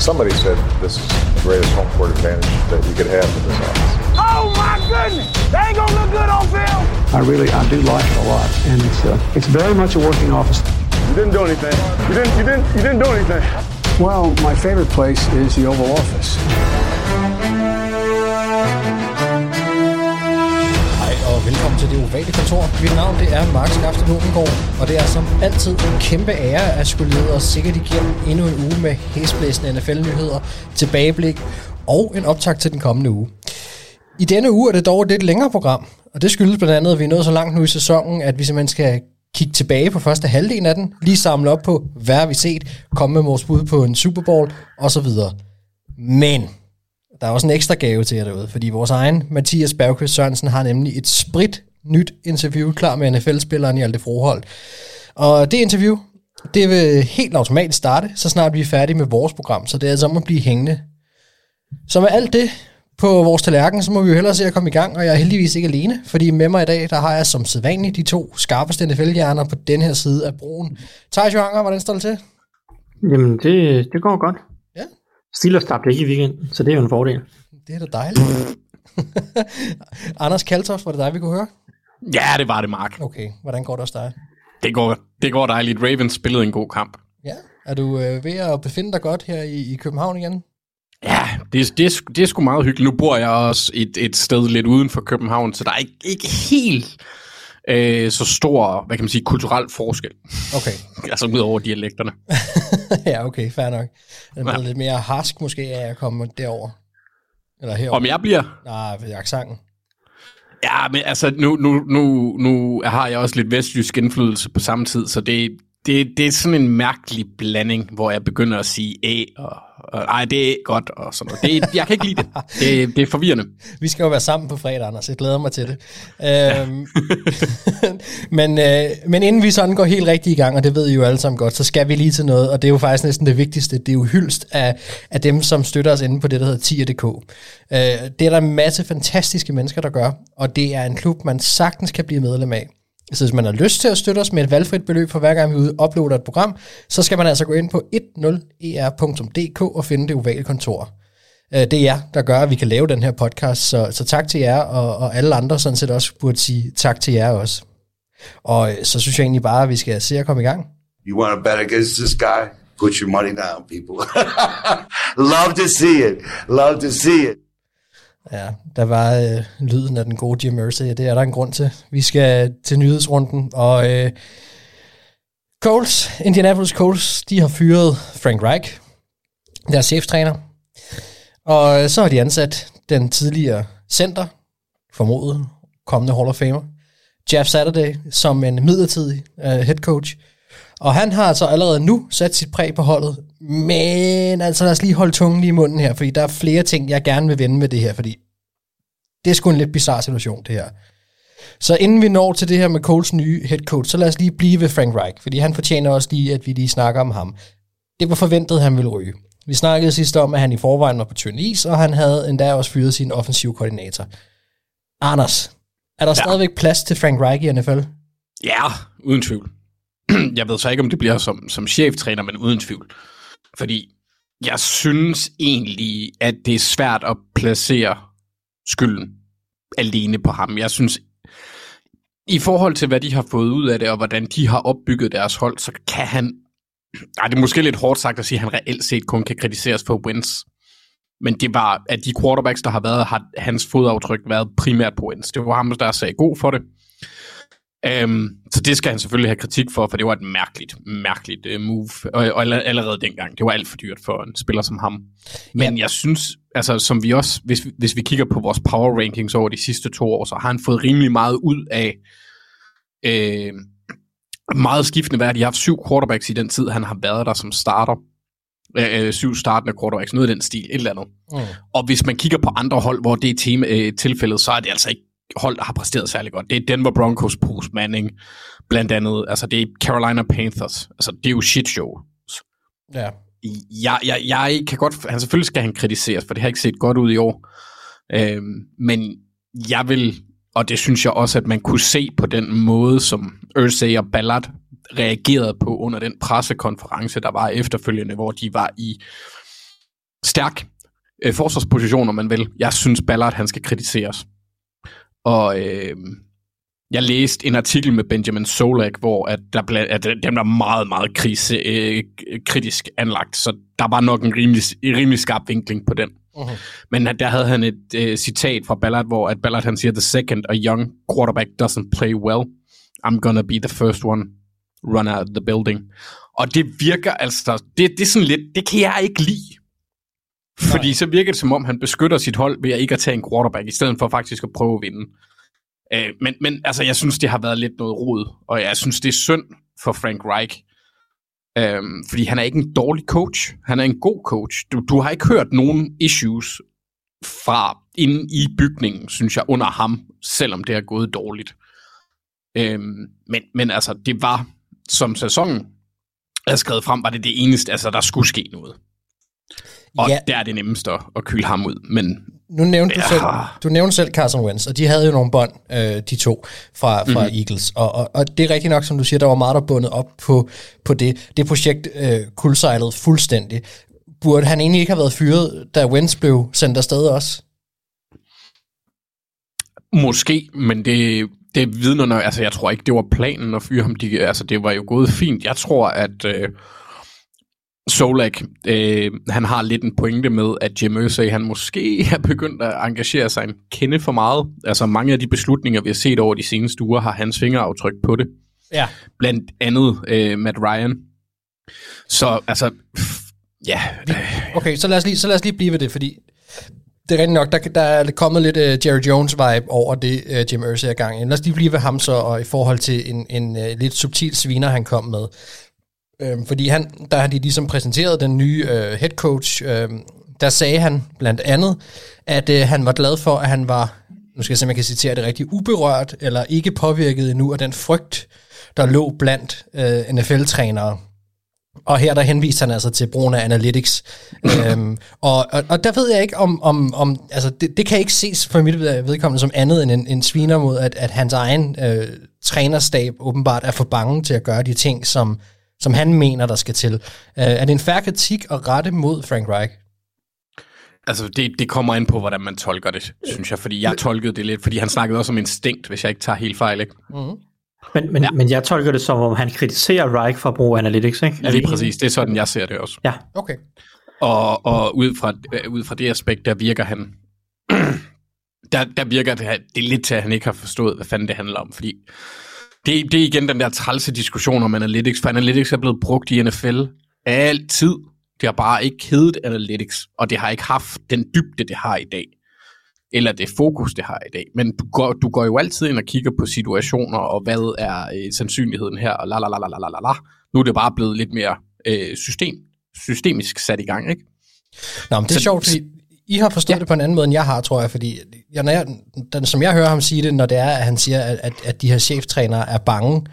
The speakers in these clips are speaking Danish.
Somebody said this is the greatest home court advantage that you could have in this office. Oh my goodness! They ain't gonna look good on film. I really, I do like it a lot, and it's uh, it's very much a working office. You didn't do anything. You didn't. You didn't. You didn't do anything. Well, my favorite place is the Oval Office. Til det ovale kontor. Mit navn det er Mark Skafte Lundengård, og det er som altid en kæmpe ære at skulle lede os sikkert igennem endnu en uge med hæsblæsende NFL-nyheder, tilbageblik og en optag til den kommende uge. I denne uge er det dog et lidt længere program, og det skyldes blandt andet, at vi er nået så langt nu i sæsonen, at vi simpelthen skal kigge tilbage på første halvdel af den, lige samle op på, hvad har vi set, komme med vores bud på en Super Bowl, osv. Men der er også en ekstra gave til jer derude, fordi vores egen Mathias Bergqvist Sørensen har nemlig et sprit nyt interview klar med NFL-spilleren Hjalte Froholt. Og det interview, det vil helt automatisk starte, så snart vi er færdige med vores program, så det er altså om at blive hængende. Så med alt det på vores tallerken, så må vi jo hellere se at komme i gang, og jeg er heldigvis ikke alene, fordi med mig i dag, der har jeg som sædvanligt de to skarpeste NFL-hjerner på den her side af broen. Thijs Johanger, hvordan står det til? Jamen, det, det går godt. Ja. Steelers tabte ikke i weekenden, så det er jo en fordel. Det er da dejligt. Anders Kaltoft, var det dig, vi kunne høre? Ja, det var det, Mark. Okay, hvordan går det også dig? Det går, det går dejligt. Ravens spillede en god kamp. Ja, er du øh, ved at befinde dig godt her i, i København igen? Ja, det, det, er det er sgu meget hyggeligt. Nu bor jeg også et, et sted lidt uden for København, så der er ikke, ikke helt øh, så stor, hvad kan man sige, kulturel forskel. Okay, Altså ud over dialekterne. ja okay, fair nok. Er det Ja. ja. lidt mere harsk måske at komme derover? Eller herover? Om jeg bliver... Nej, ved accenten. Ja, men altså, nu, nu, nu, nu har jeg også lidt vestjysk indflydelse på samme tid, så det, det, det er sådan en mærkelig blanding, hvor jeg begynder at sige æ, og, og ej, det er godt, og sådan noget. Det, jeg kan ikke lide det. det. Det er forvirrende. Vi skal jo være sammen på fredag, Anders. Jeg glæder mig til det. Øhm, men, øh, men inden vi sådan går helt rigtigt i gang, og det ved I jo alle sammen godt, så skal vi lige til noget, og det er jo faktisk næsten det vigtigste. Det er jo hyldst af, af dem, som støtter os inde på det, der hedder tier.dk. Øh, det er der en masse fantastiske mennesker, der gør, og det er en klub, man sagtens kan blive medlem af. Så hvis man har lyst til at støtte os med et valgfrit beløb for hver gang vi uploader et program, så skal man altså gå ind på 10er.dk e og finde det ovale kontor. Øh, det er jer, der gør, at vi kan lave den her podcast, så, så tak til jer, og, og alle andre sådan set også burde sige tak til jer også. Og øh, så synes jeg egentlig bare, at vi skal se at komme i gang. You want to bet against this guy? Put your money down, people. Love to see it. Love to see it. Ja, der var øh, lyden af den gode Jim Mercy, og det er der en grund til. Vi skal til nyhedsrunden, og øh, Coles, Indianapolis Colts, de har fyret Frank Reich, deres cheftræner, og øh, så har de ansat den tidligere center, formodet kommende Hall of Famer, Jeff Saturday, som en midlertidig øh, head coach. Og han har altså allerede nu sat sit præg på holdet, men altså lad os lige holde tungen lige i munden her, fordi der er flere ting, jeg gerne vil vende med det her, fordi det er sgu en lidt bizarre situation, det her. Så inden vi når til det her med Coles nye head coach, så lad os lige blive ved Frank Reich, fordi han fortjener også lige, at vi lige snakker om ham. Det var forventet, at han ville ryge. Vi snakkede sidst om, at han i forvejen var på tynd is, og han havde endda også fyret sin offensiv koordinator. Anders, er der ja. stadigvæk plads til Frank Reich i NFL? Ja, uden tvivl. Jeg ved så ikke, om det bliver som, som cheftræner, men uden tvivl. Fordi jeg synes egentlig, at det er svært at placere skylden alene på ham. Jeg synes, i forhold til, hvad de har fået ud af det, og hvordan de har opbygget deres hold, så kan han... Ej, det er måske lidt hårdt sagt at sige, at han reelt set kun kan kritiseres for wins. Men det var, at de quarterbacks, der har været, har hans fodaftryk været primært på wins. Det var ham, der sagde god for det. Um, så det skal han selvfølgelig have kritik for, for det var et mærkeligt, mærkeligt uh, move. Og, og aller- allerede dengang, det var alt for dyrt for en spiller som ham. Men ja. jeg synes, altså som vi også, hvis, vi- hvis vi kigger på vores power rankings over de sidste to år, så har han fået rimelig meget ud af øh, meget skiftende værd. De har haft syv quarterbacks i den tid, han har været der som starter. Øh, øh, syv startende quarterbacks, noget i den stil, et eller andet. Mm. Og hvis man kigger på andre hold, hvor det er tema, øh, tilfældet, så er det altså ikke hold, der har præsteret særlig godt. Det er Denver Broncos Bruce Manning, blandt andet. Altså, det er Carolina Panthers. Altså, det er jo shit show. Ja. Jeg, jeg, jeg kan godt... Han, selvfølgelig skal han kritiseres, for det har ikke set godt ud i år. Øhm, men jeg vil... Og det synes jeg også, at man kunne se på den måde, som Ursay og Ballard reagerede på under den pressekonference, der var efterfølgende, hvor de var i stærk øh, forsvarsposition, om man vil. Jeg synes, Ballard han skal kritiseres. Og øh, jeg læste en artikel med Benjamin Solak, hvor at der ble, at dem der er meget, meget krise, øh, kritisk anlagt, så der var nok en rimelig, en rimelig skarp vinkling på den. Uh-huh. Men der havde han et øh, citat fra Ballard, hvor at Ballard han siger, the second a young quarterback doesn't play well, I'm gonna be the first one run out of the building. Og det virker altså, det, det er sådan lidt, det kan jeg ikke lide. Fordi Nej. så virker det som om, han beskytter sit hold ved at ikke at tage en quarterback, i stedet for faktisk at prøve at vinde. Øh, men, men altså, jeg synes, det har været lidt noget rod, og jeg synes, det er synd for Frank Reich. Øh, fordi han er ikke en dårlig coach. Han er en god coach. Du, du har ikke hørt nogen issues fra inde i bygningen, synes jeg, under ham, selvom det har gået dårligt. Øh, men, men altså, det var, som sæsonen er skrevet frem, var det det eneste, altså der skulle ske noget. Og ja. der er det nemmest at, at kylde ham ud, men... Nu nævnte ja. du selv, du nævnte selv Carson Wentz, og de havde jo nogle bånd, øh, de to, fra, fra mm. Eagles. Og, og, og det er rigtigt nok, som du siger, der var meget, der bundet op på, på det. Det projekt øh, kuldsejlede fuldstændig. Burde han egentlig ikke have været fyret, da Wentz blev sendt afsted også? Måske, men det, det vidner, altså jeg tror ikke, det var planen at fyre ham. De, altså det var jo gået fint. Jeg tror, at... Øh, Solak, øh, han har lidt en pointe med, at Jim Irsay, han måske er begyndt at engagere sig en kende for meget. Altså mange af de beslutninger, vi har set over de seneste uger, har hans fingeraftryk på det. Ja. Blandt andet øh, Matt Ryan. Så altså, ja. Okay, så lad, os lige, så lad os lige blive ved det, fordi det er rigtigt nok, der, der er kommet lidt uh, Jerry Jones-vibe over det, uh, Jim Irsay er gang i. Lad os lige blive ved ham så, og i forhold til en, en uh, lidt subtil sviner, han kom med. Øhm, fordi han, der har de ligesom præsenteret den nye øh, head coach, øh, der sagde han blandt andet, at øh, han var glad for, at han var, nu skal jeg se, om jeg kan citere det rigtigt, uberørt eller ikke påvirket endnu af den frygt, der lå blandt øh, NFL-trænere. Og her der henviste han altså til brugen af analytics. øhm, og, og, og der ved jeg ikke om, om, om altså det, det kan ikke ses for mit vedkommende som andet end en, en sviner mod, at, at hans egen øh, trænerstab åbenbart er for bange til at gøre de ting, som som han mener, der skal til. Uh, er det en færre kritik at rette mod Frank Reich? Altså, det, det kommer ind på, hvordan man tolker det, synes jeg. Fordi jeg tolkede det lidt, fordi han snakkede også om instinkt, hvis jeg ikke tager helt fejl, ikke? Mm-hmm. Men, men, ja. men jeg tolker det som, om han kritiserer Reich for at bruge analytics, ikke? Er Lige præcis, det er sådan, jeg ser det også. Ja. Okay. Og, og ud, fra, øh, ud fra det aspekt, der virker han... der, der virker det, det lidt til, at han ikke har forstået, hvad fanden det handler om, fordi det, det er igen den der trælse diskussion om analytics, for analytics er blevet brugt i NFL altid. Det har bare ikke heddet analytics, og det har ikke haft den dybde, det har i dag. Eller det fokus, det har i dag. Men du går, du går jo altid ind og kigger på situationer, og hvad er øh, sandsynligheden her, og la la la la la la la. Nu er det bare blevet lidt mere øh, system, systemisk sat i gang, ikke? Nå, men det er så, sjovt, fordi i har forstået ja. det på en anden måde, end jeg har, tror jeg, fordi jeg, når jeg, den, som jeg hører ham sige det, når det er, at han siger, at, at, at de her cheftrænere er bange,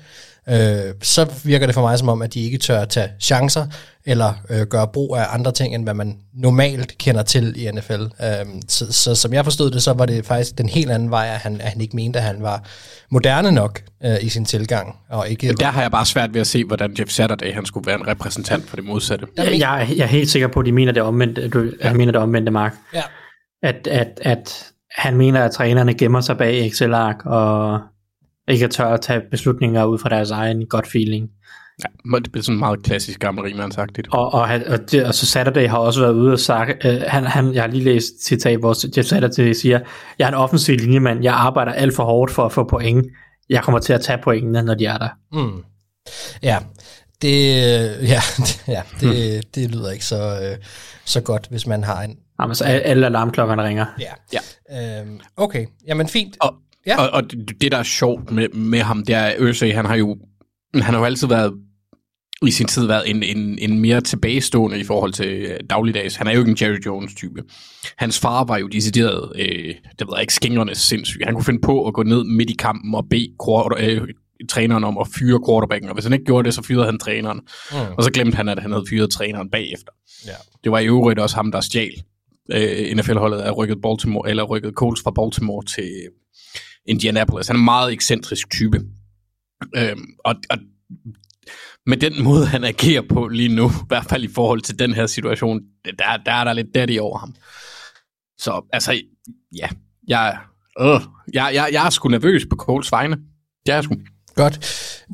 øh, så virker det for mig som om, at de ikke tør at tage chancer, eller øh, gøre brug af andre ting, end hvad man normalt kender til i NFL. Øh, så, så som jeg forstod det, så var det faktisk den helt anden vej, at han, at han ikke mente, at han var moderne nok øh, i sin tilgang. Og ikke, der har jeg bare svært ved at se, hvordan Jeff Saturday han skulle være en repræsentant for det modsatte. Jeg, jeg, jeg er helt sikker på, at de mener det omvendte, du, ja. mener det omvendte, Mark. Ja. At, at, at han mener, at trænerne gemmer sig bag Excel-ark, og ikke tør at tage beslutninger ud fra deres egen godt feeling. Ja, det bliver sådan meget klassisk gammel rimandsagtigt. Og, og, han, og, det, og så Saturday har også været ude og sagt, øh, han, han, jeg har lige læst citat, hvor Jeff Saturday siger, jeg er en offensiv linjemand, jeg arbejder alt for hårdt for at få point. Jeg kommer til at tage pointene, når de er der. Mm. Ja, det, ja, ja, det, hmm. det lyder ikke så, øh, så godt, hvis man har en... Jamen, så alle alarmklokkerne ringer. Ja, ja. Øhm, okay, jamen fint. Og, ja. og, og det, der er sjovt med, med ham, det er, Ørsay, han har jo han har jo altid været i sin tid været en, en, en mere tilbagestående i forhold til øh, dagligdags. Han er jo ikke en Jerry Jones-type. Hans far var jo decideret, øh, det ved jeg ikke, skængrende sindssyg. Han kunne finde på at gå ned midt i kampen og bede quarter, øh, træneren om at fyre quarterbacken, og hvis han ikke gjorde det, så fyrede han træneren. Mm. Og så glemte han, at han havde fyret træneren bagefter. Ja. Det var i øvrigt også ham, der stjal øh, NFL-holdet af rykket, Baltimore, eller rykket Colts fra Baltimore til Indianapolis. Han er en meget ekscentrisk type. Øhm, og, og med den måde, han agerer på lige nu, i hvert fald i forhold til den her situation, der, der er der lidt daddy over ham. Så altså, ja, jeg, øh, jeg, jeg, jeg er sgu nervøs på Coles vegne. Det er jeg sgu. Godt.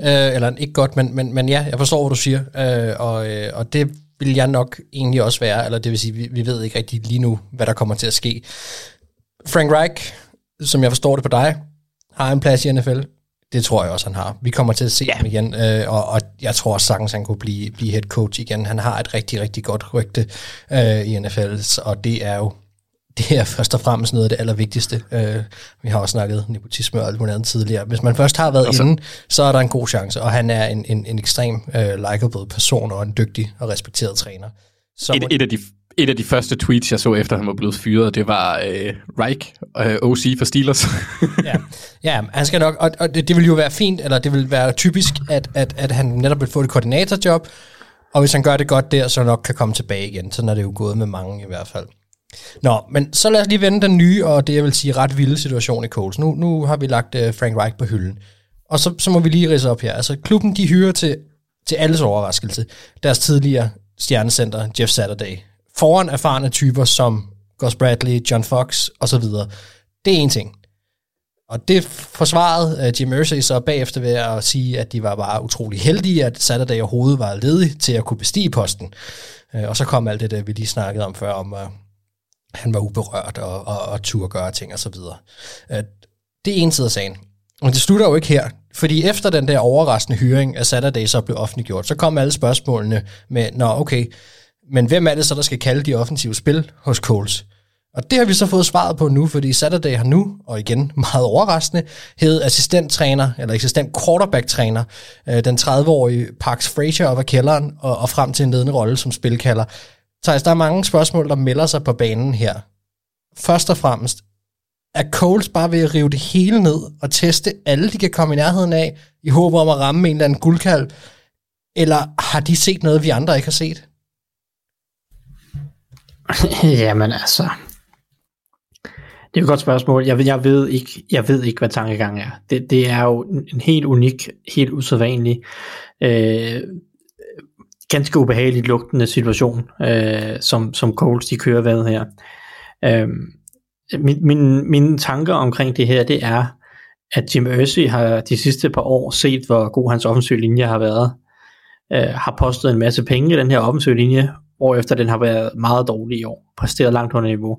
Øh, eller ikke godt, men, men, men ja, jeg forstår, hvad du siger. Øh, og, øh, og det vil jeg nok egentlig også være, eller det vil sige, vi, vi ved ikke rigtig lige nu, hvad der kommer til at ske. Frank Reich, som jeg forstår det på dig, har en plads i NFL. Det tror jeg også, han har. Vi kommer til at se ja. ham igen, øh, og, og jeg tror sagtens, han kunne blive, blive head coach igen. Han har et rigtig, rigtig godt rygte øh, i NFL, og det er jo det er først og fremmest noget af det allervigtigste. Øh, vi har også snakket nepotisme og alt muligt andet tidligere. Hvis man først har været altså, inde, så er der en god chance, og han er en, en, en ekstrem øh, likable person og en dygtig og respekteret træner. Så et, et, af de, et af de første tweets, jeg så efter han var blevet fyret, det var øh, Reich, øh, OC for Steelers. ja. ja, han skal nok, og, og det, det vil jo være fint, eller det vil være typisk, at, at, at han netop vil få et koordinatorjob, og hvis han gør det godt der, så nok kan komme tilbage igen. Sådan er det jo gået med mange i hvert fald. Nå, men så lad os lige vende den nye, og det jeg vil sige ret vilde situation i Coles. Nu, nu har vi lagt øh, Frank Reich på hylden. Og så, så må vi lige rise op her. Altså, klubben de hyrer til, til alles overraskelse deres tidligere stjernecenter, Jeff Saturday. Foran erfarne typer som Gus Bradley, John Fox osv. Det er en ting. Og det forsvarede uh, Jim Mercy så bagefter ved at sige, at de var bare utrolig heldige, at Saturday overhovedet var ledig til at kunne bestige posten. Uh, og så kom alt det, der vi lige snakkede om før, om uh, han var uberørt og, og, og turde gøre ting og så videre. Det er en side af sagen. Men det slutter jo ikke her, fordi efter den der overraskende hyring af Saturday så blev offentliggjort, så kom alle spørgsmålene med, nå okay, men hvem er det så, der skal kalde de offensive spil hos Coles? Og det har vi så fået svaret på nu, fordi Saturday har nu, og igen meget overraskende, hed assistenttræner, eller assistent quarterback-træner, øh, den 30-årige Parks Frazier op af kælderen, og, og frem til en ledende rolle som spilkalder. Thijs, altså, der er mange spørgsmål, der melder sig på banen her. Først og fremmest, er Coles bare ved at rive det hele ned og teste alle, de kan komme i nærheden af, i håb om at ramme en eller anden guldkald? Eller har de set noget, vi andre ikke har set? Jamen altså, det er et godt spørgsmål. Jeg, jeg, ved ikke, jeg ved ikke, hvad tankegang er. Det, det er jo en helt unik, helt usædvanlig øh, ganske ubehageligt lugtende situation, øh, som, som Coles de kører ved her. Øh, min, min, mine tanker omkring det her, det er, at Jim Irsay har de sidste par år set, hvor god hans offensiv linje har været. Øh, har postet en masse penge i den her offensiv linje, efter den har været meget dårlig i år, præsteret langt under niveau.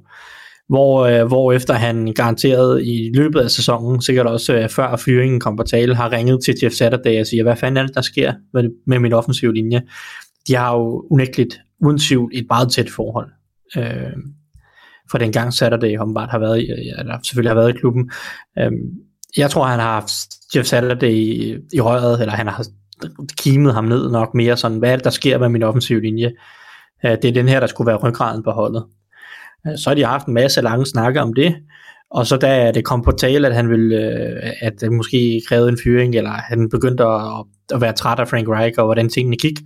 Hvor, øh, hvor efter han garanteret i løbet af sæsonen, sikkert også øh, før fyringen kom på tale, har ringet til Jeff Saturday og siger, hvad fanden er det, der sker med, med min offensive linje? de har jo unægteligt, uden tvivl, et meget tæt forhold. Øh, for den gang Saturday Hombart har været i, øh, eller selvfølgelig har været i klubben. Øh, jeg tror, han har haft Jeff Saturday i, i røret, eller han har kimet ham ned nok mere sådan, hvad er det, der sker med min offensive linje? Øh, det er den her, der skulle være ryggraden på holdet. Øh, så har de haft en masse lange snakke om det, og så da det kom på tale, at han ville, øh, at det måske krævede en fyring, eller han begyndte at, at være træt af Frank Reich, og hvordan tingene gik,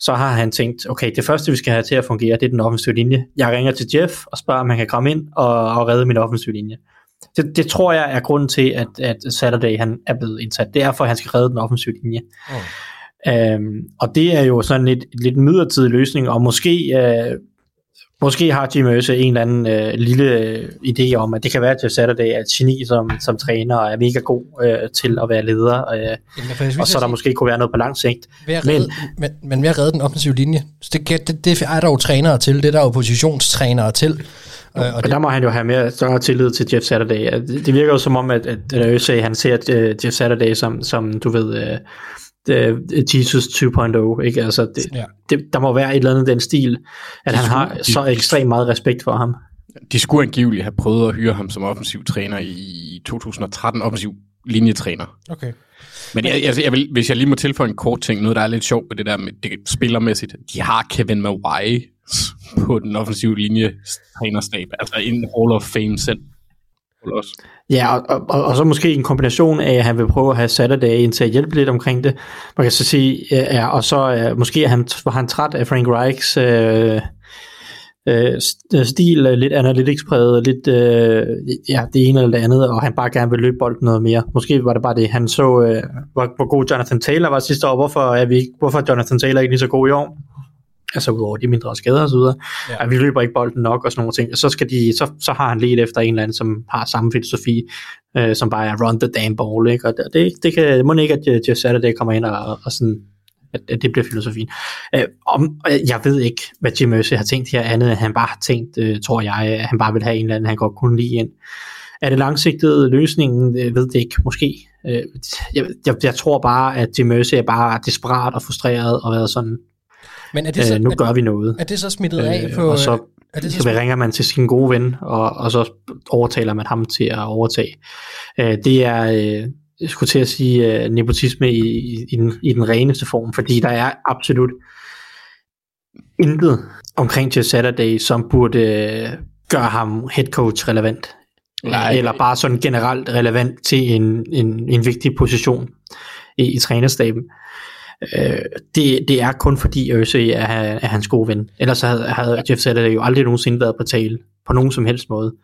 så har han tænkt, okay, det første vi skal have til at fungere, det er den offensive linje. Jeg ringer til Jeff og spørger, om han kan komme ind og, og redde min offensive linje. Det, det tror jeg er grunden til, at, at Saturday han er blevet indsat. Det er for, at han skal redde den offensive linje. Oh. Øhm, og det er jo sådan et lidt midlertidig løsning, og måske øh, Måske har Jim Mercer en eller anden øh, lille øh, idé om, at det kan være, at Jeff Saturday er et geni som, som træner, og er mega god øh, til at være leder, øh, Jamen, og så der måske kunne være noget på lang sigt. At redde, men, men, men ved at redde den offensive linje, det, det, det er der jo trænere til, det er der jo positionstrænere til. Øh, og, og det, der må han jo have mere større tillid til Jeff Saturday. Det, det virker jo som om, at, at, at han ser at, uh, Jeff Saturday som, som du ved, uh, Jesus 2.0, ikke? Altså, det, ja. det, der må være et eller andet den stil, at de han skulle, har de, så ekstremt meget respekt for ham. De skulle angiveligt have prøvet at hyre ham som offensiv træner i 2013, offensiv linjetræner. Okay. Men jeg, jeg, jeg vil, hvis jeg lige må tilføje en kort ting, noget der er lidt sjovt med det der med det spillermæssigt. De har Kevin Mawaii på den offensive linje trænerstab, altså en Hall of Fame selv også. Ja, og, og, og så måske en kombination af, at han vil prøve at have Saturday ind til at hjælpe lidt omkring det. Man kan så sige, ja, og så uh, måske han, var han træt af Frank Reichs uh, øh, stil, lidt analytics-præget, lidt øh, ja, det ene eller det andet, og han bare gerne vil løbe bolden noget mere. Måske var det bare det, han så, øh, hvor, hvor god Jonathan Taylor var sidste år. Hvorfor er, vi, ikke- hvorfor er Jonathan Taylor ikke lige så god i år? Altså udover de mindre skader videre. Ja. At vi løber ikke bolden nok og sådan nogle ting. Så, skal de, så, så har han let efter en eller anden, som har samme filosofi, øh, som bare er run the damn ball. Ikke? Og det, det, kan, må ikke, at øh, Jeff Saturday kommer ind og, og sådan at, at det bliver filosofien. Øh, om, øh, jeg ved ikke, hvad Jim Mercy har tænkt her andet, han bare har tænkt, øh, tror jeg, at han bare vil have en eller anden, han godt kunne lide ind. Er det langsigtede løsningen? Jeg ved det ikke, måske. Øh, jeg, jeg, jeg tror bare, at Jim Mercy er bare desperat og frustreret og været sådan, Men er det, så, øh, nu er, gør vi noget. er det så smittet af Øh, på... og så, er det så så ringer man til sin gode ven, og, og så overtaler man ham til at overtage. Øh, det er, øh, jeg skulle til at sige, øh, nepotisme i, i, i, den, i den reneste form, fordi der er absolut intet omkring Jeff Saturday, som burde øh, gøre ham head coach relevant. Nej. Eller bare sådan generelt relevant til en, en, en vigtig position i, i trænerstaben. Øh, det, det er kun fordi Ørsø er, er hans gode ven. Ellers så havde, havde Jeff Saturday jo aldrig nogensinde været på tale på nogen som helst måde.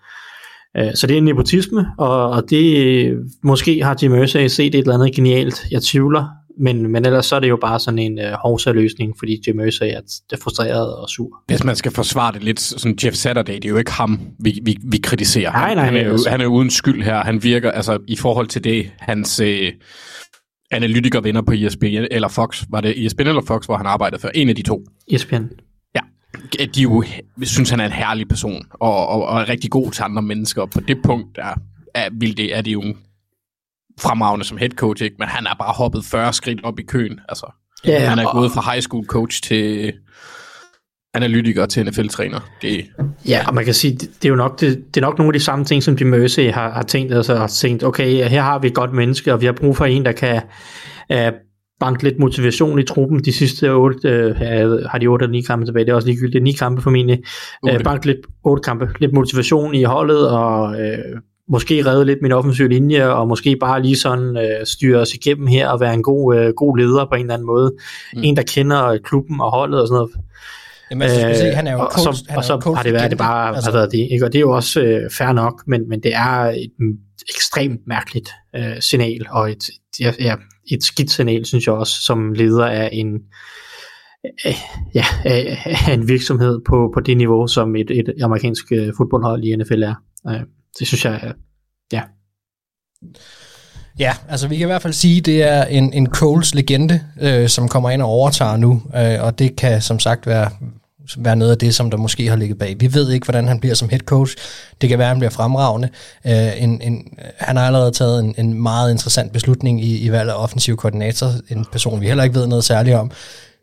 Øh, så det er en nepotisme, og, og det måske har Jim Irsay set et eller andet genialt. Jeg tvivler, men, men ellers så er det jo bare sådan en øh, hovsa-løsning, fordi Jim Irsay er, er frustreret og sur. Hvis man skal forsvare det lidt, sådan Jeff Saturday, det er jo ikke ham, vi, vi, vi kritiserer. Nej, nej, han, er jo, altså. han er uden skyld her. Han virker, altså i forhold til det, hans øh, analytikervenner på ESPN, eller Fox, var det ESPN eller Fox, hvor han arbejdede for? En af de to. ESPN. De jo, synes, han er en herlig person, og, og, og er rigtig god til andre mennesker. Og på det punkt er, er, vil det, er det jo fremragende som head coach, ikke? men han er bare hoppet 40 skridt op i køen. Altså, Ja, han er og- gået fra high school coach til analytiker til NFL-træner. Det, Ja, og man kan sige, det, det er jo nok, det, det er nok nogle af de samme ting, som Jim Irsay har, har tænkt, altså har tænkt, okay, her har vi et godt menneske, og vi har brug for en, der kan uh, banke lidt motivation i truppen. De sidste otte, uh, har de otte eller ni kampe tilbage, det er også ligegyldigt, ni kampe formentlig. Otte. banke lidt, otte kampe, lidt motivation i holdet, og uh, måske redde lidt min offensive linje, og måske bare lige sådan uh, styre os igennem her, og være en god, uh, god leder på en eller anden måde. Mm. En, der kender klubben og holdet og sådan noget. Jamen, altså, skal se, han er jo og coach, så, han og er så jo coach har det været, at det bare Altså, har været det. Ikke? Og det er jo også øh, fair nok, men, men det er et mm, ekstremt mærkeligt øh, signal, og et, ja, ja, et skidt signal, synes jeg også, som leder af en, øh, ja, af en virksomhed på, på det niveau, som et, et amerikansk øh, fodboldhold i NFL er. Øh, det synes jeg, er- ja. Ja, altså vi kan i hvert fald sige, at det er en, en Coles legende, øh, som kommer ind og overtager nu, øh, og det kan som sagt være, være noget af det, som der måske har ligget bag. Vi ved ikke, hvordan han bliver som head coach. Det kan være, at han bliver fremragende. Øh, en, en, han har allerede taget en, en meget interessant beslutning i, i valget af offensiv koordinator, en person, vi heller ikke ved noget særligt om.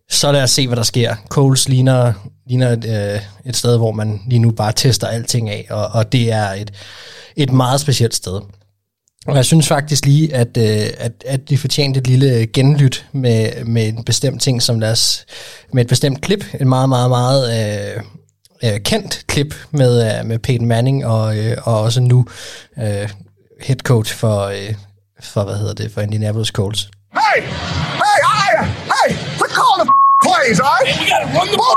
Så lad os se, hvad der sker. Coles ligner, ligner et, øh, et sted, hvor man lige nu bare tester alting af, og, og det er et, et meget specielt sted. Og jeg synes faktisk lige, at, øh, at, at de fortjente et lille genlyt med, med en bestemt ting, som deres, med et bestemt klip, et meget, meget, meget øh, øh, kendt klip med, øh, med Peyton Manning og, øh, og også nu øh, head coach for, øh, for, hvad hedder det, for Indianapolis Colts. Hey! Hey, I, hey! Quit calling the plays, all right? we gotta run the ball.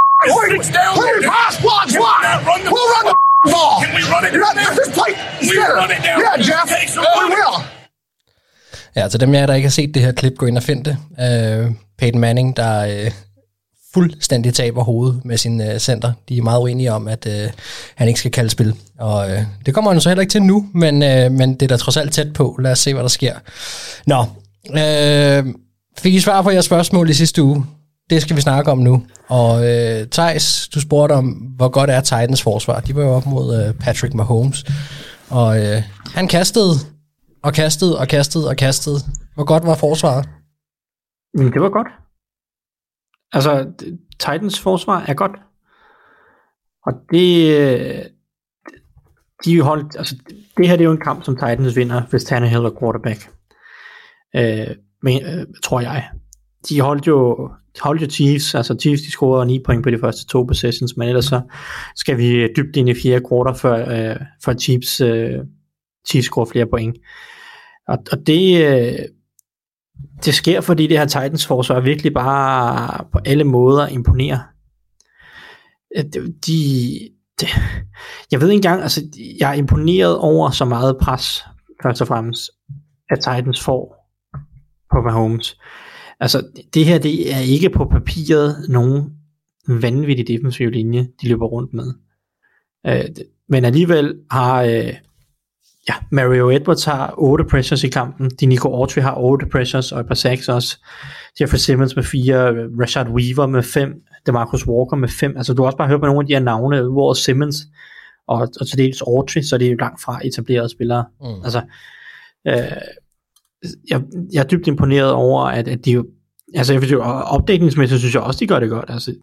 Six down. Please, pass run the We'll run the ball? Can we run it down there? just play. We Skinner. run it down. Yeah, Jeff. Take some We will. Ja, til dem af jer, der ikke har set det her klip, gå ind og find det. Øh, Peyton Manning, der øh, fuldstændig taber hovedet med sin øh, center. De er meget uenige om, at øh, han ikke skal kalde spil. Og øh, det kommer han så heller ikke til nu, men, øh, men det er da trods alt tæt på. Lad os se, hvad der sker. Nå, øh, fik I svar på jeres spørgsmål i sidste uge? Det skal vi snakke om nu. Og øh, Thijs, du spurgte om, hvor godt er Titans forsvar. De var jo op mod øh, Patrick Mahomes. Og øh, han kastede og kastede og kastede og kastede. Hvor godt var forsvaret? Men det var godt. Altså, Titans forsvar er godt. Og det, øh, de holdt, altså, det her det er jo en kamp, som Titans vinder, hvis Tannehill er quarterback. Øh, men, øh, tror jeg. De holdt jo, Hold your Chiefs, altså Chiefs de scorede 9 point på de første to possessions, men ellers så skal vi øh, dybt ind i fjerde kvartal før, øh, før Chiefs, øh, Chiefs scorer flere point. Og, og det, øh, det sker, fordi det her Titans forsvar virkelig bare på alle måder imponerer. Øh, at De, det, jeg ved ikke engang, altså, jeg er imponeret over så meget pres, først og fremmest, at Titans får på Mahomes. Altså, det her, det er ikke på papiret nogen vanvittig defensiv linje, de løber rundt med. Øh, men alligevel har øh, ja, Mario Edwards har 8 pressures i kampen, Dinico Autry har 8 pressures og et par sacks også, Jeffrey Simmons med 4, Rashad Weaver med 5, DeMarcus Walker med 5, altså du har også bare hørt på nogle af de her navne, hvor Simmons og, og til dels Autry, så det er jo langt fra etablerede spillere. Mm. Altså, øh, jeg, jeg er dybt imponeret over, at, at de jo Altså, jeg synes, opdækningsmæssigt synes jeg også, de gør det godt. Altså,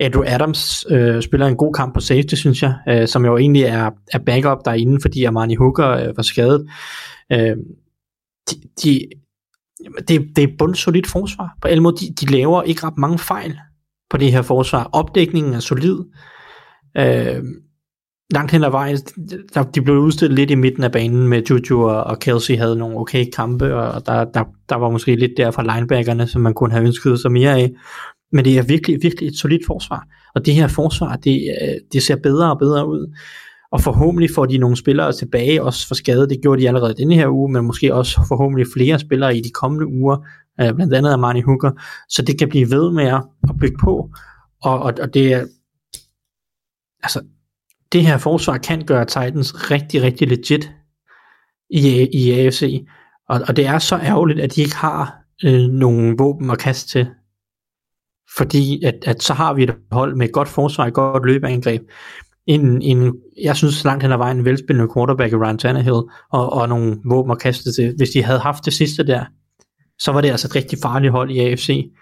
Andrew Adams øh, spiller en god kamp på safety, synes jeg, øh, som jo egentlig er, er backup derinde, fordi Armani Hooker øh, var skadet. Øh, de, de, det, det er bundsolidt forsvar. På alle måder, de, de laver ikke ret mange fejl på det her forsvar. Opdækningen er solid. Øh, langt hen ad vejen, der, de blev udstillet lidt i midten af banen med Juju og, og Kelsey havde nogle okay kampe, og der, der, der var måske lidt der fra linebackerne, som man kunne have ønsket sig mere af. Men det er virkelig, virkelig et solidt forsvar. Og det her forsvar, det, øh, det ser bedre og bedre ud. Og forhåbentlig får de nogle spillere tilbage, også for skade. Det gjorde de allerede denne her uge, men måske også forhåbentlig flere spillere i de kommende uger, øh, blandt andet Armani Hooker, så det kan blive ved med at bygge på. Og, og, og det er, altså, det her forsvar kan gøre Titans rigtig, rigtig legit i, i AFC. Og, og det er så ærgerligt, at de ikke har øh, nogen våben at kaste til. Fordi at, at så har vi et hold med et godt forsvar, et godt løbeangreb. En, en, jeg synes langt hen ad vejen en velspillende quarterback i Ryan Tannehill, og, og nogle våben at kaste til. Hvis de havde haft det sidste der, så var det altså et rigtig farligt hold i AFC.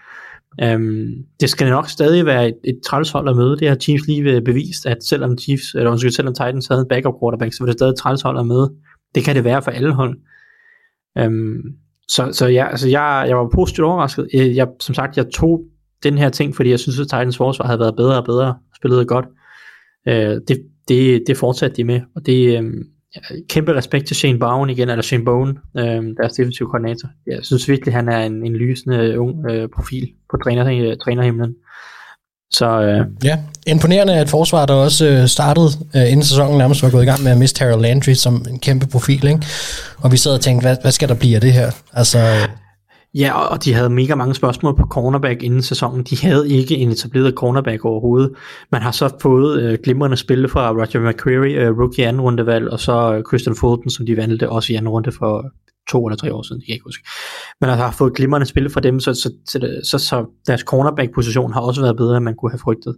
Øhm, det skal nok stadig være et, et trælshold at møde. Det har Chiefs lige bevist, at selvom Chiefs, eller undskyld, selvom Titans havde en backup quarterback, så var det stadig et trælshold at møde. Det kan det være for alle hold. Øhm, så, så ja, altså jeg, jeg var positivt overrasket. Jeg, jeg, som sagt, jeg tog den her ting, fordi jeg synes, at Titans forsvar havde været bedre og bedre, spillet godt. Øh, det, det, det fortsatte de med, og det, um, kæmpe respekt til Shane Bowen igen, eller Shane Bowen, øh, deres defensive koordinator. Jeg synes virkelig, han er en, en lysende ung øh, profil på træner, øh, trænerhimlen. Så, øh, ja, imponerende at forsvaret der også øh, startede, øh, inden sæsonen nærmest var gået i gang med at miste Harold Landry som en kæmpe profil, ikke? Og vi sad og tænkte, hvad, hvad skal der blive af det her? Altså, Ja, og de havde mega mange spørgsmål på cornerback inden sæsonen. De havde ikke en etableret cornerback overhovedet. Man har så fået øh, glimrende spil fra Roger McCreary, øh, rookie anden rundevalg, og så øh, Christian Fulton, som de valgte også i anden runde for to eller tre år siden, jeg kan ikke huske. Men altså har fået glimrende spil fra dem, så, så, så, så, så deres cornerback-position har også været bedre, end man kunne have frygtet.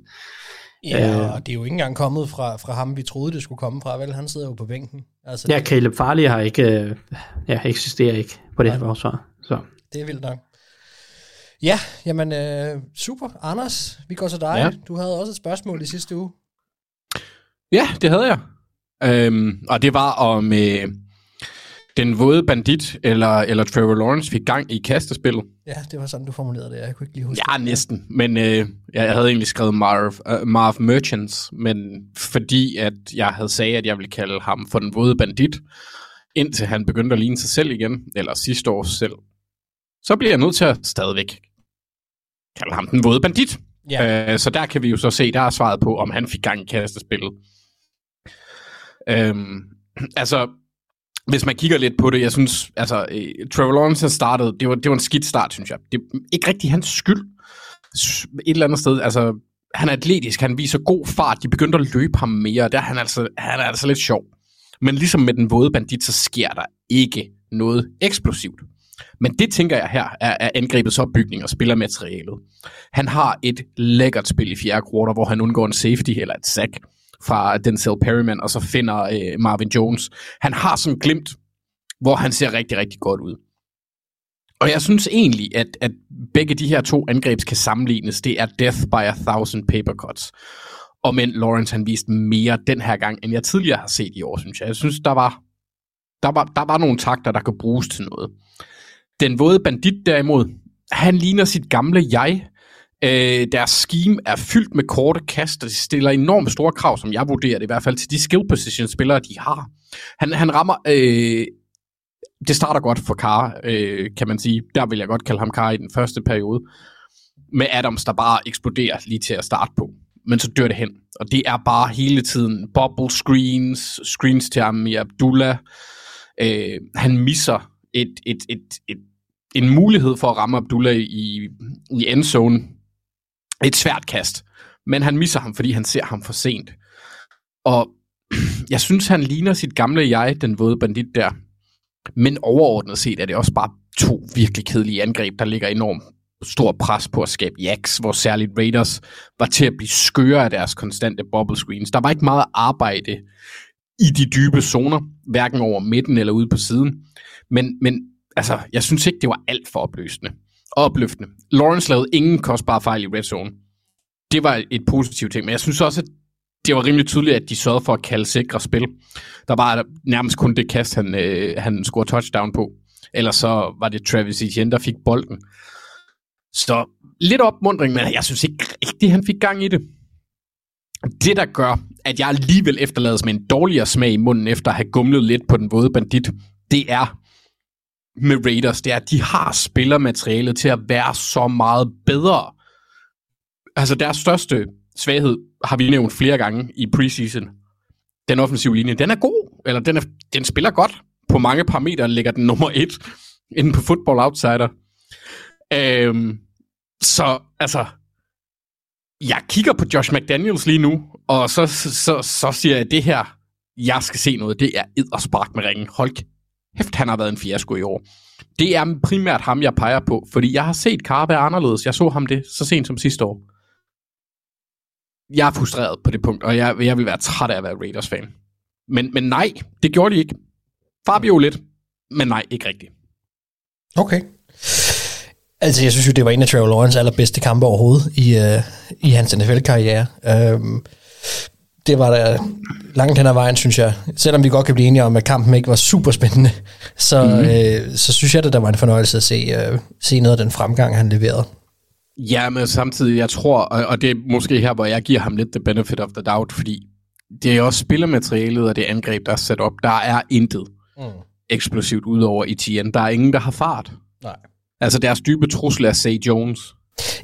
Ja, øh, og det er jo ikke engang kommet fra, fra ham, vi troede, det skulle komme fra. Vel, han sidder jo på bænken. Altså, ja, Caleb Farley har ikke, øh, ja, eksisterer ikke på det her forsvar. Så. Det er vildt nok. Ja, jamen øh, super. Anders, vi går til dig. Ja. Du havde også et spørgsmål i sidste uge. Ja, det havde jeg. Øhm, og det var om øh, den våde bandit eller, eller Trevor Lawrence fik gang i kastespillet. Ja, det var sådan, du formulerede det. Jeg kunne ikke lige huske Ja, næsten. Men øh, jeg havde egentlig skrevet Marv, uh, Marv Merchants, men fordi at jeg havde sagt, at jeg ville kalde ham for den våde bandit, indtil han begyndte at ligne sig selv igen, eller sidste år selv, så bliver jeg nødt til at stadigvæk kalde ham den våde bandit. Ja. Øh, så der kan vi jo så se, der er svaret på, om han fik gang i kastespillet. Øhm, altså, hvis man kigger lidt på det, jeg synes, altså, øh, Trevor Lawrence startede, det var, det var en skidt start, synes jeg. Det er ikke rigtig hans skyld. Et eller andet sted, altså, han er atletisk, han viser god fart, de begyndte at løbe ham mere, der han, altså, han er altså lidt sjov. Men ligesom med den våde bandit, så sker der ikke noget eksplosivt. Men det tænker jeg her er, er angrebets opbygning og spillermaterialet. Han har et lækkert spil i fjerde kvartal, hvor han undgår en safety eller et sack fra Denzel Perryman, og så finder øh, Marvin Jones. Han har sådan glimt, hvor han ser rigtig, rigtig godt ud. Og jeg synes egentlig, at, at begge de her to angreb kan sammenlignes. Det er death by a thousand paper cuts. Og men Lawrence han viste mere den her gang, end jeg tidligere har set i år, synes jeg. Jeg synes, der var, der var, der var nogle takter, der kan bruges til noget. Den våde bandit derimod, han ligner sit gamle jeg. Øh, deres scheme er fyldt med korte kast, og de stiller enormt store krav, som jeg vurderer det i hvert fald, til de skill position spillere, de har. Han, han rammer... Øh, det starter godt for Kar, øh, kan man sige. Der vil jeg godt kalde ham Kar i den første periode. Med Adams, der bare eksploderer lige til at starte på. men så dør det hen. Og det er bare hele tiden bubble screens, screens til Ami Abdullah. Øh, han misser et, et, et, et, en mulighed for at ramme Abdullah i, i endzone. Et svært kast. Men han misser ham, fordi han ser ham for sent. Og jeg synes, han ligner sit gamle jeg, den våde bandit der. Men overordnet set er det også bare to virkelig kedelige angreb, der ligger enormt stor pres på at skabe jacks, hvor særligt Raiders var til at blive skøre af deres konstante bubble screens. Der var ikke meget arbejde i de dybe zoner, hverken over midten eller ude på siden. Men, men altså, jeg synes ikke, det var alt for opløsende og opløftende. Lawrence lavede ingen kostbare fejl i red zone. Det var et positivt ting, men jeg synes også, at det var rimelig tydeligt, at de sørgede for at kalde sikre spil. Der var nærmest kun det kast, han, øh, han scorede touchdown på. Ellers så var det Travis Etienne, der fik bolden. Så lidt opmundring, men jeg synes ikke rigtigt, han fik gang i det. Det, der gør, at jeg alligevel efterlades med en dårligere smag i munden, efter at have gumlet lidt på den våde bandit, det er med Raiders, det er, at de har spillermaterialet til at være så meget bedre. Altså deres største svaghed har vi nævnt flere gange i preseason. Den offensive linje, den er god, eller den, er, den spiller godt. På mange parametre ligger den nummer et inden på Football Outsider. Øhm, så altså, jeg kigger på Josh McDaniels lige nu, og så, så, så siger jeg, at det her, jeg skal se noget, det er ed spark med ringen. Hold hæft, han har været en fiasko i år. Det er primært ham, jeg peger på, fordi jeg har set Carr anderledes. Jeg så ham det så sent som sidste år. Jeg er frustreret på det punkt, og jeg, jeg vil være træt af at være Raiders-fan. Men, men nej, det gjorde de ikke. Fabio lidt, men nej, ikke rigtigt. Okay. Altså, jeg synes jo, det var en af Trevor Lawrence allerbedste kampe overhovedet i, uh, i hans NFL-karriere. Um, øhm, det var da langt hen ad vejen, synes jeg. Selvom vi godt kan blive enige om, at kampen ikke var super spændende, så, mm. øh, så synes jeg, at der var en fornøjelse at se, øh, se noget af den fremgang, han leverede. Ja, men samtidig, jeg tror, og, og det er måske her, hvor jeg giver ham lidt the benefit of the doubt, fordi det er også spillermaterialet og det angreb, der er sat op. Der er intet mm. eksplosivt ud over Etienne. Der er ingen, der har fart. Nej. Altså deres dybe trussel er Say Jones.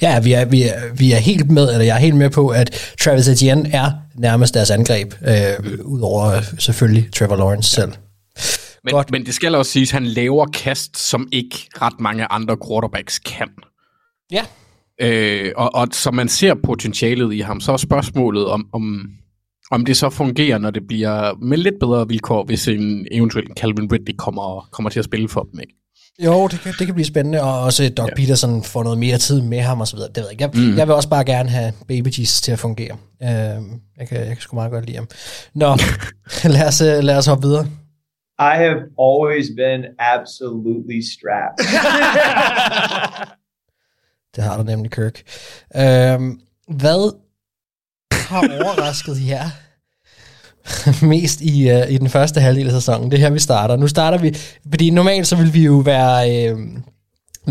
Ja, vi er, vi, er, vi er helt med, eller jeg er helt med på, at Travis Etienne er nærmest deres angreb, øh, udover selvfølgelig Trevor Lawrence selv. Men, Godt. men det skal også siges, at han laver kast, som ikke ret mange andre quarterbacks kan. Ja. Øh, og, og så man ser potentialet i ham, så er spørgsmålet om, om, om det så fungerer, når det bliver med lidt bedre vilkår, hvis en eventuelt Calvin Ridley kommer, kommer til at spille for dem, ikke? Jo, det kan, det kan blive spændende, og også Doc ja. Peterson får noget mere tid med ham og så videre. Det ved jeg ikke. Jeg, mm. jeg vil også bare gerne have Baby Jesus til at fungere. Uh, jeg, kan, jeg kan sgu meget godt lide ham. Nå, lad, os, øh, lad os hoppe videre. I have always been absolutely strapped. det har du nemlig, Kirk. Uh, hvad har overrasket jer mest i, uh, i den første halvdel af sæsonen. Det er her, vi starter. Nu starter vi, fordi normalt så vil vi jo være... Øh,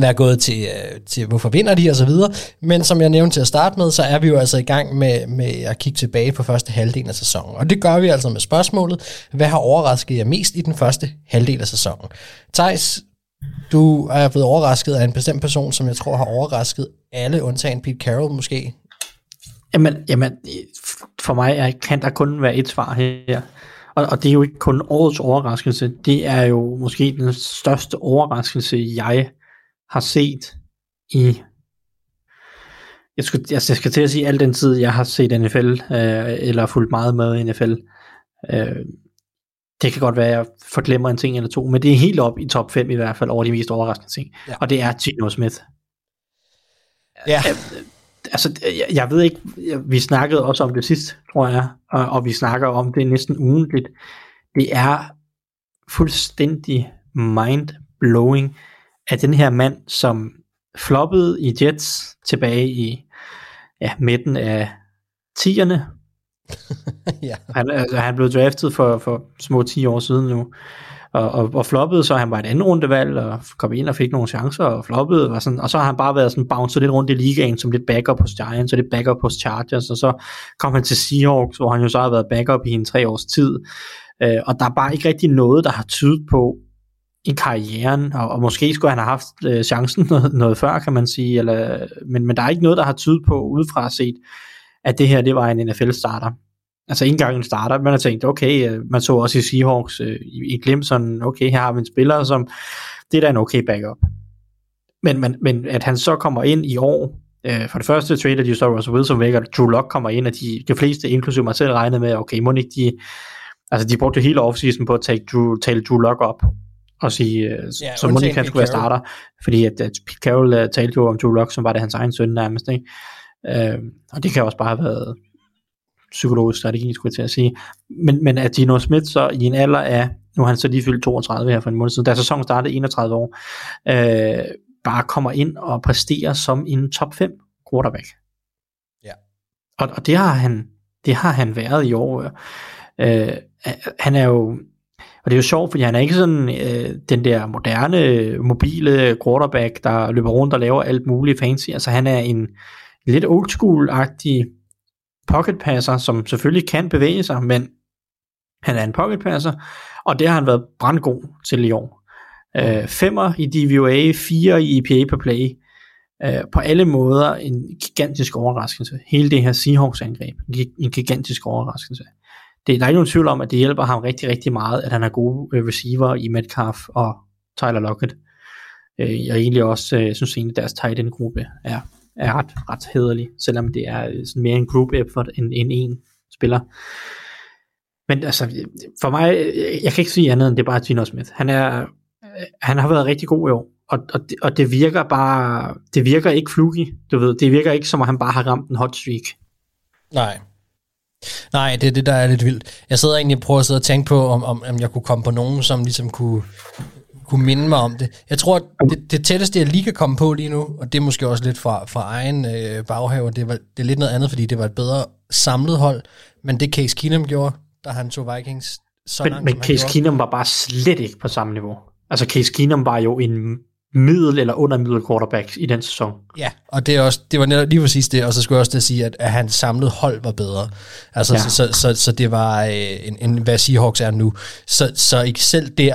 være gået til, øh, til hvorfor vinder de og så videre. Men som jeg nævnte til at starte med, så er vi jo altså i gang med, med at kigge tilbage på første halvdel af sæsonen. Og det gør vi altså med spørgsmålet, hvad har overrasket jer mest i den første halvdel af sæsonen? Thijs, du er blevet overrasket af en bestemt person, som jeg tror har overrasket alle, undtagen Pete Carroll måske. Jamen, jamen, for mig er, kan der kun være et svar her. Og, og det er jo ikke kun årets overraskelse, det er jo måske den største overraskelse, jeg har set i jeg skal, jeg skal til at sige al den tid, jeg har set NFL, øh, eller fulgt meget med i NFL. Øh, det kan godt være, at jeg forglemmer en ting eller to, men det er helt op i top 5 i hvert fald over de mest overraskende ting. Ja. Og det er Gino Smith. Ja. Øh, altså, jeg, jeg ved ikke, vi snakkede også om det sidst, tror jeg, og, og vi snakker om det næsten ugentligt. Det er fuldstændig mind-blowing, at den her mand, som floppede i Jets tilbage i ja, midten af 10'erne, ja. han, altså, han blev draftet for, for små 10 år siden nu, og, og, og floppede, så han var et andet rundevalg, og kom ind og fik nogle chancer, og floppede, og, sådan, og så har han bare været sådan bounced lidt rundt i ligaen, som lidt backup hos Giants, og lidt backup hos Chargers, og så kom han til Seahawks, hvor han jo så har været backup i en tre års tid, øh, og der er bare ikke rigtig noget, der har tydet på, i karrieren, og, og måske skulle han have haft øh, chancen noget, noget før, kan man sige, eller, men, men der er ikke noget, der har tydet på, udefra set, at det her, det var en NFL-starter. Altså ikke engang en starter, man har tænkt, okay, øh, man så også i Seahawks øh, i, i sådan, okay, her har vi en spiller, som, det er da en okay backup. Men, men, men at han så kommer ind i år, øh, for det første trader de så Russell Wilson væk, og Drew Lock kommer ind, og de, de fleste, inklusive mig selv, regnede med, okay, må ikke de, altså de brugte hele offseason på at tage Drew, tale Drew Lock op, og sige, øh, Ja, så må ikke han skulle være starter, fordi at, at Pete Carroll uh, talte jo om Drew Lock, som var det hans egen søn nærmest, ikke? Øh, og det kan også bare have været psykologisk strategi, skulle jeg til at sige. Men, men at Gino Smith så i en alder af, nu har han så lige fyldt 32 her for en måned siden, da sæsonen startede 31 år, øh, bare kommer ind og præsterer som en top 5 quarterback. Ja. Og, og det har han det har han været i år. Øh, han er jo og det er jo sjovt, fordi han er ikke sådan øh, den der moderne, mobile quarterback, der løber rundt og laver alt muligt fancy. Altså han er en lidt old school-agtig pocket passer, som selvfølgelig kan bevæge sig, men han er en pocket passer, og det har han været brandgod til i år. Øh, femmer i DVOA, fire i EPA per play. Øh, på alle måder en gigantisk overraskelse. Hele det her Seahawks-angreb, en en gigantisk overraskelse. Det, der er ikke nogen tvivl om, at det hjælper ham rigtig, rigtig meget, at han har gode øh, receiver i Metcalf og Tyler Lockett. Øh, jeg egentlig også øh, synes egentlig, at deres tight end gruppe er, er ret, ret hederlig, selvom det er øh, sådan mere en group effort end, end en spiller. Men altså, for mig, øh, jeg kan ikke sige andet end det er bare Gino Smith. Han, er, øh, han har været rigtig god i år, og, og, det, og det virker bare, det virker ikke fluky, du ved, det virker ikke som om han bare har ramt en hot streak. Nej. Nej, det er det, der er lidt vildt. Jeg sidder egentlig og prøver at sidde og tænke på, om, om, om jeg kunne komme på nogen, som ligesom kunne, kunne minde mig om det. Jeg tror, at det, det tætteste, jeg lige kan komme på lige nu, og det er måske også lidt fra, fra egen øh, baghave, det, var, det er lidt noget andet, fordi det var et bedre samlet hold, men det Case Keenum gjorde, da han tog Vikings så Men, langt, men Case gjorde. Keenum var bare slet ikke på samme niveau. Altså Case Keenum var jo en middel eller under middel quarterback i den sæson. Ja, og det, er også, det var netop lige præcis det, og så skulle jeg også at sige, at, at hans samlede hold var bedre. Altså, ja. så, så, så, så det var øh, en, en, hvad Seahawks er nu. Så, så ikke selv der,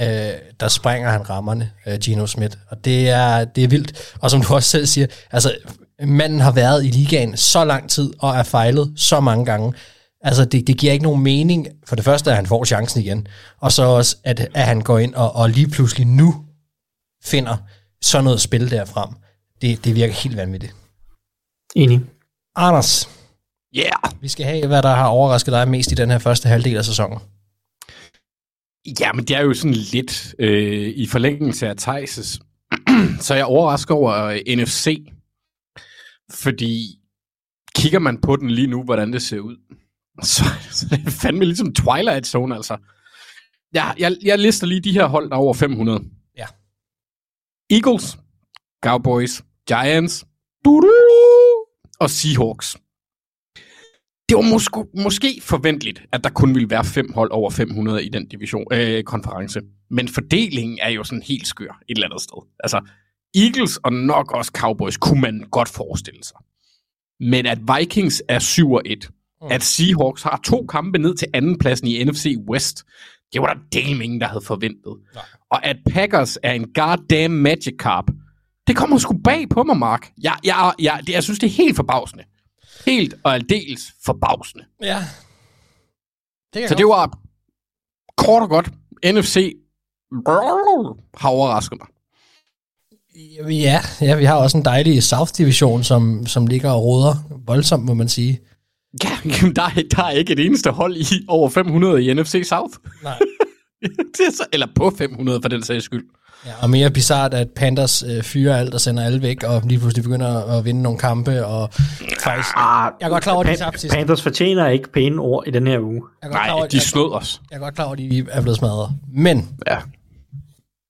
øh, der springer han rammerne, øh, Gino Smith. Og det er, det er vildt. Og som du også selv siger, altså, manden har været i ligaen så lang tid, og er fejlet så mange gange. Altså, det, det giver ikke nogen mening. For det første, at han får chancen igen. Og så også, at, at han går ind og, og lige pludselig nu finder sådan noget spil derfrem. Det, det virker helt vanvittigt. Enig. Anders, Yeah! vi skal have, hvad der har overrasket dig mest i den her første halvdel af sæsonen. Ja, men det er jo sådan lidt øh, i forlængelse af Thijs' så er jeg overrasket over øh, NFC. Fordi kigger man på den lige nu, hvordan det ser ud, så, så er det fandme ligesom Twilight Zone, altså. Jeg, jeg, jeg lister lige de her hold, der er over 500. Ja. Eagles, Cowboys, Giants, og Seahawks. Det var måske, måske forventeligt, at der kun ville være fem hold over 500 i den division, øh, konference. Men fordelingen er jo sådan helt skør et eller andet sted. Altså, Eagles og nok også Cowboys kunne man godt forestille sig. Men at Vikings er 7 og 1, mm. at Seahawks har to kampe ned til andenpladsen i NFC West, det var der del ingen, der havde forventet. Nej. Og at Packers er en goddamn magic carp, det kommer sgu bag på mig, Mark. Jeg, jeg, jeg, det, jeg synes, det er helt forbavsende. Helt og aldeles forbavsende. Ja. Det Så det var kort og godt. NFC har overrasket mig. Ja, ja, vi har også en dejlig South Division, som, som ligger og roder voldsomt, må man sige. Ja, jamen, der, er, der er ikke et eneste hold i over 500 i NFC South. Nej. det er så, eller på 500 for den sags skyld. Ja, og mere bizart, at Panthers øh, fyrer alt og sender alle væk, og lige pludselig begynder at vinde nogle kampe, og faktisk... Ah, Jeg er godt klar over, at de tabte sidst. Panthers fortjener ikke pæne ord i den her uge. Jeg er godt klar over, Nej, de jeg, snød os. jeg er godt klar over, at de er blevet smadret. Men Ja.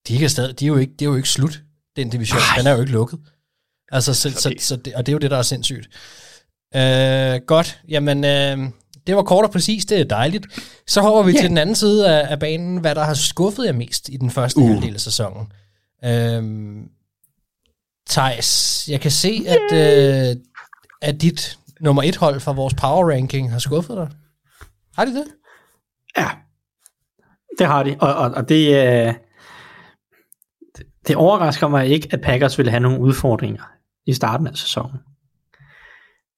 de, kan stadig, de, er jo ikke, de er jo ikke slut, den division. Den er jo ikke lukket. Altså, så, så, så det, og det er jo det, der er sindssygt. Øh, godt, jamen, øh, det var kort og præcis, det er dejligt. Så hopper vi yeah. til den anden side af, af banen, hvad der har skuffet jer mest i den første uh. halvdel af sæsonen. Øh, Thijs, jeg kan se, at, øh, at dit nummer et hold fra vores power ranking har skuffet dig. Har de det? Ja, det har de, og, og, og det, øh, det, det overrasker mig ikke, at Packers ville have nogle udfordringer i starten af sæsonen.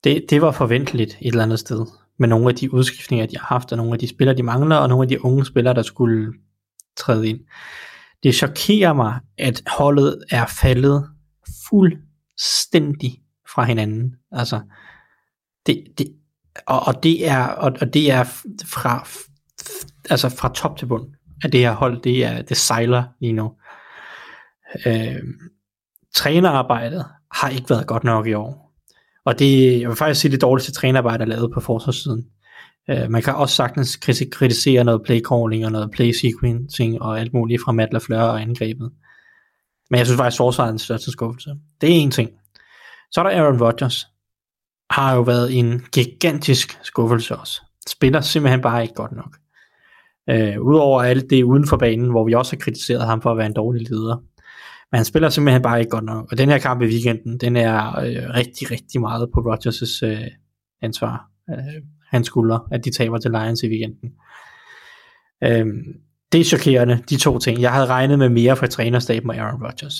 Det, det var forventeligt et eller andet sted, med nogle af de udskiftninger, de har haft, og nogle af de spillere, de mangler, og nogle af de unge spillere, der skulle træde ind. Det chokerer mig, at holdet er faldet fuldstændig fra hinanden. Altså, det, det, og, og det er, og, og det er fra, altså fra top til bund, at det her hold, det er, det sejler lige nu. Øh, trænerarbejdet har ikke været godt nok i år. Og det, jeg vil faktisk sige, det dårligste trænerarbejde, der er lavet på forsvarssiden. Øh, man kan også sagtens kritisere noget play calling og noget play sequencing og alt muligt fra Matt LaFleur og angrebet. Men jeg synes faktisk, forsvaret er den største skuffelse. Det er en ting. Så er der Aaron Rodgers. Har jo været en gigantisk skuffelse også. Spiller simpelthen bare ikke godt nok. Øh, Udover alt det uden for banen, hvor vi også har kritiseret ham for at være en dårlig leder. Men han spiller simpelthen bare ikke godt nok. Og den her kamp i weekenden, den er øh, rigtig, rigtig meget på Rodgers' øh, ansvar. Øh, hans skulder, at de taber til Lions i weekenden. Øh, det er chokerende, de to ting. Jeg havde regnet med mere fra trænerstaben og Aaron Rodgers.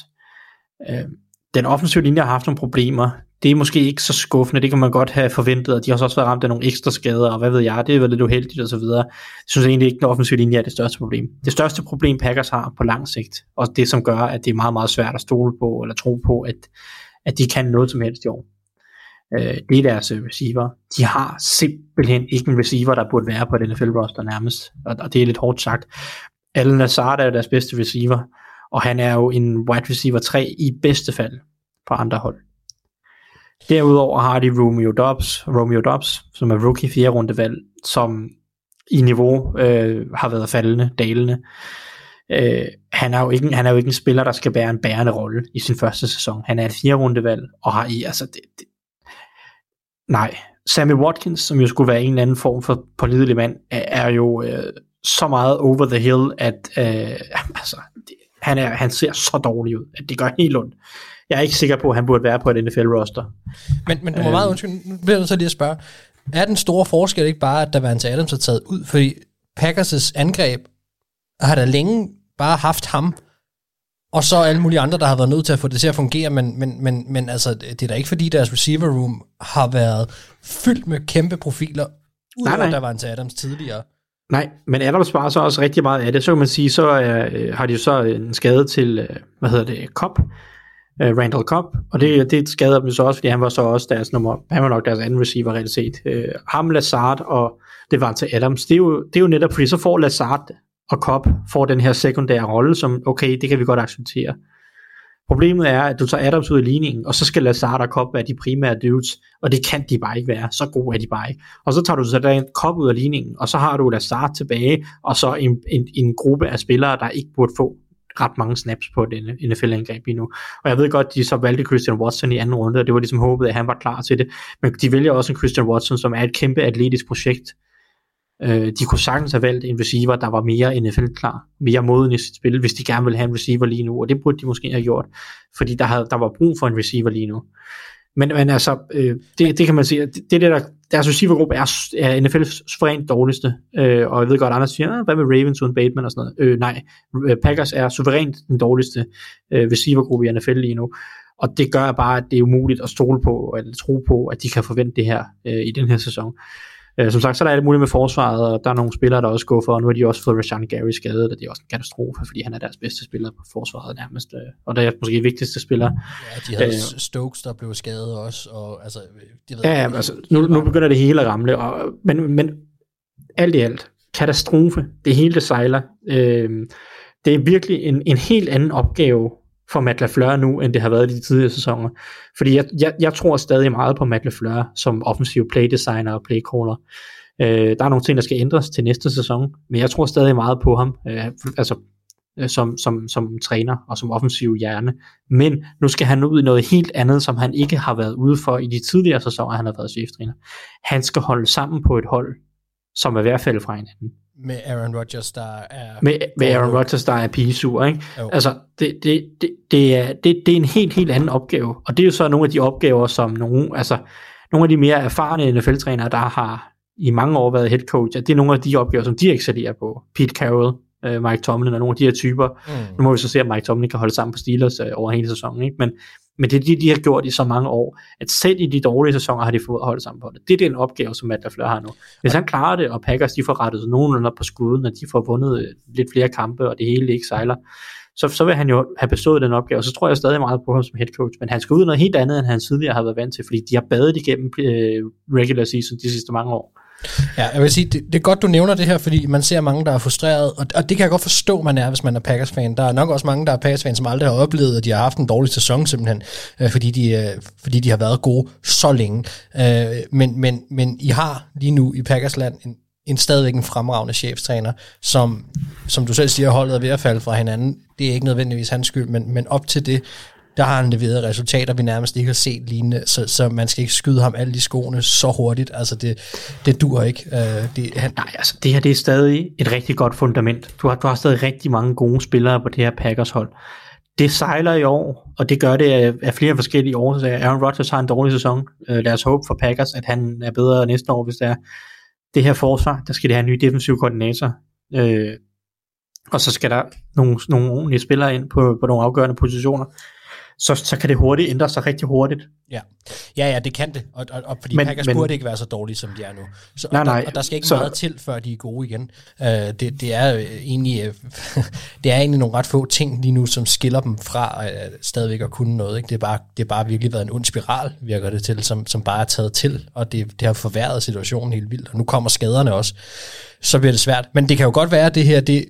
Øh, den offensive linje har haft nogle problemer. Det er måske ikke så skuffende, det kan man godt have forventet, og de har også været ramt af nogle ekstra skader, og hvad ved jeg, det er vel lidt uheldigt og så videre. Jeg synes egentlig ikke, at den offensive linje er det største problem. Det største problem Packers har på lang sigt, og det som gør, at det er meget, meget svært at stole på, eller tro på, at, at de kan noget som helst i år. Øh, det er deres øh, receiver. De har simpelthen ikke en receiver, der burde være på den NFL roster nærmest, og, og det er lidt hårdt sagt. Allen Lazard er deres bedste receiver, og han er jo en wide receiver 3 i bedste fald på andre hold. Derudover har de Romeo Dobbs, Romeo Dobbs, som er rookie fjerde rundevalg, som i niveau øh, har været faldende, dalende. Øh, han, er jo ikke, han er jo ikke en spiller, der skal bære en bærende rolle i sin første sæson. Han er et fjerde rundevalg, og har i, altså det, det, nej, Sammy Watkins, som jo skulle være en eller anden form for pålidelig mand, er, er jo øh, så meget over the hill, at øh, altså, det, han, er, han ser så dårlig ud, at det gør helt ondt. Jeg er ikke sikker på, at han burde være på et NFL-roster. Men, men du må meget undskyld, nu bliver jeg så lige at spørge. Er den store forskel ikke bare, at Davante Adams har taget ud? Fordi Packers' angreb har da længe bare haft ham, og så alle mulige andre, der har været nødt til at få det til at fungere, men, men, men, men altså, det er da ikke fordi, deres receiver room har været fyldt med kæmpe profiler, udover nej, nej. Davante Adams tidligere. Nej, men Adams sparer så også rigtig meget af det. Så kan man sige, så øh, har de jo så en skade til, øh, hvad hedder det, Cobb, øh, Randall Cobb, og det, det skader dem så også, fordi han var så også deres nummer, han var nok deres anden receiver reelt set. Øh, ham, Lazard og det var til Adams, det er, jo, det er jo netop, fordi så får Lazard og Cobb får den her sekundære rolle, som okay, det kan vi godt acceptere. Problemet er, at du tager Adams ud af ligningen, og så skal Lazard og Cobb være de primære dudes, og det kan de bare ikke være. Så gode er de bare ikke. Og så tager du så den Cobb ud af ligningen, og så har du Lazard tilbage, og så en, en, en gruppe af spillere, der ikke burde få ret mange snaps på et NFL-angreb lige nu. Og jeg ved godt, de så valgte Christian Watson i anden runde, og det var ligesom håbet, at han var klar til det. Men de vælger også en Christian Watson, som er et kæmpe atletisk projekt. Øh, de kunne sagtens have valgt en receiver, der var mere NFL-klar, mere moden i sit spil, hvis de gerne ville have en receiver lige nu, og det burde de måske have gjort, fordi der, havde, der var brug for en receiver lige nu. Men, men altså, øh, det, det kan man sige, det, det der, deres receivergruppe er, er NFL's suverænt dårligste, øh, og jeg ved godt, andre siger, ah, hvad med Ravens uden Bateman og sådan noget. Øh, nej, øh, Packers er suverænt den dårligste øh, receivergruppe i NFL lige nu, og det gør bare, at det er umuligt at stole på, eller tro på, at de kan forvente det her øh, i den her sæson. Øh, som sagt, så er der alt muligt med forsvaret, og der er nogle spillere, der også går for, og nu har de også fået Rashan Gary skadet, og det er også en katastrofe, fordi han er deres bedste spiller på forsvaret nærmest, øh, og det er måske vigtigste spiller. Ja, de havde øh, Stokes, der blev skadet også, og altså, de ved, ja, altså, nu, nu begynder det hele at ramle, og, men, men alt i alt, katastrofe, det hele det sejler. Øh, det er virkelig en, en helt anden opgave for Matt LaFleur nu, end det har været i de tidligere sæsoner. Fordi jeg, jeg, jeg tror stadig meget på Matt LaFleur som offensiv playdesigner og playcaller. Øh, der er nogle ting, der skal ændres til næste sæson, men jeg tror stadig meget på ham, øh, altså øh, som, som, som træner og som offensiv hjerne. Men nu skal han ud i noget helt andet, som han ikke har været ude for i de tidligere sæsoner, han har været cheftræner. Han skal holde sammen på et hold, som er i hvert fald fra hinanden med Aaron Rodgers, der er... Med, med Aaron Rodgers, der er pigesur, ikke? Jo. Altså, det, det, det, det, er, det, det er en helt, helt anden opgave. Og det er jo så nogle af de opgaver, som nogle, altså, nogle af de mere erfarne NFL-trænere, der har i mange år været head coach, at det er nogle af de opgaver, som de excellerer på. Pete Carroll, uh, Mike Tomlin og nogle af de her typer. Mm. Nu må vi så se, at Mike Tomlin kan holde sammen på Steelers uh, over hele sæsonen, ikke? Men, Men det er det, de har gjort i så mange år, at selv i de dårlige sæsoner har de fået holdt sammen på det. Det er den opgave, som Matt LaFleur har nu. Hvis han klarer det, og Packers de får rettet nogenlunde op på skuden, at de får vundet øh, lidt flere kampe, og det hele ikke sejler, så, så vil han jo have bestået den opgave, og så tror jeg stadig meget på ham som head coach, men han skal ud noget helt andet, end han tidligere har været vant til, fordi de har badet igennem øh, regular season de sidste mange år. Ja, jeg vil sige, det, det er godt, du nævner det her, fordi man ser mange, der er frustreret, og, og det kan jeg godt forstå, man er, hvis man er Packers-fan. Der er nok også mange, der er Packers-fan, som aldrig har oplevet, at de har haft en dårlig sæson simpelthen, øh, fordi, de, øh, fordi de har været gode så længe. Øh, men, men, men I har lige nu i Packersland en, en stadigvæk en fremragende chefstræner, som, som du selv siger, holdet er ved at falde fra hinanden. Det er ikke nødvendigvis hans skyld, men, men op til det, der har han leveret resultater, vi nærmest ikke har set lignende, så, så man skal ikke skyde ham alle de skoene så hurtigt. Altså, det, det dur ikke. Øh, det, han, Nej, altså det her det er stadig et rigtig godt fundament. Du har, du har stadig rigtig mange gode spillere på det her Packers hold. Det sejler i år, og det gør det af, af flere forskellige årsager. Aaron Rodgers har en dårlig sæson. Øh, lad os håbe for Packers, at han er bedre næste år, hvis det er. Det her forsvar, der skal det have en ny defensiv koordinator. Øh, og så skal der nogle, nogle ordentlige spillere ind på, på nogle afgørende positioner så, så kan det hurtigt ændre sig rigtig hurtigt. Ja, ja, ja det kan det, og, og, og fordi Men- Packers men- burde ikke være så dårlige, som de er nu. Så, Nej, og, der, nej, og der skal ikke så- meget til, før de er gode igen. Uh, det, det er øh, egentlig øh, det er egentlig nogle ret få ting lige nu, som skiller dem fra uh, stadigvæk at kunne noget. Ikke? Det, er bare, det har bare virkelig været en ond spiral, virker det til, som, som bare er taget til, og det, det har forværret situationen helt vildt, og nu kommer skaderne også. Så bliver det svært. Men det kan jo godt være, at det her, det,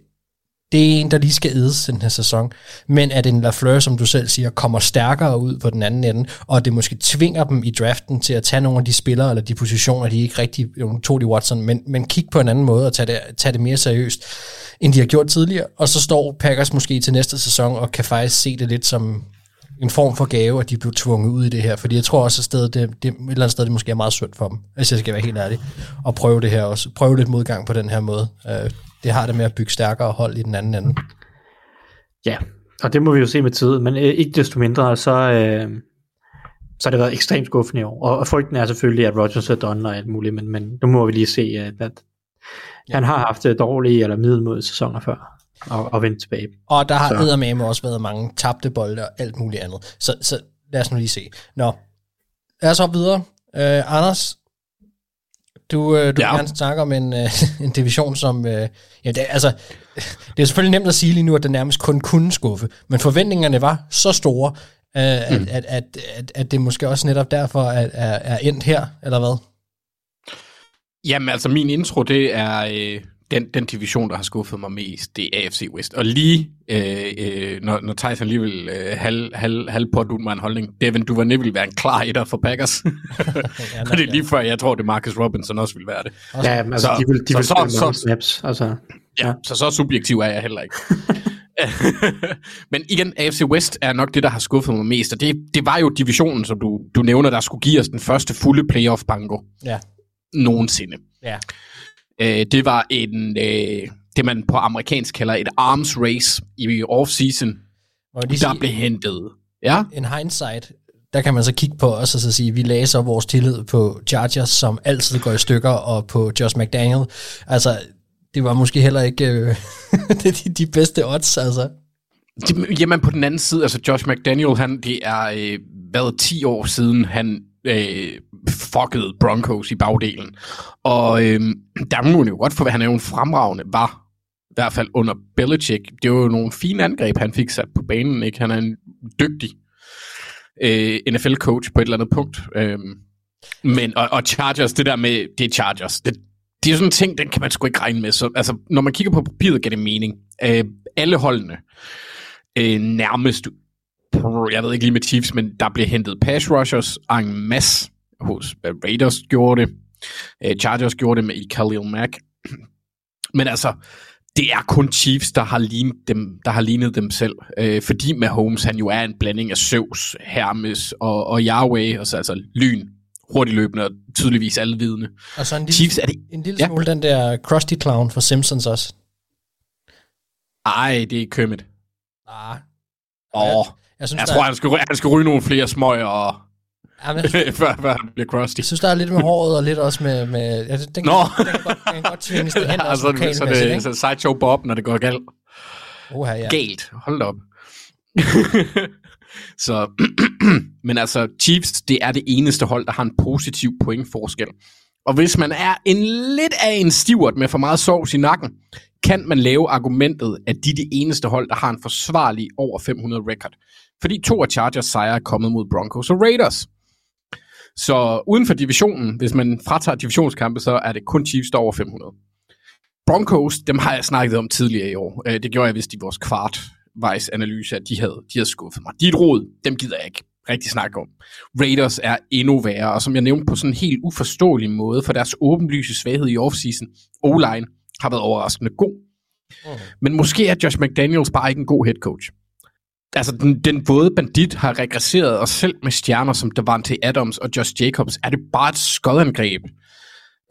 det er en, der lige skal ædes den her sæson. Men at en Lafleur, som du selv siger, kommer stærkere ud på den anden ende, og det måske tvinger dem i draften til at tage nogle af de spillere, eller de positioner, de ikke rigtig tog de Watson, men, men kig på en anden måde og tage det, tage det mere seriøst, end de har gjort tidligere. Og så står Packers måske til næste sæson og kan faktisk se det lidt som en form for gave, at de blev tvunget ud i det her. Fordi jeg tror også, at stedet, det, det, et eller andet sted, det måske er meget synd for dem, hvis jeg skal være helt ærlig, at prøve det her også. Prøve lidt modgang på den her måde. Øh, det har det med at bygge stærkere hold i den anden ende. Ja, og det må vi jo se med tid, men øh, ikke desto mindre, så, øh, så har det været ekstremt skuffende i år. Og, og frygten er selvfølgelig, at Rodgers er done og alt muligt, men, men nu må vi lige se, at, at ja. han har haft øh, dårlige eller middelmodige sæsoner før, og, og vendt tilbage. Og der har eddermame også været mange tabte bolde og alt muligt andet. Så, så lad os nu lige se. Nå, lad os hoppe videre. Uh, Anders, du, uh, du ja. Vil gerne snakke om en, uh, en division, som... Uh, ja, det, altså, det er selvfølgelig nemt at sige lige nu, at den nærmest kun kunne skuffe, men forventningerne var så store, at, at, at, at, at det måske også netop derfor er, er, er endt her, eller hvad? Jamen altså, min intro, det er øh, den, den division, der har skuffet mig mest, det er AFC West. Og lige, øh, øh, når, når Tyson lige vil øh, halv, halv, halv pådute mig en holdning, Devin Duvernay vil være en klar etter for Packers. og det er lige før, jeg tror, det Marcus Robinson også vil være det. Ja, altså, Så- de vil, de så- vil så- så- mange snaps. Altså, Ja, så så subjektiv er jeg heller ikke. Men igen, AFC West er nok det, der har skuffet mig mest, og det, det var jo divisionen, som du, du nævner, der skulle give os den første fulde playoff-bango Ja. nogensinde. Ja. Øh, det var en, øh, det man på amerikansk kalder et arms race i off-season, der sige, blev hentet. Ja, en hindsight, der kan man så kigge på os og så sige, vi læser vores tillid på Chargers, som altid går i stykker, og på Josh McDaniel. Altså, det var måske heller ikke øh, det de, de bedste odds, altså. Jamen på den anden side, altså Josh McDaniel, han, det er øh, været 10 år siden, han øh, fuckede Broncos i bagdelen. Og øh, der må man jo godt for, han er jo en fremragende, var i hvert fald under Belichick. Det var jo nogle fine angreb, han fik sat på banen. Ikke? Han er en dygtig øh, NFL-coach på et eller andet punkt. Øh, men, og, og Chargers, det der med, det er Chargers. Det, det er sådan en ting, den kan man sgu ikke regne med. Så, altså, når man kigger på papiret, giver det mening. Øh, alle holdene, øh, nærmest, jeg ved ikke lige med Chiefs, men der blev hentet pass rushers en masse hos Raiders gjorde det, øh, Chargers gjorde det med i Khalil Mack. Men altså, det er kun Chiefs, der har lignet dem, der har lignet dem selv, øh, fordi Mahomes, han jo er en blanding af Zeus, Hermes og, og Yahweh, altså, altså lyn, hurtigt løbende og tydeligvis alvidende. Og så en lille, Chiefs er det... en lille Ja. smule den der Krusty Clown fra Simpsons også. Ej, det er Kermit. Ah, Åh, jeg synes, jeg der, tror, han skal, han skal ryge nogle flere smøger, og, ja, men, jeg, før, før han bliver crusty. jeg synes, der er lidt med håret, og lidt også med... med ja, den, Nå. den, kan godt, den kan godt tvinges det hen, også altså, så det ikke? så Sideshow Bob, når det går galt. Oha, ja. Galt. Hold da op. så, men altså, Chiefs, det er det eneste hold, der har en positiv pointforskel. Og hvis man er en lidt af en stivert med for meget sovs i nakken, kan man lave argumentet, at de er det eneste hold, der har en forsvarlig over 500 record. Fordi to af Chargers sejre er kommet mod Broncos og Raiders. Så uden for divisionen, hvis man fratager divisionskampe, så er det kun Chiefs, der er over 500. Broncos, dem har jeg snakket om tidligere i år. Øh, Det gjorde jeg vist i vores kvartvejs analyse, at de havde, de havde skuffet mig. Et råd, dem gider jeg ikke rigtig snakke om. Raiders er endnu værre, og som jeg nævnte på sådan en helt uforståelig måde, for deres åbenlyse svaghed i offseason, O-line, har været overraskende god. Men måske er Josh McDaniels bare ikke en god head coach. Altså, den, den våde bandit har regresseret, og selv med stjerner som Davante Adams og Josh Jacobs, er det bare et skodangreb.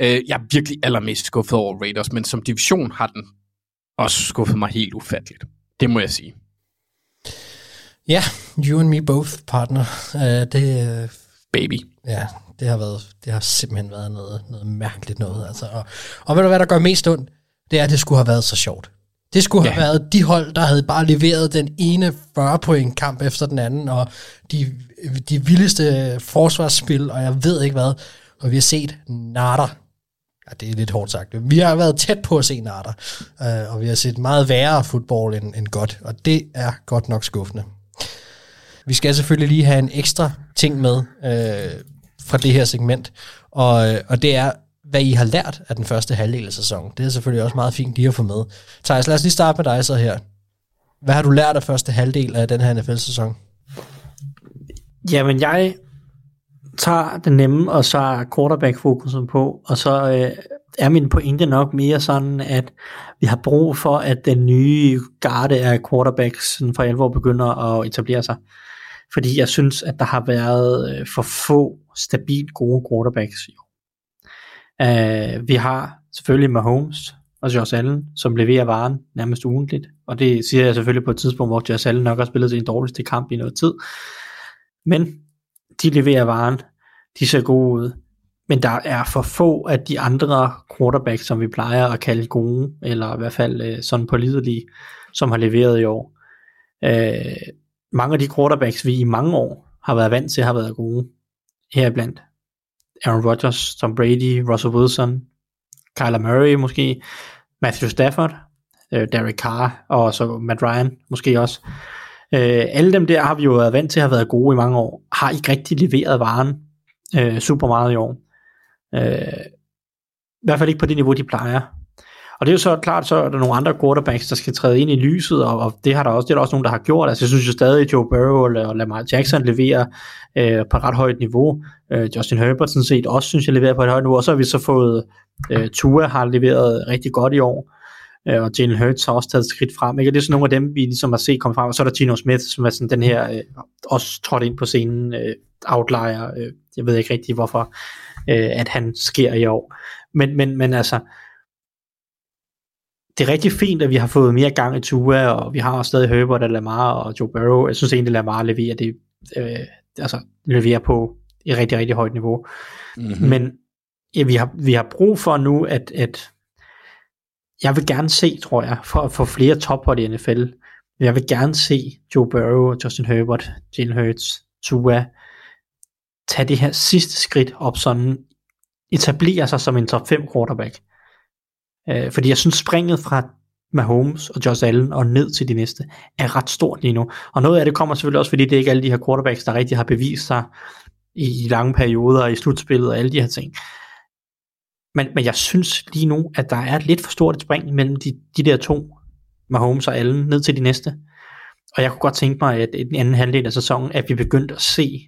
Øh, jeg er virkelig allermest skuffet over Raiders, men som division har den også skuffet mig helt ufatteligt. Det må jeg sige. Ja, you and me both, partner. Uh, det, øh, Baby. ja, det har været, det har simpelthen været noget, noget mærkeligt noget. Altså. Og, og ved du hvad, der gør mest ondt? Det er, at det skulle have været så sjovt. Det skulle have Ja. været de hold, der havde bare leveret den ene 40 point kamp efter den anden, og de, de vildeste forsvarsspil, og jeg ved ikke hvad. Og vi har set natter. Ja, det er lidt hårdt sagt. Vi har været tæt på at se natter, øh, og vi har set meget værre fodbold end, end godt, og det er godt nok skuffende. Vi skal selvfølgelig lige have en ekstra ting med øh, fra det her segment, og, og det er, hvad I har lært af den første halvdel af sæsonen. Det er selvfølgelig også meget fint lige at få med. Thijs, lad os lige starte med dig så her. Hvad har du lært af første halvdel af den her NFL-sæson? Jamen, jeg tager det nemme, og så er quarterback-fokusen på, og så øh, er min pointe nok mere sådan, at vi har brug for, at den nye garde af quarterbacks sådan for alvor begynder at etablere sig. Fordi jeg synes, at der har været øh, for få stabilt gode quarterbacks i. Uh, vi har selvfølgelig Mahomes og Josh Allen, som leverer varen nærmest ugentligt, og det siger jeg selvfølgelig på et tidspunkt, hvor Josh Allen nok har spillet sin dårligste kamp i noget tid. Men de leverer varen, de ser gode ud, men der er for få af de andre quarterbacks, som vi plejer at kalde gode, eller i hvert fald øh, sådan pålidelige, som har leveret i år. Øh, mange af de quarterbacks, vi i mange år har været vant til, har været gode. Heriblandt Aaron Rodgers, Tom Brady, Russell Wilson, Kyler Murray måske, Matthew Stafford, øh, Derek Carr, og så Matt Ryan måske også. Øh, alle dem der har vi jo været vant til at have været gode i mange år, har ikke rigtig leveret varen øh, super meget i år. Øh, I hvert fald ikke på det niveau, de plejer. Og det er jo så klart, så er der nogle andre quarterbacks, der skal træde ind i lyset, og, og det har der også, det er der også nogen, der har gjort. Altså, jeg synes jo stadig, at Joe Burrow og Lamar Jackson leverer øh, på ret højt niveau. Øh, Justin Herbert sådan set også, synes jeg, leverer på et højt niveau. Og så har vi så fået, øh, Tua har leveret rigtig godt i år, øh, og Jalen Hurts har også taget et skridt frem. Ikke? Og det er sådan nogle af dem, vi ligesom har set komme frem. Og så er der Tino Smith, som er sådan den her, øh, også trådt ind på scenen, øh, outlier. Øh, jeg ved ikke rigtig, hvorfor øh, at han sker i år. Men, men, men altså, det er rigtig fint, at vi har fået mere gang i Tua, og vi har stadig Herbert og Lamar og Joe Burrow. Jeg synes egentlig, at Lamar leverer det, øh, altså leverer på et rigtig, rigtig højt niveau. Mm-hmm. Men ja, vi, har, vi har brug for nu, at, at jeg vil gerne se, tror jeg, for at få flere tophold i NFL, jeg vil gerne se Joe Burrow, Justin Herbert, Jalen Hurts, Tua, tage det her sidste skridt op sådan, etablere sig som en top 5 quarterback. Øh, fordi jeg synes springet fra Mahomes og Josh Allen og ned til de næste er ret stort lige nu. Og noget af det kommer selvfølgelig også, fordi det er ikke alle de her quarterbacks, der rigtig har bevist sig i lange perioder i slutspillet og alle de her ting. Men, men jeg synes lige nu, at der er et lidt for stort et spring mellem de, de der to, Mahomes og Allen, ned til de næste. Og jeg kunne godt tænke mig, at i den anden halvdel af sæsonen, at vi begyndte at se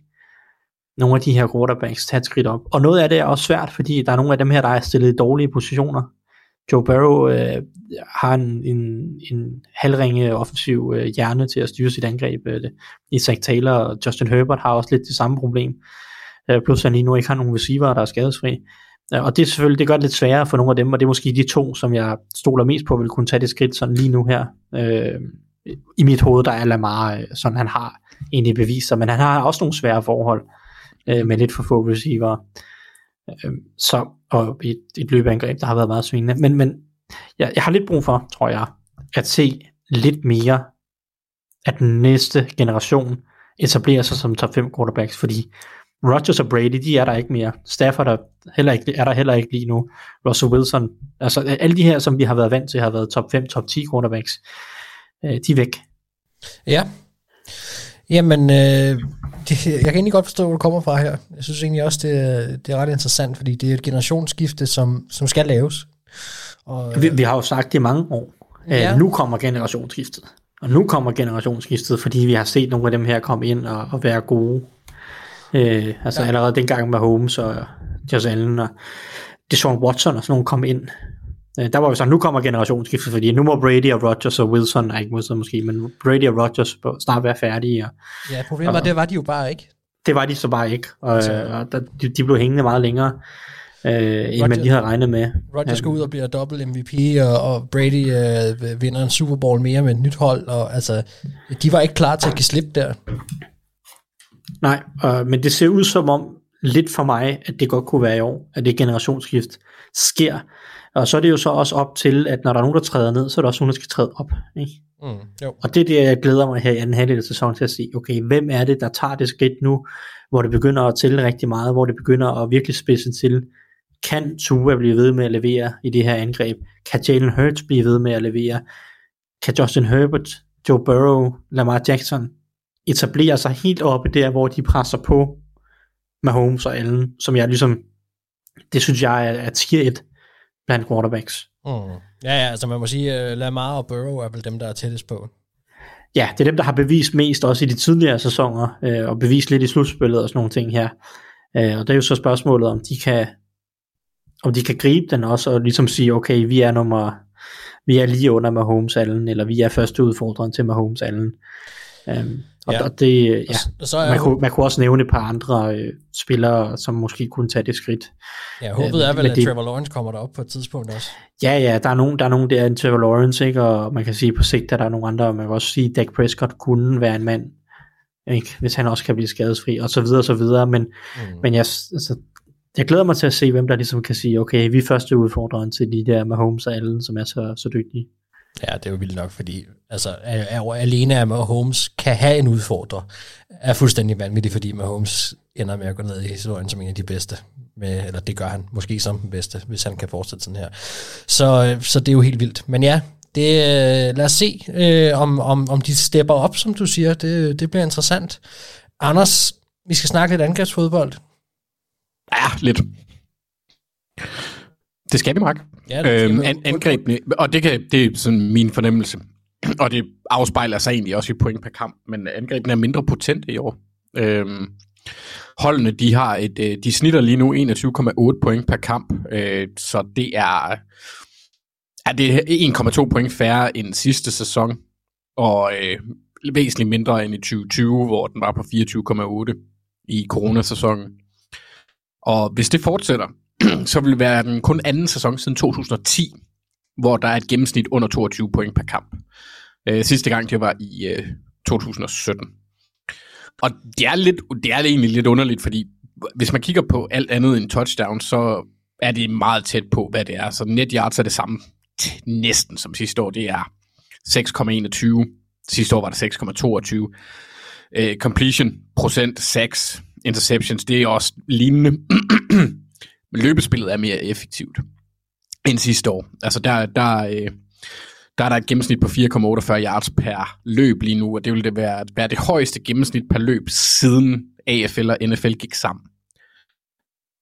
nogle af de her quarterbacks tage et skridt op. Og noget af det er også svært, fordi der er nogle af dem her, der er stillet i dårlige positioner. Joe Barrow øh, har en, en, en halvringe offensiv øh, hjerne til at styre sit angreb. Øh, Isaac Taylor og Justin Herbert har også lidt det samme problem. Øh, plus han lige nu ikke har nogen receiver, der er skadesfri. Øh, og det er selvfølgelig, det gør det lidt sværere for nogle af dem, og det er måske de to, som jeg stoler mest på, vil kunne tage det skridt sådan lige nu her. Øh, I mit hoved, der er Lamar, øh, sådan han har egentlig bevist sig, men han har også nogle svære forhold øh, med lidt for få receiver. Øh, så, og et, et løbeangreb, der har været meget svingende. Men, men jeg, jeg har lidt brug for, tror jeg, at se lidt mere at den næste generation etablerer sig som top 5 quarterbacks, fordi Rodgers og Brady, de er der ikke mere. Stafford er, heller ikke, er der heller ikke lige nu. Russell Wilson, altså alle de her, som vi har været vant til, har været top 5, top 10 quarterbacks, øh, de er væk. Ja. Jamen, øh, det, jeg kan egentlig godt forstå, hvor du kommer fra her. Jeg synes egentlig også, det, er- det er ret interessant, fordi det er et generationsskifte, som, som skal laves. Og, Vi, vi har jo sagt det i mange år. Ja. Ja. Nu kommer generationsskiftet. Og nu kommer generationsskiftet, fordi vi har set nogle af dem her komme ind og, og være gode. Øh, altså ja. allerede dengang med Holmes og Josh Allen og Deshaun Watson og sådan nogle kom ind. Øh, der var vi så, nu kommer generationsskiftet, fordi nu må Brady og Rodgers og Wilson, nej ikke Wilson måske, men Brady og Rodgers snart være færdige. Og ja, problemet var, det var de jo bare ikke. det var de så bare ikke, og, Altså- altså, og der, de, de blev hængende meget længere, øh, end man Rodgers- lige havde regnet med. Rodgers skal ud og bliver dobbelt MVP, og, og Brady øh, vinder en Super Bowl mere med et nyt hold, og altså, de var ikke klar til at give slip der. Nej, øh, men det ser ud som om, lidt for mig, at det godt kunne være i år, at det generationsskift sker. Og så er det jo så også op til, at når der er nogen, der træder ned, så er der også nogen, der skal træde op. Ikke? Mm, jo. Og det er det, jeg glæder mig her i anden halvdel af sæsonen til at se, okay, hvem er det, der tager det skridt nu, hvor det begynder at tælle rigtig meget, hvor det begynder at virkelig spidse til, kan Tua blive ved med at levere i det her angreb? Kan Jalen Hurts blive ved med at levere? Kan Justin Herbert, Joe Burrow, Lamar Jackson etablere sig helt oppe der, hvor de presser på Mahomes og Allen, som jeg ligesom, det synes jeg er, er tier 1 blandt quarterbacks. Mm. Ja, ja, altså man må sige, uh, Lamar og Burrow er vel dem, der er tættest på. ja, det er dem, der har bevist mest også i de tidligere sæsoner, øh, og bevist lidt i slutspillet og sådan nogle ting her. Øh, og det er jo så spørgsmålet, om de kan om de kan gribe den også, og ligesom sige, okay, vi er nummer, vi er lige under Mahomes Allen, eller vi er første udfordreren til Mahomes Allen. Um, og, Ja. og det, ja, Og så er man, kunne, man kunne også nævne et par andre øh, spillere, som måske kunne tage det skridt. Ja, håbet Øh, er vel, at det- Trevor Lawrence kommer derop på et tidspunkt også. Ja, ja, der er nogen, der er nogen der, en Trevor Lawrence, ikke? og man kan sige på sigt, at der er nogle andre, man kan også sige, at Dak Prescott kunne være en mand, ikke? hvis han også kan blive skadesfri, og så videre, og så videre, men, mm. men jeg, altså, jeg glæder mig til at se, hvem der ligesom kan sige, okay, vi er første udfordreren til de der Mahomes og Allen, som er så, så dygtige. Ja, det er jo vildt nok, fordi altså, er, er, alene er Mahomes kan have en udfordrer, er fuldstændig vanvittigt, fordi Mahomes ender med at gå ned i historien som en af de bedste. Med, eller det gør han måske som den bedste, hvis han kan fortsætte sådan her. Så, øh, så det er jo helt vildt. Men ja, det, øh, lad os se, øh, om, om, om de stepper op, som du siger. Det, det bliver interessant. Anders, vi skal snakke lidt angrebsfodbold. Ja, lidt. Det skal vi, Mark. Ja, det øhm, an, angrebene, og det, kan, det er sådan min fornemmelse, og det afspejler sig egentlig også i point per kamp, men angrebene er mindre potente i år. Øhm, holdene, de har et, øh, de snitter lige nu 21,8 point per kamp, øh, så det er, er det er 1,2 point færre end sidste sæson, og øh, væsentligt mindre end i 2020, hvor den var på 24,8 i coronasæsonen. Og hvis det fortsætter, så vil være den kun anden sæson siden 2010, hvor der er et gennemsnit under 22 point per kamp. Øh, sidste gang det var i øh, 2017. Og det er, lidt, det er egentlig lidt underligt, fordi hvis man kigger på alt andet end touchdown, så er det meget tæt på, hvad det er. Så net yards er det samme næsten som sidste år. Det er 6,21. Sidste år var det 6,22. Øh, completion procent 6. Interceptions, det er også lignende. Løbespillet er mere effektivt end sidste år. Altså der, der, øh, der er der et gennemsnit på 4,48 yards per løb lige nu, og det vil det være, være det højeste gennemsnit per løb siden AFL og NFL gik sammen.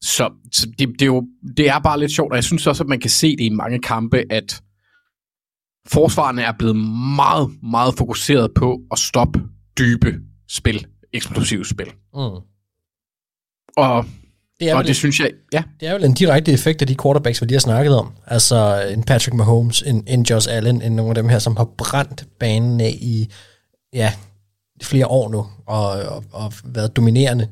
Så, så det, det, er jo, det er bare lidt sjovt, og jeg synes også, at man kan se det i mange kampe, at forsvarerne er blevet meget, meget fokuseret på at stoppe dybe spil, eksplosive spil. Mm. Og Det er, og det synes jeg, ja, det er vel en direkte effekt af de quarterbacks, vi lige har snakket om. Altså en Patrick Mahomes, en, en Josh Allen, en nogle af dem her, som har brændt banen af i ja, flere år nu, og, og, og været dominerende.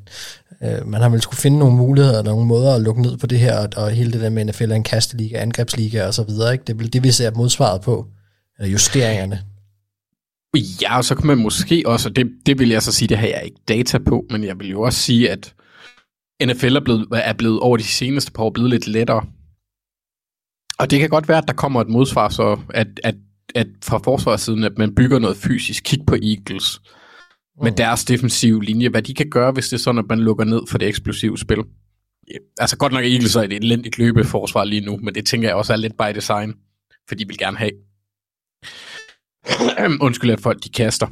Uh, man har vel skulle finde nogle muligheder, nogle måder at lukke ned på det her, og, og hele det der med NFL er en kasteliga, angrebsliga og så videre. Ikke? Det er vel det, vi ser modsvaret på, eller justeringerne. Ja, og så kan man måske også, og det, det vil jeg så sige, det har jeg ikke data på, men jeg vil jo også sige, at NFL er blevet, er blevet over de seneste par år blevet lidt lettere. Og det kan godt være, at der kommer et modsvar, så at, at at fra forsvarssiden, at man bygger noget fysisk. Kig på Eagles med deres defensive linje, hvad de kan gøre, hvis det er sådan, at man lukker ned for det eksplosive spil. Altså godt nok Eagles er et elendigt løbeforsvar lige nu, men det tænker jeg også er lidt by design, for de vil gerne have. Undskyld, at folk de kaster.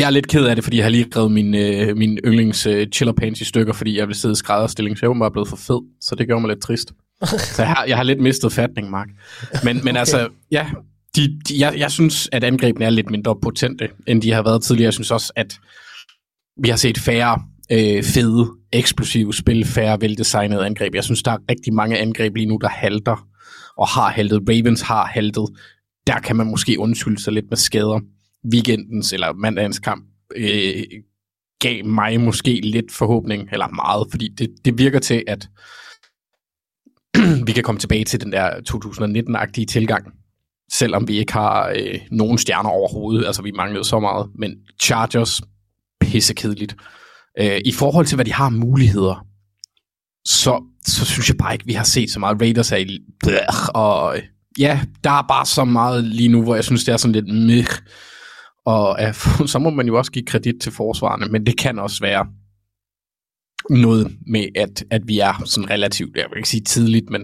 Jeg er lidt ked af det, fordi jeg har lige revet min, øh, min yndlings øh, chiller pants i stykker, fordi jeg vil sidde i skrædderstilling, så jeg var blevet for fed, så det gjorde mig lidt trist. så jeg har, jeg har lidt mistet fatning, Mark. Men, men okay. altså, ja, de, de, jeg, jeg synes, at angrebene er lidt mindre potente, end de har været tidligere. Jeg synes også, at vi har set færre øh, fede, eksplosive spil, færre veldesignede angreb. Jeg synes, der er rigtig mange angreb lige nu, der halter og har haltet. Ravens har haltet. Der kan man måske undskylde sig lidt med skader. Weekendens eller mandagens kamp øh, gav mig måske lidt forhåbning, eller meget, fordi det, det virker til, at vi kan komme tilbage til den der 2019-agtige tilgang, selvom vi ikke har øh, nogen stjerner overhovedet. Altså, vi manglede så meget. Men Chargers, pissekedeligt. Øh, I forhold til, hvad de har muligheder, så, så synes jeg bare ikke, vi har set så meget. Raiders er i... Blæh, og øh, ja, der er bare så meget lige nu, hvor jeg synes, det er sådan lidt... Meh. Og ja, øh, så må man jo også give kredit til forsvarerne, men det kan også være noget med, at, at vi er sådan relativt, jeg vil ikke sige tidligt, men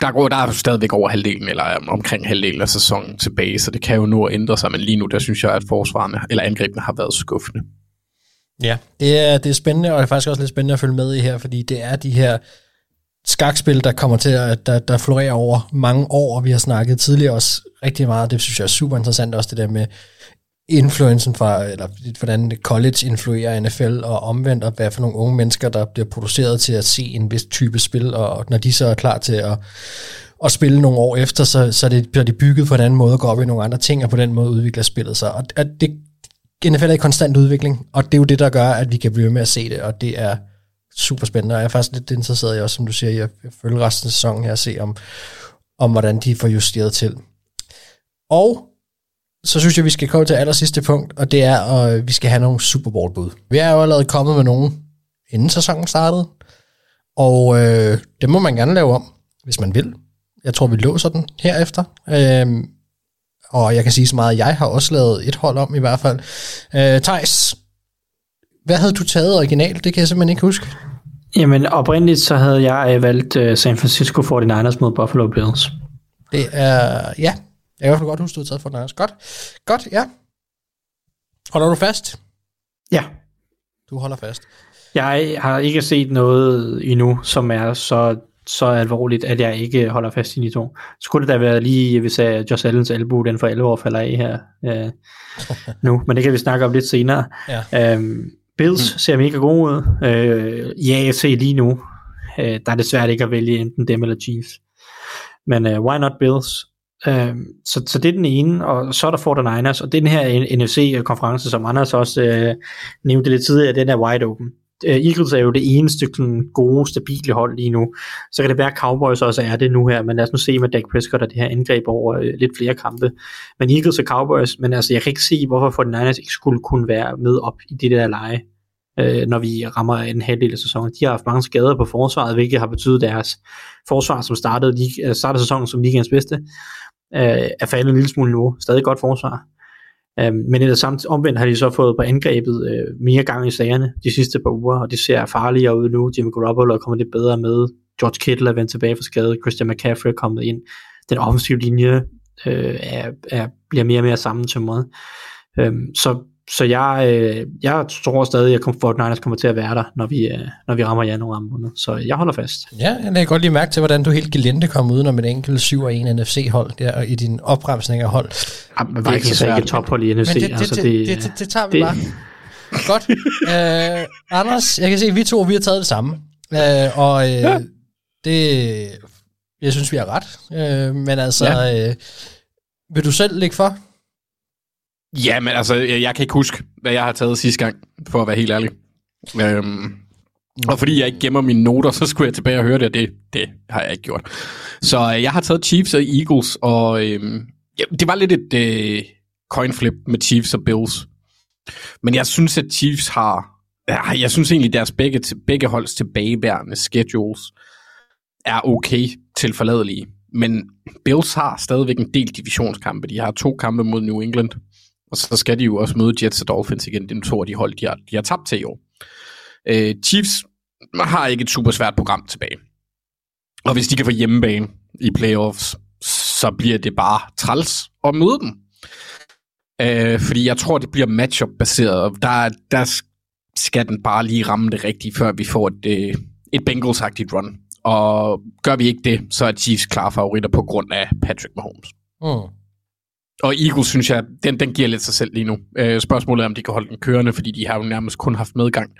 der, går, der er stadigvæk over halvdelen, eller øh, omkring halvdelen af sæsonen tilbage, så det kan jo nå at ændre sig, men lige nu, der synes jeg, at forsvarerne, eller angrebene har været skuffende. Ja, det er, det er spændende, og det er faktisk også lidt spændende at følge med i her, fordi det er de her skakspil, der kommer til at, der, der florerer over mange år, og vi har snakket tidligere også rigtig meget, det synes jeg er super interessant, også det der med influencen fra, eller hvordan college influerer NFL, og omvendt, og hvad for nogle unge mennesker, der bliver produceret til at se en vis type spil, og når de så er klar til at, at spille nogle år efter, så, så det, bliver de bygget på en anden måde, og går op i nogle andre ting, og på den måde udvikler spillet sig. Og at det, NFL er i konstant udvikling, og det er jo det, der gør, at vi kan blive med at se det, og det er super spændende, og jeg er faktisk lidt interesseret i også, som du siger, jeg følger resten af sæsonen her og se om, om hvordan de får justeret til. Og så synes jeg, vi skal komme til aller sidste punkt, og det er, at vi skal have nogle Super Bowl-bud. Vi er jo allerede kommet med nogen, inden sæsonen startede, og øh, det må man gerne lave om, hvis man vil. Jeg tror, vi låser den herefter. Øh, og jeg kan sige så meget, at jeg har også lavet et hold om i hvert fald. Øh, Thijs, hvad havde du taget originalt? Det kan jeg simpelthen ikke huske. Jamen oprindeligt så havde jeg øh, valgt uh, San Francisco 49ers mod Buffalo Bills. Det er, ja, jeg kan i hvert fald godt huske, du har taget for Niners. Godt, godt, ja. Holder du fast? Ja. Du holder fast. Jeg har ikke set noget endnu, som er så, så alvorligt, at jeg ikke holder fast i de to. Skulle det da være lige, hvis jeg Josh Allens albu, den for 11 år falder af her øh, nu, men det kan vi snakke om lidt senere. Ja. Øhm, Bills mm. ser mega gode ud. Øh, ja, jeg ser lige nu. Øh, der er det svært ikke at vælge enten dem eller Chiefs. Men øh, why not Bills? Øh, så, så det er den ene, og så er der 49ers, og den her NFC-konference, som Anders også øh, nævnte lidt tidligere, den er wide open. Øh, Eagles er jo det eneste sådan, gode, stabile hold lige nu. Så kan det være, at Cowboys også er det nu her, men lad os nu se med Dak Prescott og det her angreb over øh, lidt flere kampe. Men Eagles og Cowboys, men altså jeg kan ikke se, hvorfor 49ers ikke skulle kunne være med op i det der leje, øh, når vi rammer en halvdel af sæsonen. De har haft mange skader på forsvaret, hvilket har betydet deres forsvar, som startede, lige, øh, startede sæsonen som ligands bedste, øh, er faldet en lille smule nu. Stadig godt forsvar. Um, men ellers samt omvendt har de så fået på angrebet øh, mere gang i sagerne de sidste par uger, og det ser farligere ud nu. Jimmy Garoppolo er kommet lidt bedre med. George Kittle er vendt tilbage fra skade. Christian McCaffrey er kommet ind. Den offensive linje øh, er, er, bliver mere og mere sammentømret. Øh, så så jeg, øh, jeg tror stadig, at Fortnite kommer til at være der, når vi, øh, når vi rammer januar måned. Så jeg holder fast. Ja, jeg kan godt lige mærke til, hvordan du helt gelente kom uden om et enkelt 7 og 1 NFC-hold der i din opremsning af hold. Ja, men Vikings er ikke et tophold i NFC. Men det, det, altså, det, det, det, det, det tager vi det. bare. Godt. Uh, Anders, jeg kan se, at vi to vi har taget det samme. Uh, og uh, ja. det, jeg synes, vi har ret. Uh, men altså, ja. uh, vil du selv lægge for? Ja, men altså, jeg kan ikke huske, hvad jeg har taget sidste gang, for at være helt ærlig. Øhm, og fordi jeg ikke gemmer mine noter, så skulle jeg tilbage og høre det, og det, det har jeg ikke gjort. Så øh, jeg har taget Chiefs og Eagles, og øhm, ja, det var lidt et øh, coin flip med Chiefs og Bills. Men jeg synes, at Chiefs har... Ja, jeg synes egentlig, deres begge, begge holds tilbageværende schedules er okay til forladelige. men Bills har stadigvæk en del divisionskampe. De har to kampe mod New England, og så skal de jo også møde Jets og Dolphins igen. Det er to af de hold, de har, de har tabt til i år. Øh, Chiefs har ikke et super svært program tilbage. Og hvis de kan få hjemmebane i playoffs, så bliver det bare træls at møde dem. Øh, fordi jeg tror, det bliver matchup-baseret, og der, der skal den bare lige ramme det rigtige, før vi får et, øh, et Bengals-agtigt run. Og gør vi ikke det, så er Chiefs klare favoritter på grund af Patrick Mahomes. Mm. Og Eagles, synes jeg, den, den giver lidt sig selv lige nu. Øh, spørgsmålet er, om de kan holde den kørende, fordi de har jo nærmest kun haft medgang.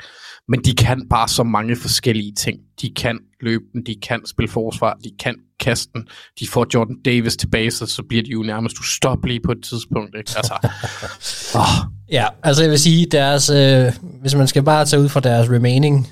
Men de kan bare så mange forskellige ting. De kan løbe den, de kan spille forsvar, de kan kaste den. De får Jordan Davis tilbage, så, så bliver de jo nærmest ustoppelige på et tidspunkt. Ikke? Altså, oh. Ja, altså jeg vil sige, deres, øh, hvis man skal bare tage ud fra deres remaining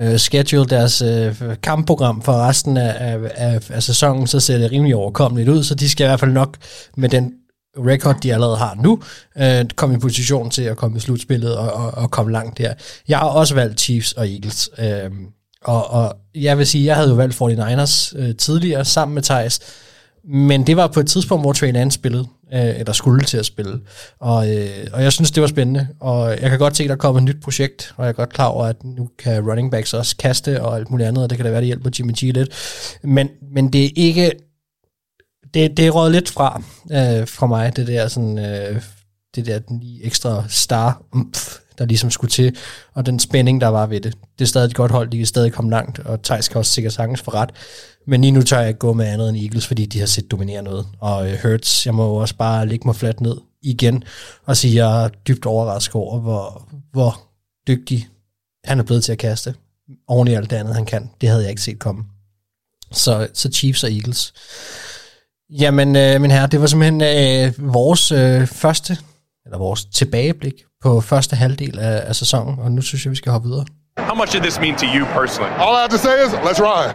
øh, schedule, deres øh, kampprogram for resten af, af, af, af sæsonen, så ser det rimelig overkommeligt ud, så de skal i hvert fald nok med den record, de allerede har nu, øh, kom i position til at komme i slutspillet og, og, og komme langt der. Jeg har også valgt Chiefs og Eagles, øh, og, og jeg vil sige, jeg havde jo valgt 49ers øh, tidligere sammen med Thijs, men det var på et tidspunkt, hvor Trey Lance spillede, øh, eller skulle til at spille. Og, øh, og jeg synes, det var spændende. Og jeg kan godt se, at der kommer et nyt projekt, og jeg er godt klar over, at nu kan running backs også kaste og alt muligt andet, og det kan da være, det hjælper Jimmy G lidt. Men, men det er ikke... Det, det er røget lidt fra, øh, fra mig, det der sådan... Øh, det der den lige ekstra star, umf, der ligesom skulle til, og den spænding, der var ved det. Det er stadig et godt hold, de kan stadig komme langt, og Thijs kan også sikkert sagtens for ret. Men lige nu tør jeg ikke gå med andet end Eagles, fordi de har set dominere noget. Og øh, Hurts, jeg må jo også bare ligge mig fladt ned igen, og sige, at jeg er dybt overrasket over, hvor, hvor dygtig han er blevet til at kaste. Oven i alt det andet, han kan. Det havde jeg ikke set komme. Så, så Chiefs og Eagles. Jamen, øh, min herre, det var simpelthen øh, vores øh, første, eller vores tilbageblik på første halvdel af, af sæsonen, og nu synes jeg, vi skal hoppe videre. How much did this mean to you personally? All I have to say is, let's ride.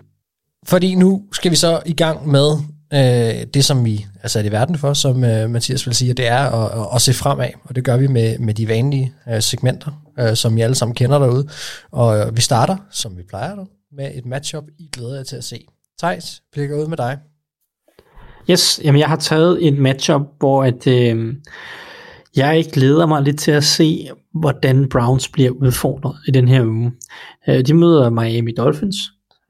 Fordi nu skal vi så i gang med øh, det, som vi er sat i verden for, som øh, Mathias vil sige, det er at, at, at se fremad, og det gør vi med, med de vanlige øh, segmenter, øh, som I alle sammen kender derude. Og øh, vi starter, som vi plejer det, med et matchup, I glæder jer til at se. Thijs, blikker ud med dig. Yes, jamen jeg har taget et matchup, hvor at, øh, jeg glæder mig lidt til at se, hvordan Browns bliver udfordret i den her uge. Øh, de møder Miami Dolphins.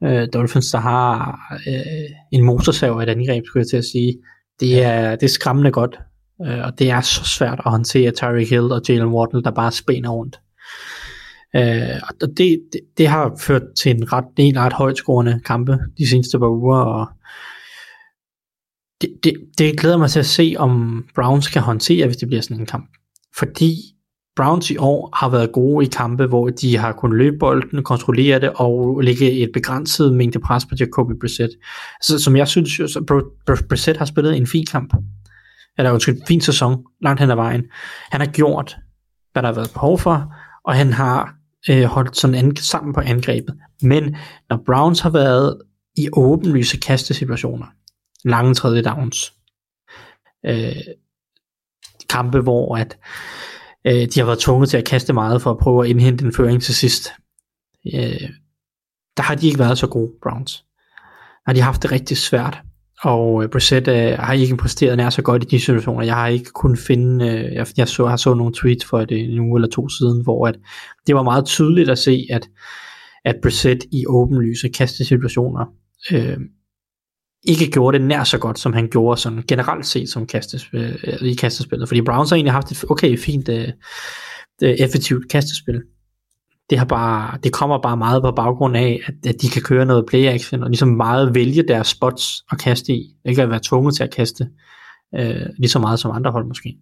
Øh, Dolphins, der har øh, en motorsav af et angreb, skulle jeg til at sige. Det er, det er skræmmende godt, øh, og det er så svært at håndtere Tyreek Hill og Jalen Waddle, der bare spænder rundt. Øh, og det, det, det har ført til en ret, en ret højt scorende kampe de seneste par uger, og det, det, det glæder mig til at se, om Browns kan håndtere, hvis det bliver sådan en kamp. Fordi Browns i år har været gode i kampe, hvor de har kunnet løbe bolden, kontrollere det og lægge et begrænset mængde pres på Jacoby Brissett. Så som jeg synes, så Brissett har spillet en fin kamp. Eller undskyld, en fin sæson, langt hen ad vejen. Han har gjort, hvad der har været behov for, og han har øh, holdt sådan an- sammen på angrebet. Men når Browns har været i åbenlyse kastesituationer, lange tredje downs, øh, kampe, hvor at øh, de har været tvunget til at kaste meget for at prøve at indhente en føring til sidst. Øh, der har de ikke været så gode, Browns. Har de haft det rigtig svært. Og øh, Brissett øh, har ikke præsteret nær så godt i de situationer. Jeg har ikke kunnet finde, øh, jeg, jeg så, har så nogle tweets for det øh, en uge eller to siden, hvor at det var meget tydeligt at se, at, at Brissett i åbenlyse kastesituationer øh, ikke gjorde det nær så godt, som han gjorde sådan generelt set som kastespil, øh, i kastespillet. Fordi Browns har egentlig haft et okay, fint, øh, øh, effektivt kastespil. Det, har bare, det kommer bare meget på baggrund af, at, at de kan køre noget play action, og ligesom meget vælge deres spots at kaste i. Ikke at være tvunget til at kaste øh, lige så meget som andre hold måske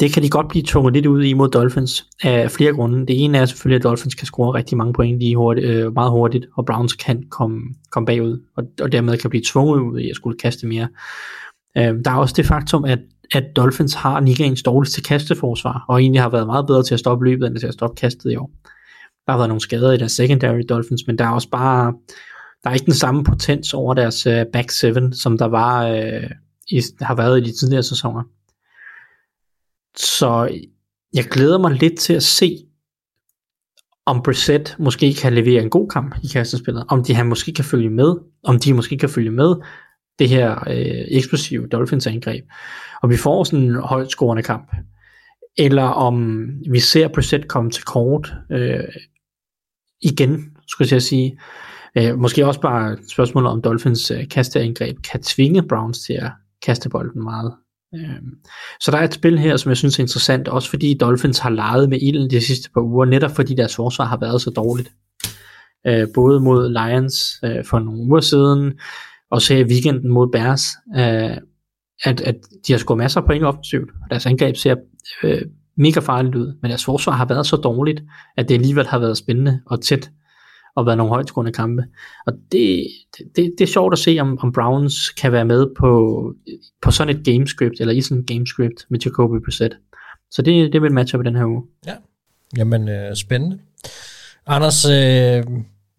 det kan de godt blive tvunget lidt ud i mod Dolphins af flere grunde. Det ene er selvfølgelig, at Dolphins kan score rigtig mange point lige hurtigt, øh, meget hurtigt, og Browns kan komme, komme bagud, og, og dermed kan blive tvunget ud i at skulle kaste mere. Øh, der er også det faktum, at, at Dolphins har ligaens dårligste kasteforsvar, og egentlig har været meget bedre til at stoppe løbet, end til at stoppe kastet i år. Der har været nogle skader i deres secondary Dolphins, men der er også bare, der er ikke den samme potens over deres øh, back seven, som der var, øh, i, har været i de tidligere sæsoner. Så jeg glæder mig lidt til at se, om Brissett måske kan levere en god kamp i kastespillet, om de han måske kan følge med, om de måske kan følge med det her øh, eksplosive Dolphins angreb, og vi får sådan en højt scorende kamp, eller om vi ser Brissett komme til kort øh, igen, skulle jeg sige. Øh, måske også bare spørgsmålet om Dolphins øh, kasteangreb kan tvinge Browns til at kaste bolden meget. Øhm, så der er et spil her, som jeg synes er interessant, også fordi Dolphins har leget med ilden de sidste par uger, netop fordi deres forsvar har været så dårligt. Øh, både mod Lions øh, for nogle uger siden, og så i weekenden mod Bears, øh, at, at de har scoret masser af point offensivt, og deres angreb ser øh, mega farligt ud, men deres forsvar har været så dårligt, at det alligevel har været spændende og tæt, og været nogle højtskårende kampe. Og det, det, det er sjovt at se, om, om Browns kan være med på, på sådan et gamescript, eller i sådan et gamescript med Jacoby Brissett. Så det, det vil matche op i den her uge. Ja. Jamen, øh, spændende. Anders, øh,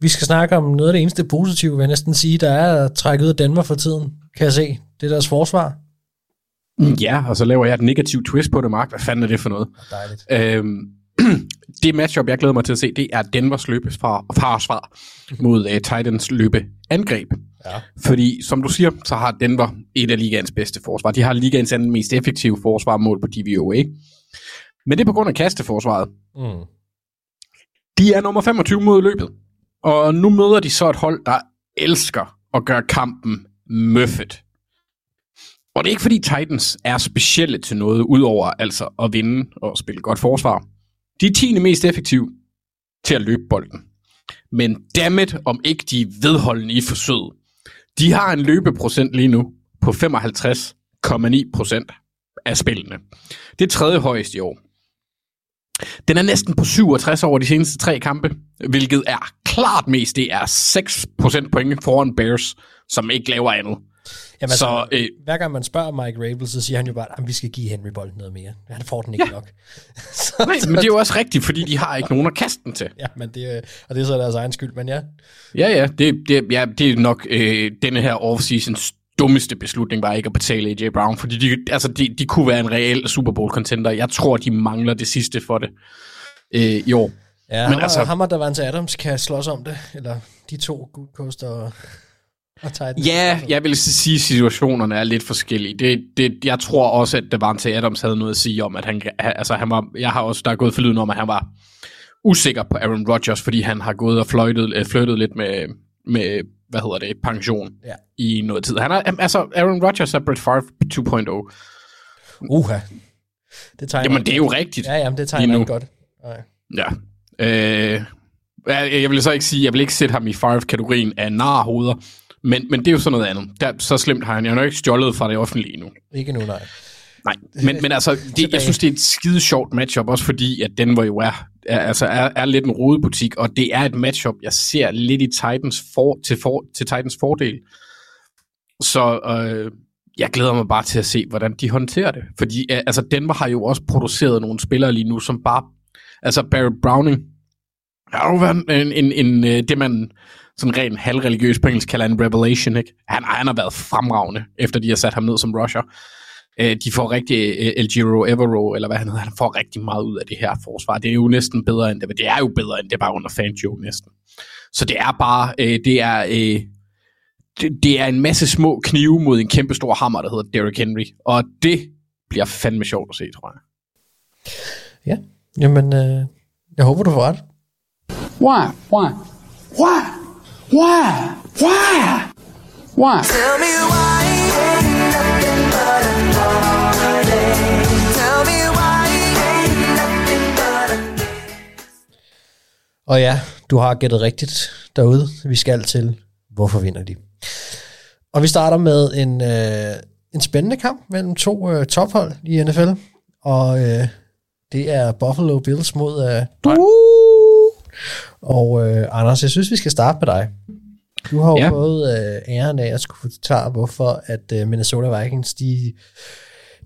vi skal snakke om noget af det eneste positive, vil jeg næsten sige, der er at trække ud af Danmark for tiden, kan jeg se. Det er deres forsvar. Ja, og så laver jeg et negativt twist på det, Mark. Hvad fanden er det for noget? Dejligt. Øhm, det matchup, jeg glæder mig til at se, det er Denvers løbe fra forsvar mod uh, Titans løbe angreb. Ja. Fordi, som du siger, så har Denver et af ligaens bedste forsvar. De har ligaens anden mest effektive forsvar mål på DVOA. Men det er på grund af kasteforsvaret. Mm. De er nummer 25 mod løbet. Og nu møder de så et hold, der elsker at gøre kampen møffet. Og det er ikke fordi Titans er specielle til noget, udover altså at vinde og spille godt forsvar. De er 10. mest effektive til at løbe bolden. Men dammit, om ikke de er vedholdende i forsøget. De har en løbeprocent lige nu på 55,9 procent af spillene. Det er tredje højest i år. Den er næsten på 67 over de seneste tre kampe, hvilket er klart mest. Det er 6 procent point foran Bears, som ikke laver andet. Jamen, Så, så, øh, øh, hver gang man spørger Mike Rabel, så siger han jo bare, at vi skal give Henry bolden noget mere. Han får den ikke Ja. nok. så, Nej, men det er jo også rigtigt, fordi de har ikke nogen at kaste den til. Ja, men det, er- og det er så deres egen skyld, men ja. Ja, ja, det, det, ja, det er nok øh, denne her offseasons dummeste beslutning var ikke at betale AJ Brown, fordi de, altså, de, de kunne være en reel Super Bowl contender. Jeg tror, de mangler det sidste for det øh, i år. Ja, Men ham, altså- altså, ham og Davante Adams kan slås om det, eller de to Good Coast og, og Titans. Ja, jeg vil sige, at situationerne er lidt forskellige. Det, det, jeg tror også, at Davante Adams havde noget at sige om, at han, altså han var, jeg har også, der er gået forlyden om, at han var usikker på Aaron Rodgers, fordi han har gået og fløjtet, øh, flyttet lidt med, med, hvad hedder det, pension Ja. i noget tid. Han er, altså, Aaron Rodgers er Brett Favre 2.0. Uha. Det tegner Jamen, det er jo rigtigt. Ja, jamen, det tegner ikke godt. Nej. Ja. Øh, jeg jeg vil så ikke sige, jeg vil ikke sætte ham i Favre-kategorien af narhoder, men, men det er jo sådan noget andet. Der, så slemt har han jo nok ikke stjålet fra det offentlige endnu. Ikke nu, nej. Nej, men, men altså, det, jeg synes, det er et skide sjovt matchup, også fordi, at Denver jo er, er, altså er, er lidt en rodebutik, og det er et matchup, jeg ser lidt i Titans for, til, for, til Titans fordel. Så øh, jeg glæder mig bare til at se, hvordan de håndterer det. Fordi øh, altså, Denver har jo også produceret nogle spillere lige nu, som bare... Altså, Barry Browning har jo været en, en, en, øh, det, man sådan rent halvreligiøs på engelsk kalder en revelation, ikke? Han, han har været fremragende, efter de har sat ham ned som rusher. Øh, de får rigtig øh, El Giro Evero, eller hvad han hedder, han får rigtig meget ud af det her forsvar. Det er jo næsten bedre end det, det er jo bedre end det bare under Fangio næsten. Så det er bare, øh, det er, øh, det, det er en masse små knive mod en kæmpe stor hammer, der hedder Derrick Henry. Og det bliver fandme sjovt at se, tror jeg. Ja, jamen, øh, jeg håber, du får ret. Why? Why? Why? Why? Why? Why? Tell me why ain't nothing but a holiday. Tell me why ain't nothing but a Og ja, du har gættet rigtigt derude. Vi skal til, hvorfor vinder de? Og vi starter med en, øh, en spændende kamp mellem to øh, tophold i NFL. Og øh, det er Buffalo Bills mod... Øh, og øh, Anders, jeg synes, vi skal starte med dig. Du har jo Ja. fået øh, æren af at skulle forklare, hvorfor at øh, Minnesota Vikings, de,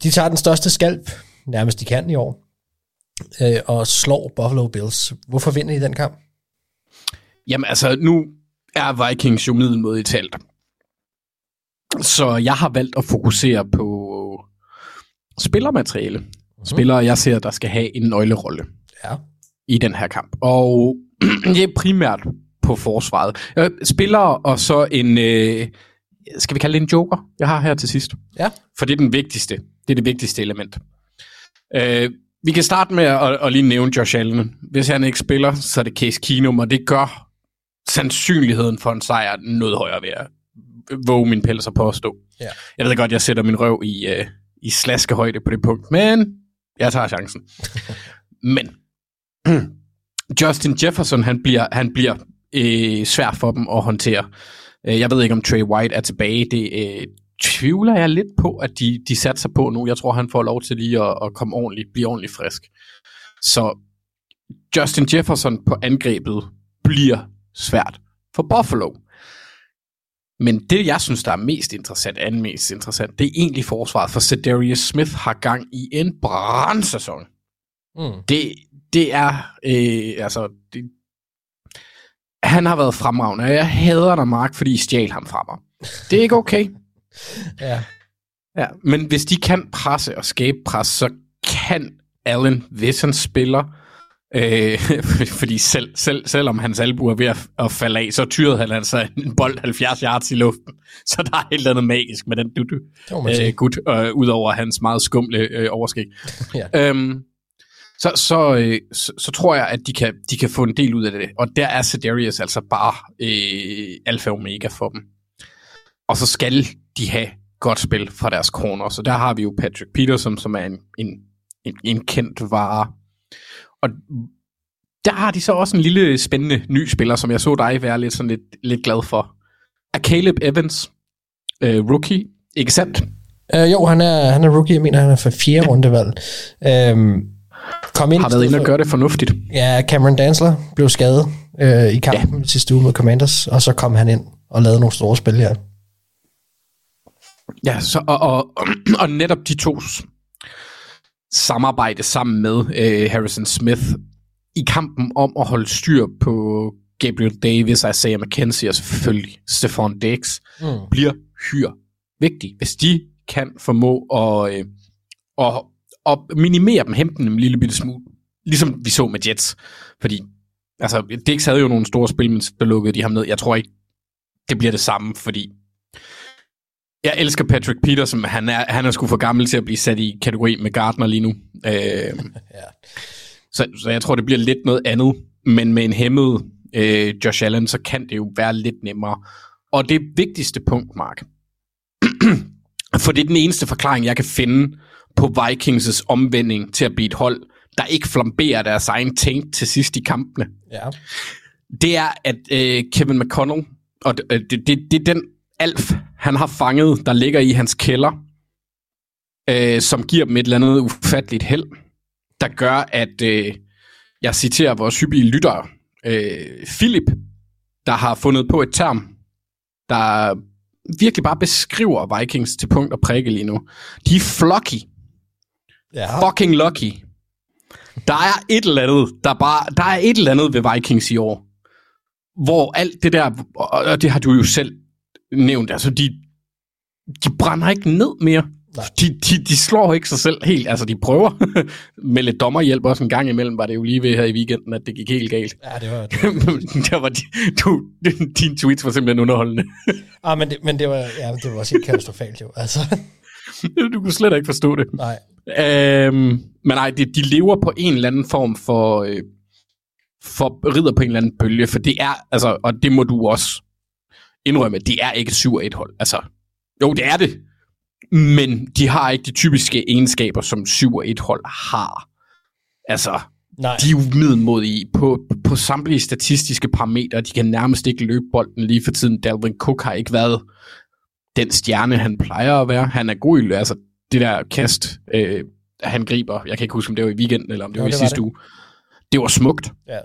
de tager den største skalp, nærmest de kan i år, øh, og slår Buffalo Bills. Hvorfor vinder de den kamp? Jamen altså, nu er Vikings jo middelmådigt talt. Så jeg har valgt at fokusere på spillermateriale. Spillere, jeg ser, der skal have en nøglerolle Ja. I den her kamp. Og det er primært på forsvaret. Øh, spillere og så en, øh, skal vi kalde det en joker, jeg har her til sidst. Ja. For det er den vigtigste. Det er det vigtigste element. Øh, vi kan starte med at, at lige nævne Josh Allen. Hvis han ikke spiller, så er det Case Keenum, og det gør sandsynligheden for en sejr noget højere ved at våge min pels at påstå. Ja. Jeg ved godt, jeg sætter min røv i, øh, i slaskehøjde på det punkt, men jeg tager chancen. men Justin Jefferson, han bliver, han bliver øh, svær for dem at håndtere. Øh, Jeg ved ikke, om Trey White er tilbage. Det øh, tvivler jeg lidt på, at de, de satser på nu. Jeg tror, han får lov til lige at, at komme ordentligt, blive ordentligt frisk. Så Justin Jefferson på angrebet bliver svært for Buffalo. Men det, jeg synes, der er mest interessant, anden mest interessant, det er egentlig forsvaret, for Cedarius Smith har gang i en brandsæson. Mm. Det, det er, øh, altså, det, han har været fremragende, og jeg hader dig, Mark, fordi I stjal ham fra mig. Det er ikke okay. Ja. Ja, men hvis de kan presse og skabe pres, så kan Allen, hvis han spiller, øh, fordi selv, selv, selvom hans albu er ved at, at falde af, så tyrede han altså en bold 70 yards i luften. Så der er et eller andet magisk med den du, du, øh, gut, øh, udover hans meget skumle øh, overskæg. Ja. Øhm, så, så, øh, så, så tror jeg, at de kan, de kan få en del ud af det. Og der er Cedarius altså bare øh, alfa og omega for dem. Og så skal de have godt spil fra deres corner. Så der har vi jo Patrick Peterson, som er en, en, en, en kendt vare. Og der har de så også en lille spændende ny spiller, som jeg så dig være lidt, sådan lidt, lidt glad for. Er Caleb Evans, øh, rookie, ikke sandt? Uh, jo, han er, han er rookie. Jeg mener, han er for fjerde rundevalg. Um, kom ind Har været inde og gøre det fornuftigt. Ja, Cameron Dansler blev skadet øh, i kampen ja. sidste uge mod Commanders, og så kom han ind og lavede nogle store spil her. Ja, så, og, og, og netop de to samarbejde sammen med øh, Harrison Smith i kampen om at holde styr på Gabriel Davis, Isaiah McKenzie og selvfølgelig Stephon Diggs, Mm. bliver hyr vigtigt. Hvis de kan formå at, øh, at, at minimere dem, hente dem en lille bitte smule, ligesom vi så med Jets. Fordi altså, Diggs havde jo nogle store spil, men så lukkede de ham ned. Jeg tror ikke, det bliver det samme, fordi jeg elsker Patrick Peterson, han er, han er sgu for gammel til at blive sat i kategori med Gardner lige nu. Øh, ja. så, så jeg tror, det bliver lidt noget andet. Men med en hæmmet øh, Josh Allen, så kan det jo være lidt nemmere. Og det vigtigste punkt, Mark, for det er den eneste forklaring, jeg kan finde på Vikings' omvending til at blive et hold, der ikke flamberer deres egen taint til sidst i kampene Ja. det er, at øh, Kevin McConnell, og det, øh, det, det, det er den alf, han har fanget, der ligger i hans kælder, øh, som giver dem et eller andet ufatteligt held, der gør, at, øh, jeg citerer vores hyppige lyttere, øh, Philip, der har fundet på et term, der virkelig bare beskriver Vikings til punkt og prikke lige nu. De er flocky. Ja. Fucking lucky. Der er et eller andet, der bare, der er et eller andet ved Vikings i år, hvor alt det der, og det har du jo selv nævnt, altså de, de brænder ikke ned mere. De, de, de slår ikke sig selv helt, altså de prøver med lidt dommerhjælp også en gang imellem, var det jo lige ved her i weekenden, at det gik helt galt. Ja, det var... Det der var de, du, dine tweets var simpelthen underholdende. ah, men, det, men det var, ja, det var også helt katastrofalt jo. Altså, du kunne slet ikke forstå det. nej. Øhm, men nej, de, de lever på en eller anden form for, øh, for rider på en eller anden bølge, for det er, altså, og det må du også indrømme, det er ikke et 7 1 hold. Altså, jo, det er det, men de har ikke de typiske egenskaber, som 7 1 hold har. Altså, Nej. de er jo middelmodige på, på samtlige statistiske parametre. De kan nærmest ikke løbe bolden lige for tiden. Dalvin Cook har ikke været den stjerne, han plejer at være. Han er god i altså det der kast, øh, han griber. Jeg kan ikke huske, om det var i weekenden, eller om det Jo, var i det var sidste det. uge. Det var smukt Ja.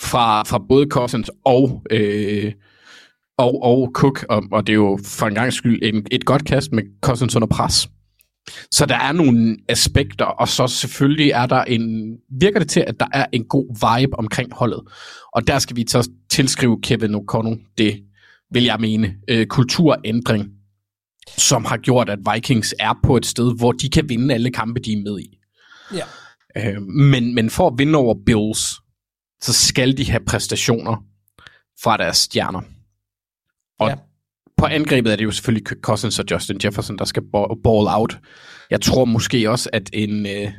fra, fra både Cousins og, øh, og, og Cook, og, og det er jo for en gang skyld en, et godt kast med Cousins under pres. Så der er nogle aspekter, og så selvfølgelig er der en, virker det til, at der er en god vibe omkring holdet. Og der skal vi så tilskrive Kevin O'Connell det, vil jeg mene, øh, kulturændring, som har gjort, at Vikings er på et sted, hvor de kan vinde alle kampe, de er med i. Ja. Øh, men, men for at vinde over Bills, så skal de have præstationer fra deres stjerner. Og Ja. på angrebet er det jo selvfølgelig Kirk Cousins og Justin Jefferson, der skal ba- ball out. Jeg tror måske også, at en, øh,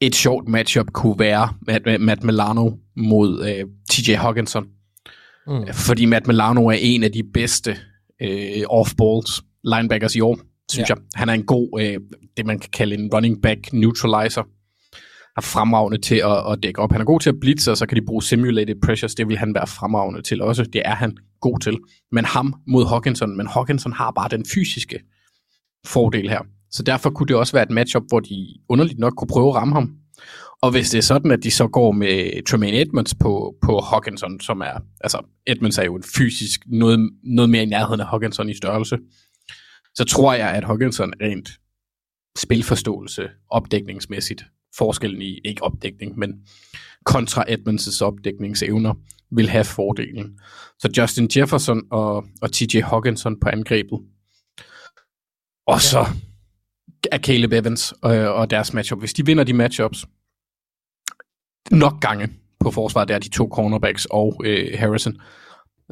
et sjovt matchup kunne være Matt, Matt Milano mod øh, TJ Hawkinson. Mm. Fordi Matt Milano er en af de bedste øh, off-balls linebackers i år, synes Ja. jeg. Han er en god, øh, det man kan kalde en running back neutralizer. Er fremragende til at, at dække op. Han er god til at blitze, og så kan de bruge simulated pressures. Det vil han være fremragende til også. Det er han god til. Men ham mod Hawkinson, men Hawkinson har bare den fysiske fordel her. Så derfor kunne det også være et matchup, hvor de underligt nok kunne prøve at ramme ham. Og hvis det er sådan, at de så går med Tremaine Edmonds på, på Hawkinson, som er, altså Edmonds er jo en fysisk, noget, noget mere i nærheden af Hawkinson i størrelse, så tror jeg, at Hawkinson rent spilforståelse, opdækningsmæssigt, forskellen i, ikke opdækning, men kontra Edmonds' opdækningsevner, vil have fordelen. Så Justin Jefferson og, og TJ Hawkinson på angrebet. Og så er Caleb Evans og, og deres matchup. Hvis de vinder de matchups, nok gange på forsvaret, der er de to cornerbacks og øh, Harrison,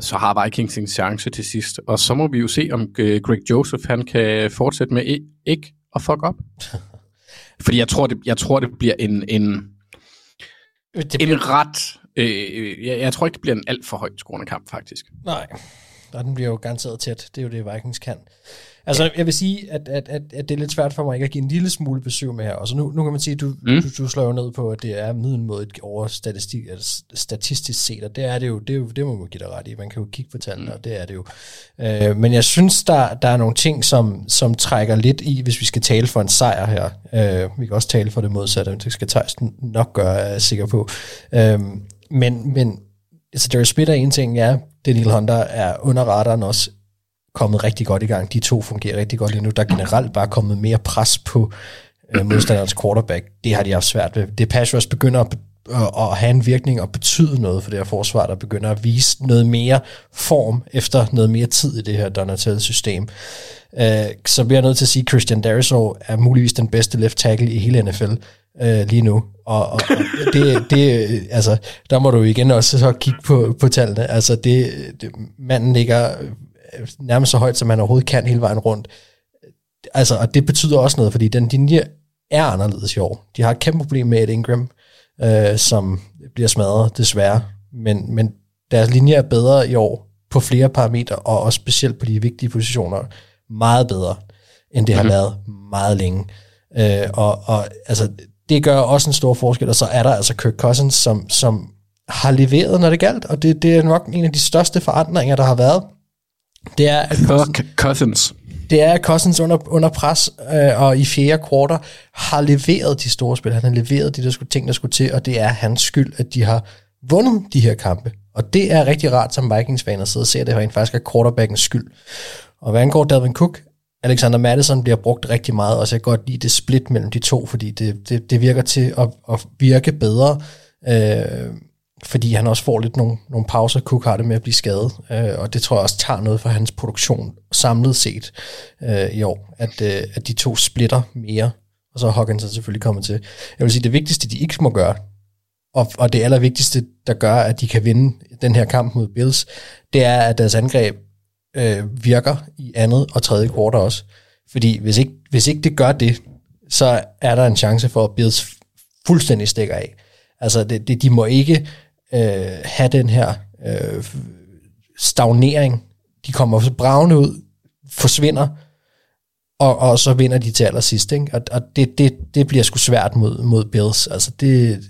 så har Vikings en chance til sidst. Og så må vi jo se, om øh, Greg Joseph han kan fortsætte med ikke at fuck op. Fordi jeg tror, det, jeg tror, det bliver en, en, Det en ret... Øh, jeg, jeg tror ikke, det bliver en alt for højt scorende kamp, faktisk. Nej, og den bliver jo garanteret tæt. Det er jo det, Vikings kan. Altså, jeg vil sige, at, at, at, at det er lidt svært for mig ikke at give en lille smule besøg med her. Og så nu, nu kan man sige, at du, mm. Mm. du, du slår jo ned på, at det er middelmådet over statistik, altså statistisk set, og det er det jo, det, er jo, det må man give dig ret i. Man kan jo kigge på tallene, og det er det jo. Øh, men jeg synes, der, der er nogle ting, som, som trækker lidt i, hvis vi skal tale for en sejr her. Øh, vi kan også tale for det modsatte, men det skal Thijs nok gøre, er jeg sikker på. Øh, men, men altså Darius Smith er en ting, ja, Daniel Hunter er under radaren også kommet rigtig godt i gang. De to fungerer rigtig godt lige nu. Der er generelt bare kommet mere pres på øh, modstanderens quarterback. Det har de haft svært ved. Det pass rush begynder at, at, at have en virkning og betyde noget for det her forsvar, der begynder at vise noget mere form efter noget mere tid i det her Donatello-system. Øh, så bliver jeg nødt til at sige, at Christian Darisaw er muligvis den bedste left tackle i hele NFL øh, lige nu. Og, og, og det, det, øh, altså, der må du igen også så kigge på, på tallene. Altså, det, det, manden ligger nærmest så højt, som man overhovedet kan hele vejen rundt. Altså, og det betyder også noget, fordi den linje er anderledes i år. De har et kæmpe problem med Ed Ingram, øh, som bliver smadret, desværre. Men, men deres linje er bedre i år på flere parametre, og også specielt på de vigtige positioner, meget bedre, end det har Mhm. været meget længe. Øh, og, og altså, det gør også en stor forskel, og så er der altså Kirk Cousins, som, som har leveret, når det galt, og det, det er nok en af de største forandringer, der har været. Det er, at Cousins, Cousins. det er, at Cousins under, under pres øh, og i fjerde kvarter har leveret de store spil. Han har leveret de der skulle, ting, der skulle til, og det er hans skyld, at de har vundet de her kampe. Og det er rigtig rart som Vikings-fan at sidde og se, at det rent faktisk er quarterbackens skyld. Og hvad angår Dalvin Cook, Alexander Madison bliver brugt rigtig meget, og så jeg godt lide det split mellem de to, fordi det, det, det virker til at, at virke bedre, øh, fordi han også får lidt nogle, nogle pauser. Cook har det med at blive skadet, øh, og det tror jeg også tager noget for hans produktion samlet set øh, i år, at, øh, at de to splitter mere, og så er Hawkins selvfølgelig kommet til. Jeg vil sige, det vigtigste, de ikke må gøre, og, og det allervigtigste, der gør, at de kan vinde den her kamp mod Bills, det er, at deres angreb øh, virker i andet og tredje kvartal også. Fordi hvis ikke, hvis ikke det gør det, så er der en chance for, at Bills fuldstændig stikker af. Altså, det, det, de må ikke øh, have den her øh, stagnering. De kommer så bravende ud, forsvinder, og, og så vinder de til allersidst. Ikke? Og, og det, det, det bliver sgu svært mod, mod Bills. Altså, det,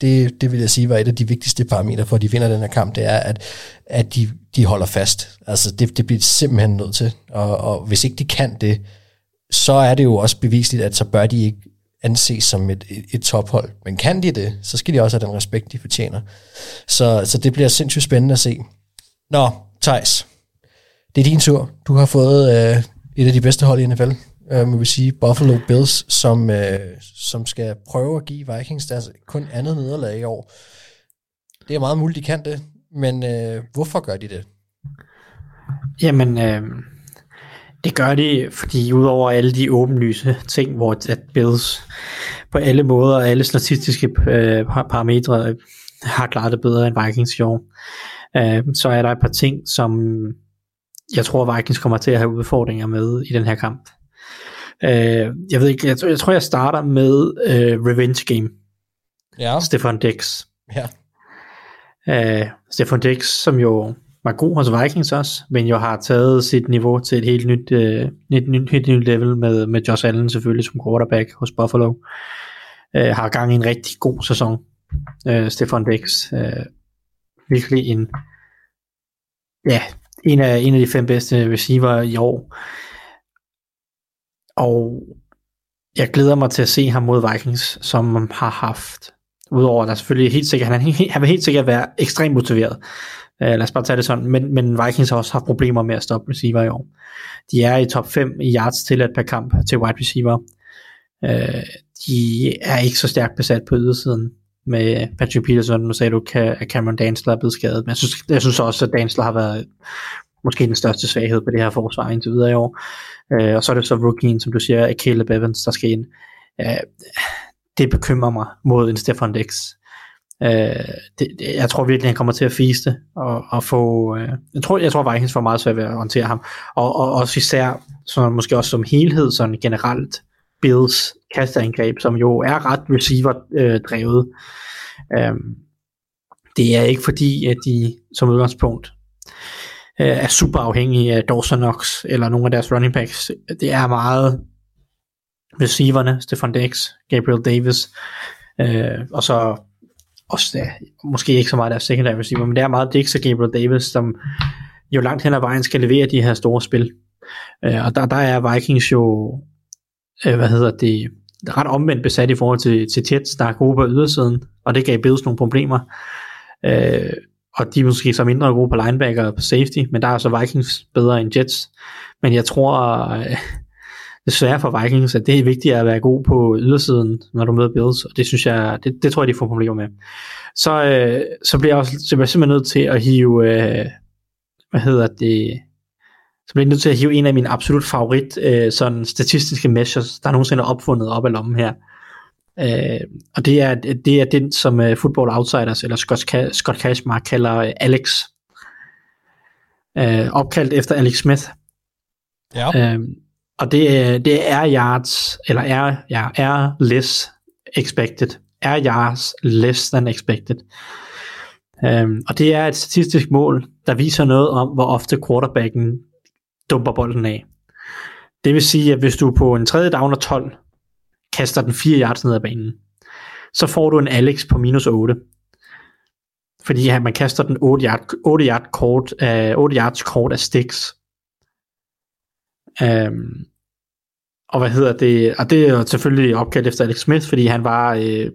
det, det vil jeg sige var et af de vigtigste parametre for, at de vinder den her kamp, det er, at, at de, de holder fast. Altså, det, det bliver de simpelthen nødt til. Og, og hvis ikke de kan det, så er det jo også bevisligt, at så bør de ikke anses som et, et, et tophold. Men kan de det, så skal de også have den respekt, de fortjener. Så, så det bliver sindssygt spændende at se. Nå, Thijs, det er din tur. Du har fået øh, et af de bedste hold i NFL, øh, må vi sige, Buffalo Bills, som, øh, som skal prøve at give Vikings deres kun andet nederlag i år. Det er meget muligt, de kan det, men øh, hvorfor gør de det? Jamen, øh, det gør de, fordi udover alle de åbenlyse ting, hvor at Bills på alle måder, alle statistiske øh, par- parametre har klaret det bedre end Vikings i år. Øh, så er der et par ting, som jeg tror Vikings kommer til at have udfordringer med i den her kamp. Øh, jeg ved ikke, jeg, tror- jeg tror jeg starter med øh, Revenge Game. Ja. Stefan Dix. Ja. Øh, Stefan Dix, som jo var god hos Vikings også, men jo har taget sit niveau til et helt nyt, øh, nyt, nyt, helt nyt level med, med Josh Allen selvfølgelig som quarterback hos Buffalo. Øh, har gang i en rigtig god sæson. Øh, Stefan Dix. Øh, virkelig en ja, en af, en af de fem bedste receiver i år. Og jeg glæder mig til at se ham mod Vikings, som har haft, udover at der selvfølgelig helt sikkert, han, er helt, han vil helt sikkert være ekstremt motiveret. Uh, lad os bare tage det sådan. Men, men Vikings har også haft problemer med at stoppe receiver i år. De er i top 5 i yards til per kamp til wide receiver. Uh, de er ikke så stærkt besat på ydersiden med Patrick Peterson. Nu sagde du, at Cameron Dansler er blevet skadet. Men jeg synes, jeg synes også, at Dansler har været måske den største svaghed på det her forsvar indtil videre i år. Uh, og så er det så rookien, som du siger, Caleb Evans, der skal ind. Uh, det bekymrer mig mod en Stefan Dix. Øh, det, det, jeg tror virkelig, han kommer til at fiste og, og få... Øh, jeg, tror, jeg tror, Vikings får meget svært ved at håndtere ham. Og, og også især, sådan, måske også som helhed, sådan generelt, Bills kasteangreb, som jo er ret receiver-drevet. Um, det er ikke fordi, at de som udgangspunkt øh, er super afhængige af Dawson Knox eller nogle af deres running backs. Det er meget receiverne, Stefan Dix, Gabriel Davis, øh, og så også ja, måske ikke så meget deres secondary receiver, men det er meget Dix og Gabriel Davis, som jo langt hen ad vejen skal levere de her store spil. Øh, og der, der er Vikings jo, øh, hvad hedder det, ret omvendt besat i forhold til, til Jets, der er gode på ydersiden, og det gav Bills nogle problemer. Øh, og de er måske så mindre gode på linebacker og på safety, men der er så Vikings bedre end Jets. Men jeg tror øh, desværre for Vikings, at det er vigtigt at være god på ydersiden, når du møder Bills, og det synes jeg, det, det tror jeg, de får problemer med. Så, øh, så bliver jeg også så bliver jeg simpelthen nødt til at hive, øh, hvad hedder det, så bliver jeg nødt til at hive en af mine absolut favorit øh, sådan statistiske measures, der nogensinde er opfundet op af lommen her. Øh, og det er, det er den, som uh, Football Outsiders, eller Scott, Ca- Scott Cashmark kalder uh, Alex. Øh, opkaldt efter Alex Smith. Ja. Øh, og det, øh, det er yards, eller er, ja, er less expected. Er yards less than expected. Um, og det er et statistisk mål, der viser noget om, hvor ofte quarterbacken dumper bolden af. Det vil sige, at hvis du på en tredje down og 12 kaster den 4 yards ned ad banen, så får du en Alex på minus 8. Fordi ja, man kaster den 8 yard, 8 yard kort, uh, 8 yards kort af sticks. Øhm, og hvad hedder det? Og det er jo selvfølgelig opkaldt efter Alex Smith, fordi han var øh,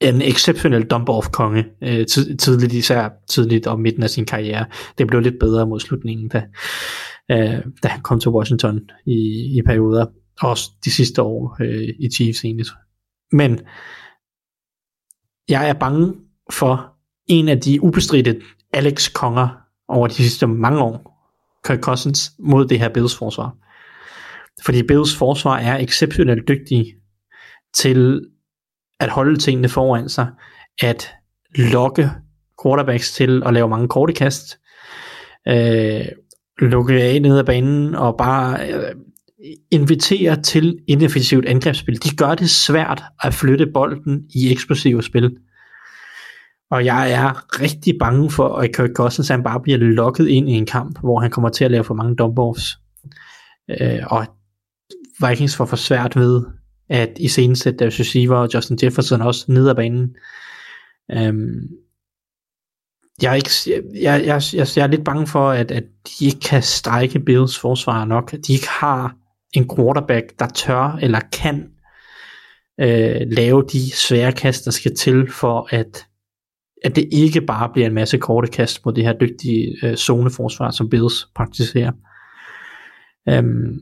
en exceptionel dump-off-konge øh, tidligt, især tidligt og midten af sin karriere. Det blev lidt bedre mod slutningen, da, øh, da han kom til Washington i, i perioder. Også de sidste år øh, i Chiefs egentlig. Men jeg er bange for en af de ubestridte Alex-konger over de sidste mange år, Kirk Cousins, mod det her Bills forsvar. Fordi Bills forsvar er exceptionelt dygtige til at holde tingene foran sig, at lokke quarterbacks til at lave mange korte kast, øh, lukke af ned ad banen og bare øh, invitere til ineffektivt angrebsspil. De gør det svært at flytte bolden i eksplosive spil. Og jeg er rigtig bange for, at Kirk Cousins han bare bliver lukket ind i en kamp, hvor han kommer til at lave for mange dump Øh, og Vikings får for svært ved at i scenesætte deres receiver og Justin Jefferson også ned ad banen. Øhm, jeg, er ikke, jeg, jeg, jeg, jeg er lidt bange for, at, at de ikke kan strække Bills forsvar nok. At de ikke har en quarterback, der tør eller kan øh, lave de svære kast, der skal til for, at, at det ikke bare bliver en masse korte kast mod det her dygtige øh, zoneforsvar, som Bills praktiserer. Øhm,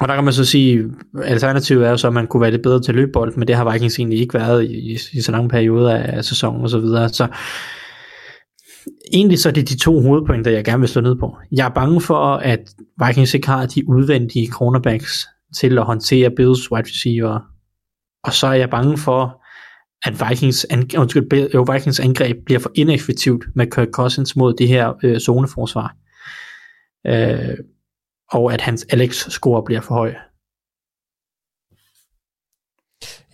og der kan man så sige, alternativet er jo så, at man kunne være lidt bedre til løbebold, men det har Vikings egentlig ikke været i, i, i så lange perioder af sæsonen og så videre. Så egentlig så er det de to hovedpointer, jeg gerne vil slå ned på. Jeg er bange for, at Vikings ikke har de udvendige cornerbacks til at håndtere Bills wide receiver. Og så er jeg bange for, at Vikings, an, undskyld, jo, Vikings angreb bliver for ineffektivt med Kirk Cousins mod det her øh, zoneforsvar. Øh, og at hans Alex-score bliver for høj.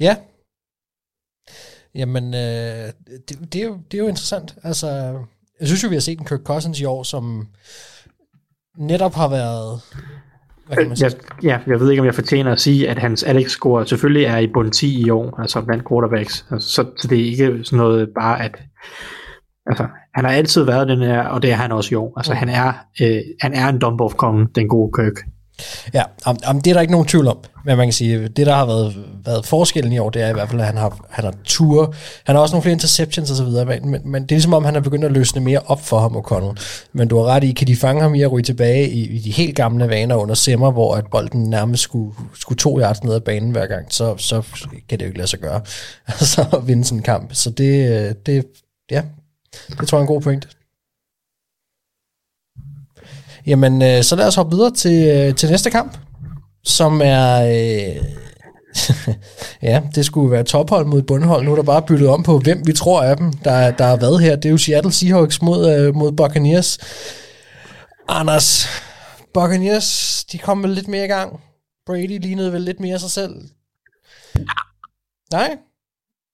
Ja. Jamen, øh, det, det, er jo, det er jo interessant. Altså, jeg synes jo, vi har set en Kirk Cousins i år, som netop har været... Jeg, ja, jeg ved ikke, om jeg fortjener at sige, at hans Alex-score selvfølgelig er i bund 10 i år, altså blandt quarterbacks. Altså, så, så det er ikke sådan noget bare, at altså, han har altid været den her, og det er han også i år. Altså, Mm. han er, øh, han er en dump off konge den gode Kirk. Ja, om, om det er der ikke nogen tvivl om. Men man kan sige, det der har været, været forskellen i år, det er i hvert fald, at han har, han har tur. Han har også nogle flere interceptions og så videre, men, men, men det er ligesom om, han er begyndt at løsne mere op for ham, O'Connell. Men du har ret i, kan de fange ham i at ryge tilbage i, i de helt gamle vaner under Simmer, hvor at bolden nærmest skulle, skulle to yards ned ad banen hver gang, så, så kan det jo ikke lade sig gøre. Altså at vinde sådan en kamp. Så det, øh, det, ja, det tror jeg er en god pointe. Jamen, øh, så lad os hoppe videre til, øh, til næste kamp, som er... Øh, ja, det skulle være tophold mod bundhold. Nu er der bare byttet om på, hvem vi tror af dem, der, der har været her. Det er jo Seattle Seahawks mod, øh, mod Buccaneers. Anders, Buccaneers, de kom vel lidt mere i gang. Brady lignede vel lidt mere sig selv. Nej?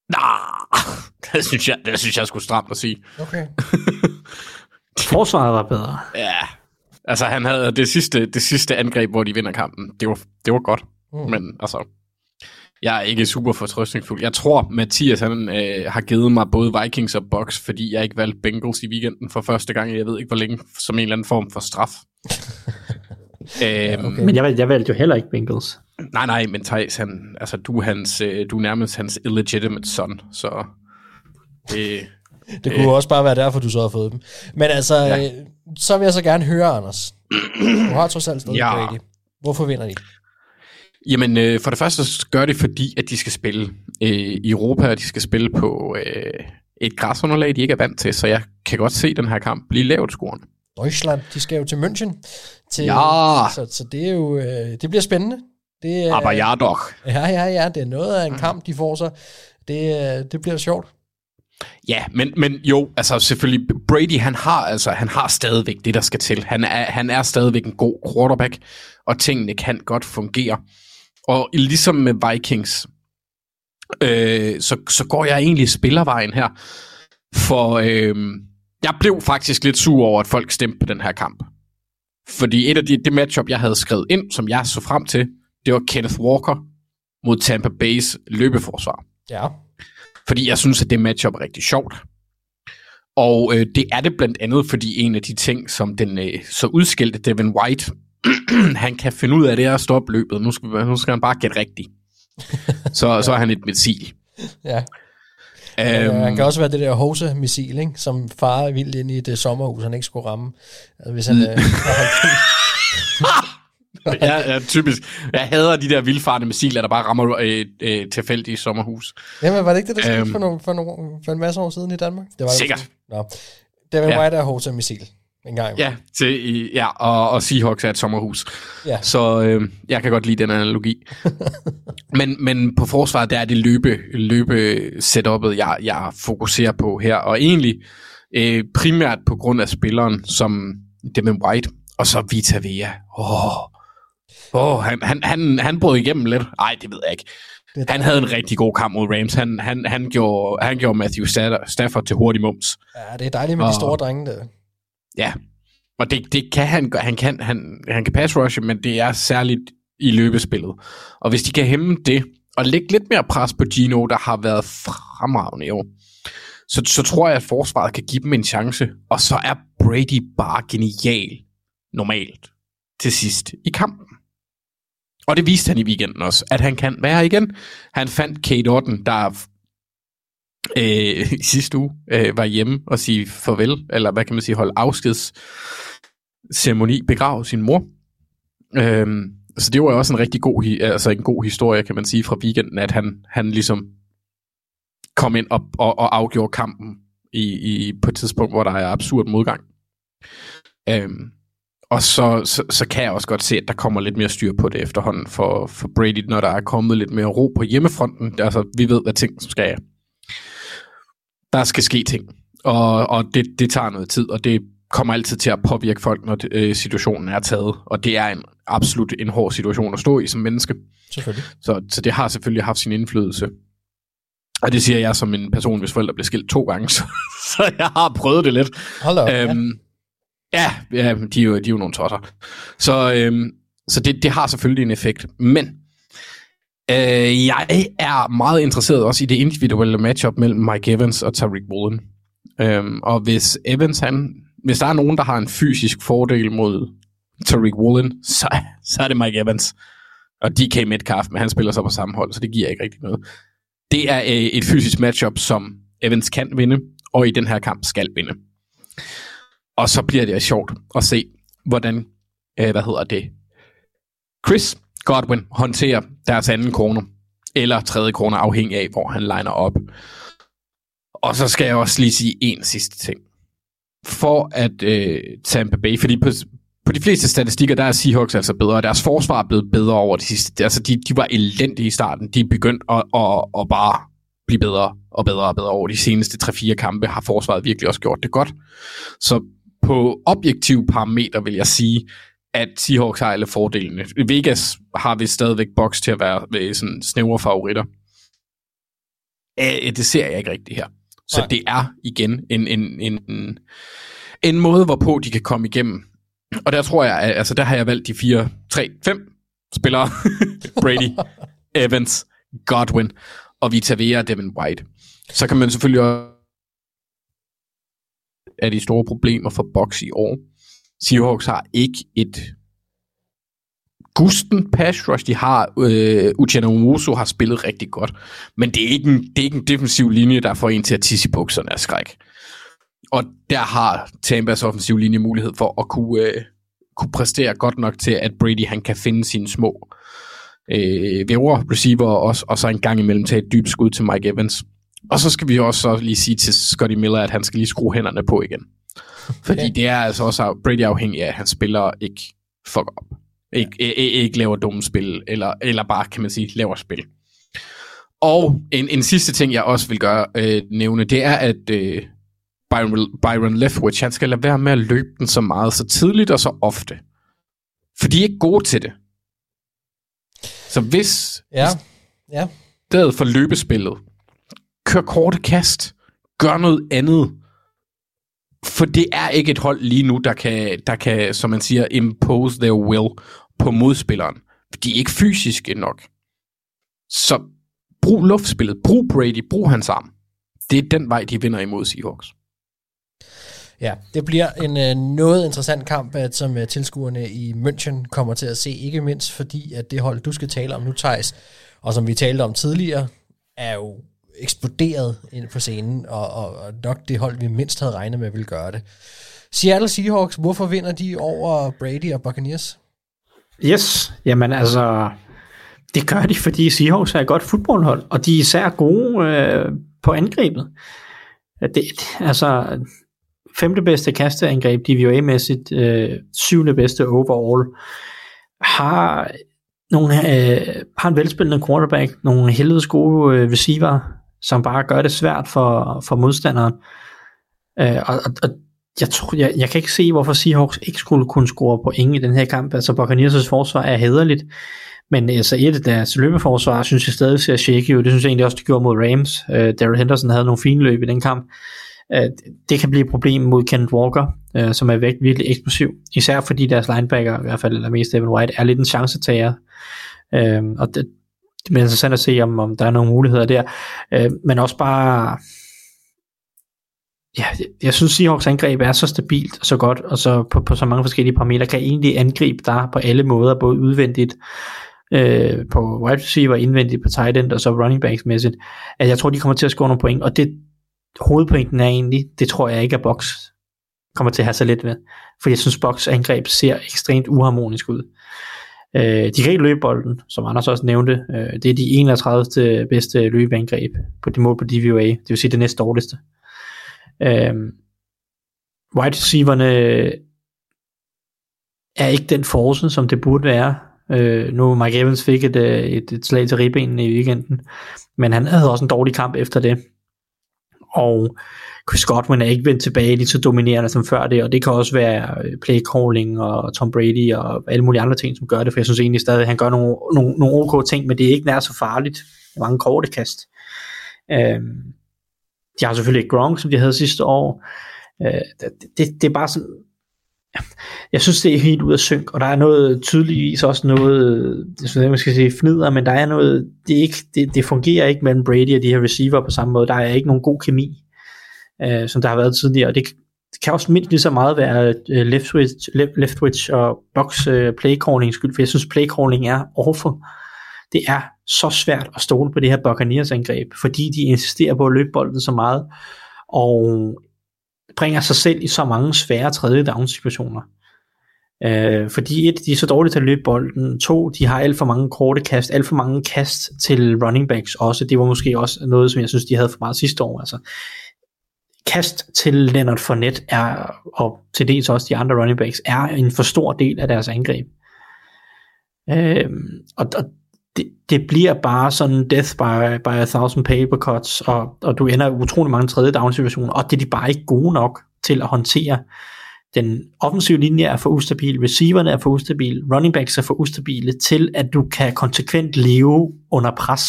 Nah, det synes jeg, det synes jeg skulle stramt at sige. Okay. Forsvaret var bedre. Ja, altså han havde det sidste, det sidste angreb, hvor de vinder kampen. Det var, det var godt, Mm. men altså, jeg er ikke super fortrøstningsfuld. Jeg tror, Mathias han, øh, har givet mig både Vikings og Bucks, fordi jeg ikke valgte Bengals i weekenden for første gang. Jeg ved ikke, hvor længe, som en eller anden form for straf. øhm, Okay. Men jeg, valgte- jeg valgte jo heller ikke Bengals. Nej, nej, men Thijs, han, altså, du, er hans, øh, du er nærmest hans illegitimate son, så det, Det kunne jo også bare være derfor, du så havde fået dem. Men altså, ja. øh, så vil jeg så gerne høre, Anders. Du har trods alt stadig Ja. Brady. Hvorfor vinder de? Jamen, øh, for det første så gør det, fordi at de skal spille øh, i Europa, og de skal spille på øh, et græsunderlag, de ikke er vant til, så jeg kan godt se den her kamp blive lavt scoren. Deutschland, de skal jo til München. Til, Ja. Så, så det er jo, øh, det bliver spændende. Det, er- Aber ja doch. Ja, ja, ja, det er noget af en kamp, de får sig. Det, øh, det bliver sjovt. Ja, men, men jo, altså selvfølgelig, Brady, han har altså, han har stadigvæk det, der skal til. Han er, han er stadigvæk en god quarterback, og tingene kan godt fungere. Og ligesom med Vikings, øh, så, så går jeg egentlig spillervejen her. For øh, jeg blev faktisk lidt sur over, at folk stemte på den her kamp. Fordi et af de det matchup, jeg havde skrevet ind, som jeg så frem til, det var Kenneth Walker mod Tampa Bay's løbeforsvar. Ja. Fordi jeg synes, at det matchup er rigtig sjovt. Og øh, det er det blandt andet, fordi en af de ting, som den øh, så udskilte Devin White, han kan finde ud af, det er at stoppe løbet. Nu skal, nu skal han bare gætte rigtigt. Så, så er han et missil. Ja. Øhm, Um, han kan også være det der Hose-missil, ikke? som farer vildt ind i det sommerhus, han ikke skulle ramme. Altså, hvis han, øh, ja, ja, typisk. Jeg hader de der vildfarne missiler, der bare rammer øh, øh, tilfældige sommerhus. Jamen, var det ikke det, der skete Øhm. for, nogle, for, nogle, for en masse år siden i Danmark? Det var det Sikkert. Nå. Devin Ja. White er Hose-missil en gang. Ja, til, ja og, og Seahawks er et sommerhus. Ja. Så øh, jeg kan godt lide den analogi. men, men på forsvaret, der er det løbe, løbe setupet, jeg, jeg fokuserer på her. Og egentlig øh, primært på grund af spilleren som Devin White, og så Vita Vea. Åh, oh, han, han, han, han brød igennem lidt. Nej, det ved jeg ikke. Han havde en rigtig god kamp mod Rams. Han, han, han, gjorde, han gjorde Matthew Stafford til hurtig mums. ja, det er dejligt med de Og- store drenge der. Ja, og det, det kan han. Han kan, han, han kan pass rushe, men det er særligt i løbespillet. Og hvis de kan hæmme det, og lægge lidt mere pres på Gino, der har været fremragende i år, så, så tror jeg, at forsvaret kan give dem en chance. Og så er Brady bare genial normalt til sidst i kampen. Og det viste han i weekenden også, at han kan være igen. Han fandt Kate Orton, der øh, sidste uge øh, var hjemme og sige farvel, eller hvad kan man sige, holde afskeds ceremoni, begrave sin mor. Øhm, så det var jo også en rigtig god, altså en god historie, kan man sige, fra weekenden, at han, han ligesom kom ind og, og, og afgjorde kampen i, i, på et tidspunkt, hvor der er absurd modgang. Øhm, og så, så, så kan jeg også godt se, at der kommer lidt mere styr på det efterhånden for, for Brady, når der er kommet lidt mere ro på hjemmefronten. Altså, vi ved, hvad ting skal der skal ske ting, og, og det, det tager noget tid, og det kommer altid til at påvirke folk, når øh, situationen er taget, og det er en absolut en hård situation at stå i som menneske. Selvfølgelig. Så, så det har selvfølgelig haft sin indflydelse. Og det siger jeg som en person, hvis forældre blev skilt to gange, så, så jeg har prøvet det lidt. Hold op, øhm, ja ja, de er jo, de er jo nogle tosser. Så, øhm, så det, det har selvfølgelig en effekt. Men øh, jeg er meget interesseret også i det individuelle matchup mellem Mike Evans og Tariq Woolen. Øhm, og hvis Evans, han, hvis der er nogen, der har en fysisk fordel mod Tariq Woolen, så, så er det Mike Evans. Og DK Metcalf, men han spiller så på samme hold, så det giver ikke rigtig noget. Det er øh, et fysisk matchup, som Evans kan vinde, og i den her kamp skal vinde. Og så bliver det sjovt at se, hvordan, øh, hvad hedder det, Chris Godwin håndterer deres anden krone, eller tredje krone, afhængig af, hvor han liner op. Og så skal jeg også lige sige en sidste ting. For at øh, Tampa Bay, fordi på, på de fleste statistikker, der er Seahawks altså bedre. Deres forsvar er blevet bedre over de sidste... Altså, de, de var elendige i starten. De er begyndt at, at, at bare blive bedre og bedre og bedre over de seneste 3-4 kampe, har forsvaret virkelig også gjort det godt. Så på objektive parametre vil jeg sige, at Seahawks har alle fordelene. Vegas har vi stadigvæk box til at være ved sådan snævre favoritter. Æh, det ser jeg ikke rigtigt her. Så Nej. det er igen en, en, en, en, måde, hvorpå de kan komme igennem. Og der tror jeg, altså der har jeg valgt de fire, tre, fem spillere. Brady, Evans, Godwin og Vita Vea og Devin White. Så kan man selvfølgelig også af de store problemer for Box i år. Seahawks har ikke et gusten pass rush. De har, øh, Uchenna Umuso har spillet rigtig godt, men det er, ikke en, det er ikke en defensiv linje, der får en til at tisse i bukserne af skræk. Og der har Tampas offensiv linje mulighed for at kunne, øh, kunne præstere godt nok til, at Brady han kan finde sine små øh, receiver også, og så en gang imellem tage et dybt skud til Mike Evans. Og så skal vi også så lige sige til Scotty Miller, at han skal lige skrue hænderne på igen. Fordi Okay. det er altså også Brady afhængig af, at han spiller ikke fuck op. Ikke, ja. ikke, ikke laver dumme spil, eller, eller bare, kan man sige, laver spil. Og en, en sidste ting, jeg også vil gøre øh, nævne, det er, at øh, Byron, Byron Leftwich, han skal lade være med at løbe den så meget, så tidligt og så ofte. For de er ikke gode til det. Så hvis Ja, ja. stedet for løbespillet, kør korte kast, gør noget andet. For det er ikke et hold lige nu, der kan, der kan som man siger, impose their will på modspilleren. De er ikke fysiske nok. Så brug luftspillet, brug Brady, brug hans arm. Det er den vej, de vinder imod Seahawks. Ja, det bliver en øh, noget interessant kamp, at, som øh, tilskuerne i München kommer til at se, ikke mindst fordi, at det hold, du skal tale om nu, Thijs, og som vi talte om tidligere, er jo eksploderet ind på scenen, og, og, og nok det hold, vi mindst havde regnet med, ville gøre det. Seattle Seahawks, hvorfor vinder de over Brady og Buccaneers? Yes, jamen altså, det gør de, fordi Seahawks er et godt fodboldhold, og de er især gode øh, på angrebet. Det, altså, femte bedste kasteangreb DVOA-mæssigt, øh, syvende bedste overall, har nogle, øh, har en velspillende quarterback, nogle helvedes gode øh, receiver, som bare gør det svært for, for modstanderen. Øh, og, og, og jeg, tror, jeg, jeg kan ikke se, hvorfor Seahawks ikke skulle kunne score point i den her kamp. Altså, Buccaneers' forsvar er hederligt, men øh, altså et af deres løbeforsvar, synes jeg stadig ser shaky ud. Det synes jeg egentlig også, det gjorde mod Rams. Øh, Daryl Henderson havde nogle fine løb i den kamp. Øh, det kan blive et problem mod Kenneth Walker, øh, som er væk, virkelig eksplosiv. Især fordi deres linebacker, i hvert fald eller mest Evan White, er lidt en chancetager. Øh, og det, det bliver interessant at se, om, om der er nogle muligheder der. Øh, men også bare ja, jeg- jeg synes Seahawks angreb er så stabilt og så godt, og så på, på så mange forskellige parametre, kan egentlig angribe der på alle måder, både udvendigt øh, på wide receiver, indvendigt på tight end, og så running backs mæssigt, at jeg tror, de kommer til at score nogle point, og det hovedpointen er egentlig, det tror jeg ikke, at Box kommer til at have så let ved, for jeg synes, Box angreb ser ekstremt uharmonisk ud. Øh, de kan ikke løbe bolden, som Anders også nævnte. Øh, det er de 31. bedste løbeangreb på de mål på DVOA, det vil sige det næst dårligste. Øh, wide receiverne er ikke den force, som det burde være. Øh, nu Mike Evans fik et, øh, et, et slag til ribbenene i weekenden, men han havde også en dårlig kamp efter det. og Chris Godwin er ikke vendt tilbage lige så dominerende som før det, og det kan også være øh, play calling og Tom Brady og alle mulige andre ting, som gør det, for jeg synes egentlig stadig, at han gør nogle, nogle, nogle ok ting, men det er ikke nær så farligt. Det er mange korte kast. Øhm, de har selvfølgelig ikke Gronk, som de havde sidste år. Øh, det, det, det er bare sådan, jeg synes, det er helt ud af synk, og der er noget tydeligvis også noget, jeg synes ikke, man skal sige fnider, men der er noget, det, er ikke, det, det fungerer ikke mellem Brady og de her receiver på samme måde. Der er ikke nogen god kemi, øh, som der har været tidligere, og det, det kan også mindst lige så meget være øh, Leftwich, left, Leftwich og box øh, play calling skyld, for jeg synes play calling er awful. Det er så svært at stole på det her Buccaneers angreb, fordi de insisterer på at løbe bolden så meget, og bringer sig selv i så mange svære tredje down situationer. Øh, fordi et, de er så dårlige til at løbe bolden. To, de har alt for mange korte kast, alt for mange kast til running backs også. Det var måske også noget, som jeg synes, de havde for meget sidste år. Altså, kast til Leonard Fournette er, og til dels også de andre running backs, er en for stor del af deres angreb. Øh, og, og det, det bliver bare sådan death by, by a thousand paper cuts, og, og du ender i utrolig mange tredje down situationer, og det er de bare ikke gode nok til at håndtere. Den offensive linje er for ustabil, receiverne er for ustabile, running backs er for ustabile til, at du kan konsekvent leve under pres.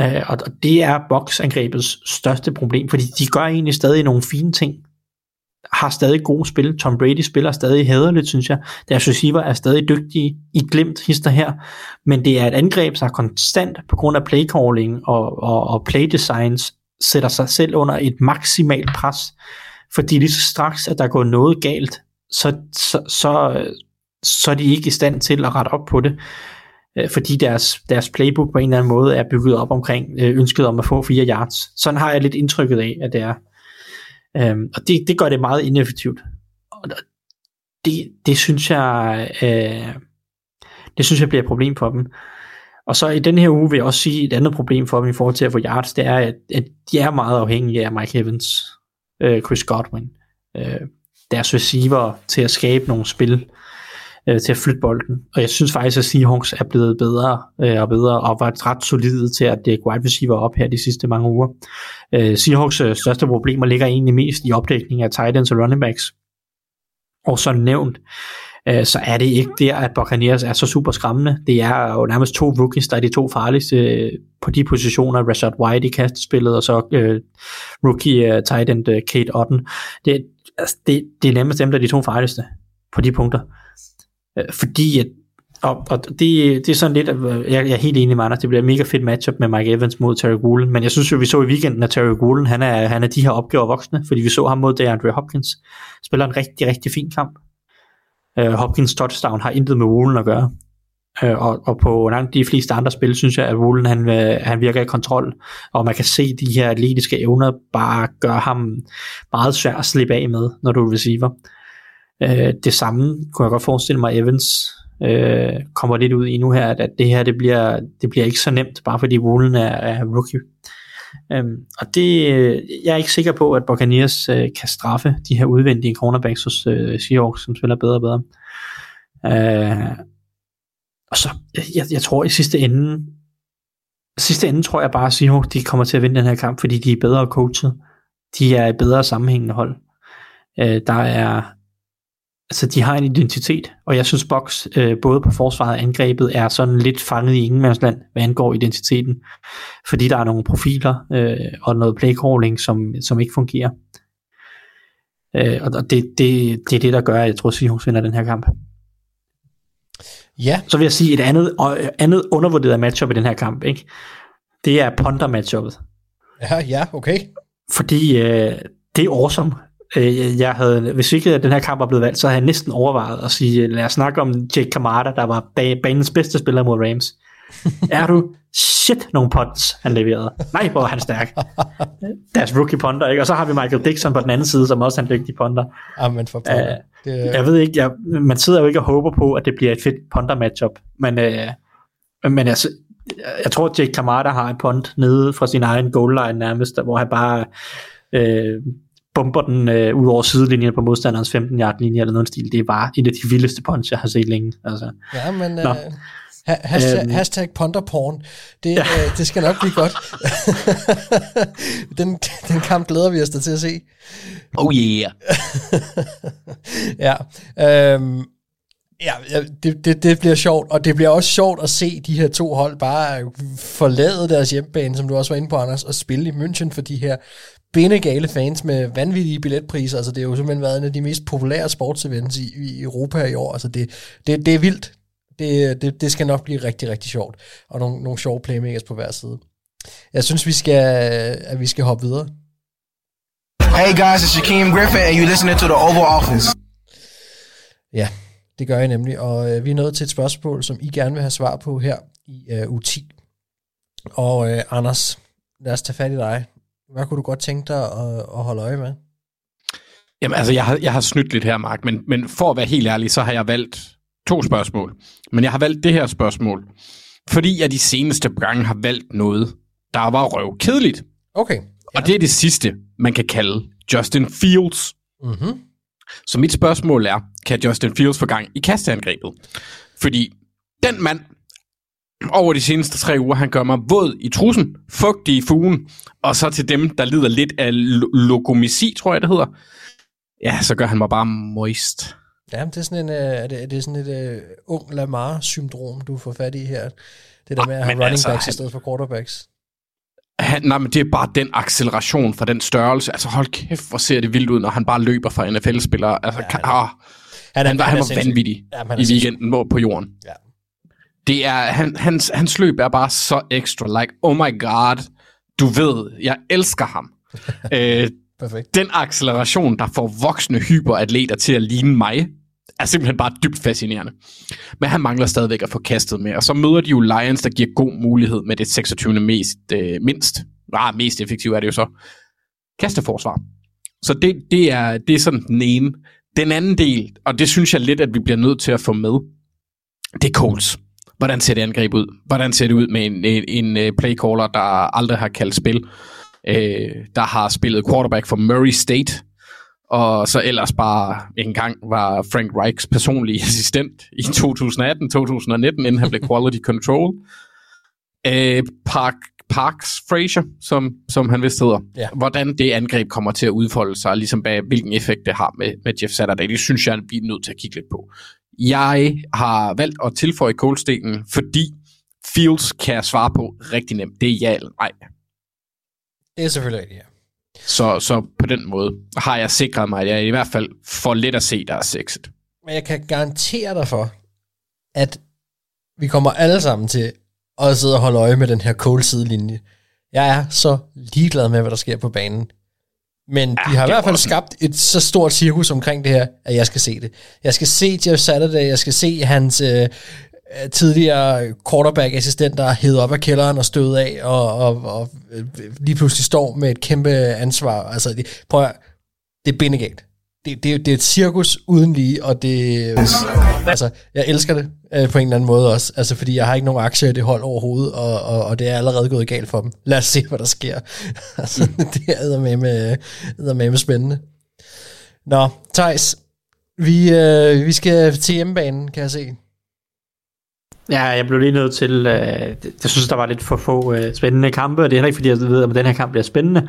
Øh, og det er boksangrebets største problem, fordi de gør egentlig stadig nogle fine ting, har stadig gode spil. Tom Brady spiller stadig hæderligt, synes jeg. Deres receiver er stadig dygtige i glemt hister her, men det er et angreb, der er konstant på grund af play calling og, og, og play designs sætter sig selv under et maksimalt pres, fordi lige så straks, at der går noget galt, så, så, så, så er de ikke i stand til at rette op på det øh, fordi deres, deres playbook på en eller anden måde er bygget op omkring øh, ønsket om at få fire yards. Sådan har jeg lidt indtrykket af, at det er. Øhm, og det, det gør det meget ineffektivt. Og det, det synes jeg, øh, det synes jeg bliver et problem for dem. Og så i den her uge vil jeg også sige, et andet problem for dem i forhold til at få yards, det er, at, at de er meget afhængige af Mike Evans, øh, Chris Godwin, øh, deres receiver til at skabe nogle spil, øh, til at flytte bolden. Og jeg synes faktisk, at Seahawks er blevet bedre øh, og bedre, og var ret solide til at det wide receiver op her de sidste mange uger. Øh, Seahawks øh, største problemer ligger egentlig mest i opdækning af tight ends og running backs. Og som nævnt, øh, så er det ikke der, at Buccaneers er så super skræmmende. Det er jo nærmest to rookies, der er de to farligste øh, på de positioner. Rashad White i kastespillet, og så øh, rookie uh, tight end uh, Kate Otten. Det, altså, det, det er nærmest dem, der er de to farligste på de punkter. Øh, Øh, fordi at og, og det, det er sådan lidt, at øh, jeg, jeg er helt enig med Anders, det bliver et mega fedt matchup med Mike Evans mod Terry Woolen, men jeg synes jo, vi så i weekenden, at Terry Woolen, han er, han er de her opgaver voksne, fordi vi så ham mod DeAndre Hopkins, spiller en rigtig, rigtig fin kamp. Uh, Hopkins touchdown har intet med Woolen at gøre, uh, og, og på langt de fleste andre spil, synes jeg, at Woolen, han, han virker i kontrol, og man kan se de her atletiske evner bare gør ham meget svært at slippe af med, når du er receiver. Øh, det samme kunne jeg godt forestille mig, Evans øh, kommer lidt ud i nu her, at det her det bliver, det bliver ikke så nemt, bare fordi Woolen er, er rookie. Øhm, og det, øh, jeg er ikke sikker på, at Buccaneers øh, kan straffe de her udvendige cornerbacks hos øh, Seahawks, som spiller bedre og bedre. Øh, og så, jeg, jeg tror i sidste ende, sidste ende tror jeg bare, at Seahawks de kommer til at vinde den her kamp, fordi de er bedre coachet. De er et bedre sammenhængende hold. Øh, der er altså de har en identitet, og jeg synes Box øh, både på forsvaret og angrebet er sådan lidt fanget i ingenmandsland, hvad angår identiteten, fordi der er nogle profiler øh, og noget playcalling, som, som ikke fungerer. Øh, og det, det, det er det, der gør, at jeg tror, at Seahawks vinder den her kamp. Ja. Så vil jeg sige, et andet, andet undervurderet matchup i den her kamp, ikke? det er punter matchuppet. Ja, ja, okay. Fordi øh, det er awesome. Øh, jeg havde, hvis ikke den her kamp var blevet valgt, så havde jeg næsten overvejet at sige, lad os snakke om Jake Kamada, der var banens bedste spiller mod Rams. er du shit nogle punts, han leverede. Nej, hvor er han stærk. Deres rookie punter, ikke? Og så har vi Michael Dixon på den anden side, som også er en dygtig punter. Ah, men for uh, det... Jeg ved ikke, jeg, man sidder jo ikke og håber på, at det bliver et fedt punter matchup, men, uh, men jeg, jeg tror, at Jake Kamada har en punt nede fra sin egen goal line nærmest, hvor han bare uh, bomber den øh, ud over sidelinjen på modstanderens 15 yard linje eller noget stil. Det er bare et af de vildeste punch, jeg har set længe. Altså. Ja, men øh, Ha- hashtag, Øhm. hashtag ponderporn. Det, ja. øh, det skal nok blive godt. den, den kamp glæder vi os da til at se. Oh yeah. ja. Øhm, ja, ja det, det, det bliver sjovt, og det bliver også sjovt at se de her to hold bare forlade deres hjemmebane, som du også var inde på, Anders, og spille i München for de her benegale fans med vanvittige billetpriser. Altså, det har jo simpelthen været en af de mest populære sportsevents i, i Europa i år. Altså, det, det, det er vildt. Det, det, det skal nok blive rigtig, rigtig sjovt. Og nogle, nogle sjove playmakers på hver side. Jeg synes, vi skal, at vi skal hoppe videre. Hey guys, it's Shaquem Griffin, and you're listening to the Oval Office. Ja, det gør jeg nemlig, og øh, vi er nået til et spørgsmål, som I gerne vil have svar på her i øh, U10. Og øh, Anders, lad os tage fat i dig. Hvad kunne du godt tænke dig at, at holde øje med? Jamen altså, jeg har, jeg har snydt lidt her, Mark, men, men for at være helt ærlig, så har jeg valgt to spørgsmål. Men jeg har valgt det her spørgsmål, fordi jeg de seneste gange har valgt noget, der var røv kedeligt. Okay. Ja. Og det er det sidste, man kan kalde Justin Fields. Mm-hmm. Så mit spørgsmål er, kan Justin Fields få gang i kasteangrebet? Fordi den mand, over de seneste tre uger, han gør mig våd i trussen, fugtig i fugen, og så til dem, der lider lidt af lo- logomisi, tror jeg det hedder, ja, så gør han mig bare moist. Ja, det er sådan en, øh, er det, er det sådan et uh, ung Lamar-syndrom, du får fat i her. Det der med at have men running altså, backs i han- stedet for quarterbacks. Han, nej, men det er bare den acceleration fra den størrelse. Altså hold kæft, hvor ser det vildt ud, når han bare løber fra NFL-spillere. Altså, ja, kan, ah, han, han, var, han, var vanvittig Ja, han i weekenden på jorden. Ja. Det er, han, hans, hans løb er bare så ekstra. Like, oh my god, du ved, jeg elsker ham. øh, Perfekt. den acceleration, der får voksne hyperatleter til at ligne mig, er simpelthen bare dybt fascinerende. Men han mangler stadigvæk at få kastet med. Og så møder de jo Lions, der giver god mulighed med det 26. mest, øh, mindst. Ah, mest effektive er det jo så. Kasteforsvar. Så det, det, er, det er sådan den ene. Den anden del, og det synes jeg lidt, at vi bliver nødt til at få med, det er Coles. Hvordan ser det angreb ud? Hvordan ser det ud med en, en, en øh, playcaller, der aldrig har kaldt spil? Øh, der har spillet quarterback for Murray State, og så ellers bare en gang var Frank Reichs personlige assistent i 2018-2019, inden han blev quality control. Øh, Park, Parks Frazier, som, som han vist hedder. Ja. Hvordan det angreb kommer til at udfolde sig, ligesom bag, hvilken effekt det har med, med Jeff Saturday, det synes jeg, vi er nødt til at kigge lidt på. Jeg har valgt at tilføje Colestenen, fordi Fields kan jeg svare på rigtig nemt. Det er ja eller nej. Det er selvfølgelig rigtigt, ja. Så, så på den måde har jeg sikret mig, at jeg i hvert fald får lidt at se, der er sexet. Men jeg kan garantere dig for, at vi kommer alle sammen til at sidde og holde øje med den her Cole sidelinje. Jeg er så ligeglad med, hvad der sker på banen. Men ja, de har i hvert fald skabt et så stort cirkus omkring det her, at jeg skal se det. Jeg skal se Jeff Saturday, jeg skal se hans øh, øh, tidligere quarterback-assistenter hedde op af kælderen og støde af, og, og, og øh, lige pludselig står med et kæmpe ansvar. Altså, det, prøv at, det er bindegalt. Det, det, det er et cirkus uden lige, og det... Altså, jeg elsker det øh, på en eller anden måde også, altså fordi jeg har ikke nogen aktier i det hold overhovedet, og, og, og det er allerede gået galt for dem. Lad os se, hvad der sker. altså, det er med med, med spændende. Nå, Thijs, vi, øh, vi skal til hjemmebanen, kan jeg se. Ja, jeg blev lige nødt til, øh, jeg synes, der var lidt for få øh, spændende kampe, og det er heller ikke, fordi jeg ved, om den her kamp bliver spændende,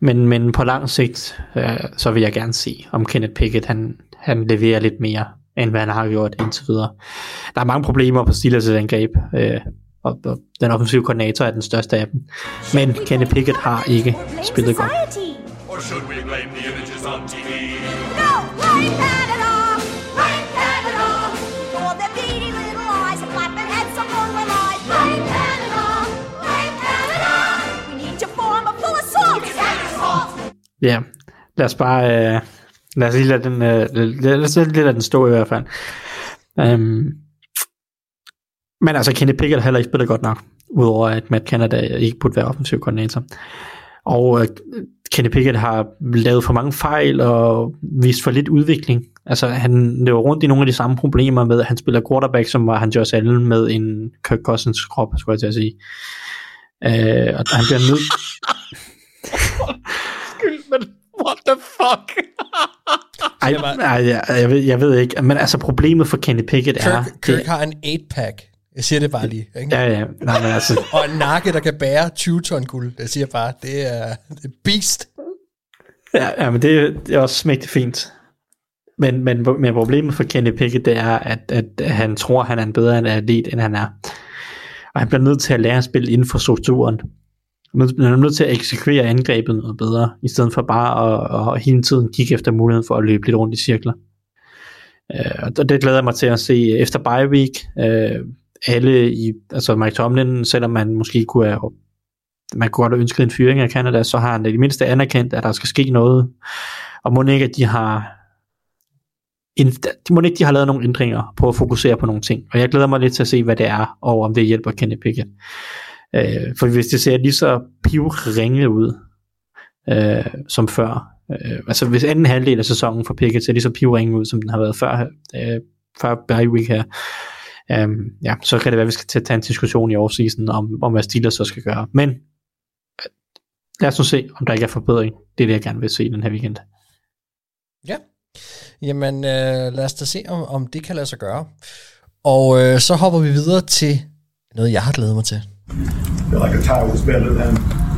men, men på lang sigt, øh, så vil jeg gerne se, om Kenneth Pickett, han, han leverer lidt mere, end hvad han har gjort indtil videre. Der er mange problemer på Steelers angreb, øh, og, og den offensive koordinator er den største af dem, men Kenneth Pickett har ikke spillet godt. Or should we blame the images on TV? No, Ja, lad os bare, øh, lad os lige lade den, øh, lad, os lige lade den stå i hvert fald. Um, men altså, Kenny Pickett har heller ikke spillet godt nok, udover at Matt Canada ikke burde være offensiv koordinator. Og øh, Kenny Pickett har lavet for mange fejl og vist for lidt udvikling. Altså, han løber rundt i nogle af de samme problemer med, at han spiller quarterback, som var han Josh Allen med en Kirk Cousins krop, skulle jeg til at sige. Øh, og han bliver nødt... Men what the fuck? Ej, ej jeg, jeg, ved, jeg ved ikke, men altså problemet for Kenny Pickett er... Kirk, Kirk har en 8-pack. Jeg siger det bare lige. Ikke? Ja, ja. Nej, men altså, Og en nakke, der kan bære 20 ton guld. Jeg siger bare, det er, det er beast. ja, ja men det, det er også mægtigt fint. Men, men, men problemet for Kenny Pickett, det er, at, at han tror, han er en bedre atlet, end han er. Og han bliver nødt til at lære at spille inden for strukturen. Man er nødt til at eksekvere angrebet noget bedre, i stedet for bare at, at hele tiden kigge efter muligheden for at løbe lidt rundt i cirkler. Øh, og det glæder jeg mig til at se efter bye week. Øh, alle i, altså Mike Tomlin, selvom man måske kunne have, man kunne godt have ønsket en fyring af Canada, så har han i det mindste anerkendt, at der skal ske noget. Og må ikke, at de har en, må ikke, de har lavet nogle ændringer på at fokusere på nogle ting. Og jeg glæder mig lidt til at se, hvad det er, og om det hjælper Kenny Pickett. Øh, for hvis det ser lige så pivringe ud, øh, som før, øh, altså hvis anden halvdel af sæsonen for Pickett ser lige så pivringe ud, som den har været før, øh, før bye week her, øh, ja, så kan det være, at vi skal til tage en diskussion i offseason om, om hvad Steelers så skal gøre. Men øh, lad os nu se, om der ikke er forbedring. Det er det, jeg gerne vil se den her weekend. Ja. Jamen, øh, lad os da se, om, om det kan lade sig gøre. Og øh, så hopper vi videre til noget, jeg har glædet mig til feel like a tie was better than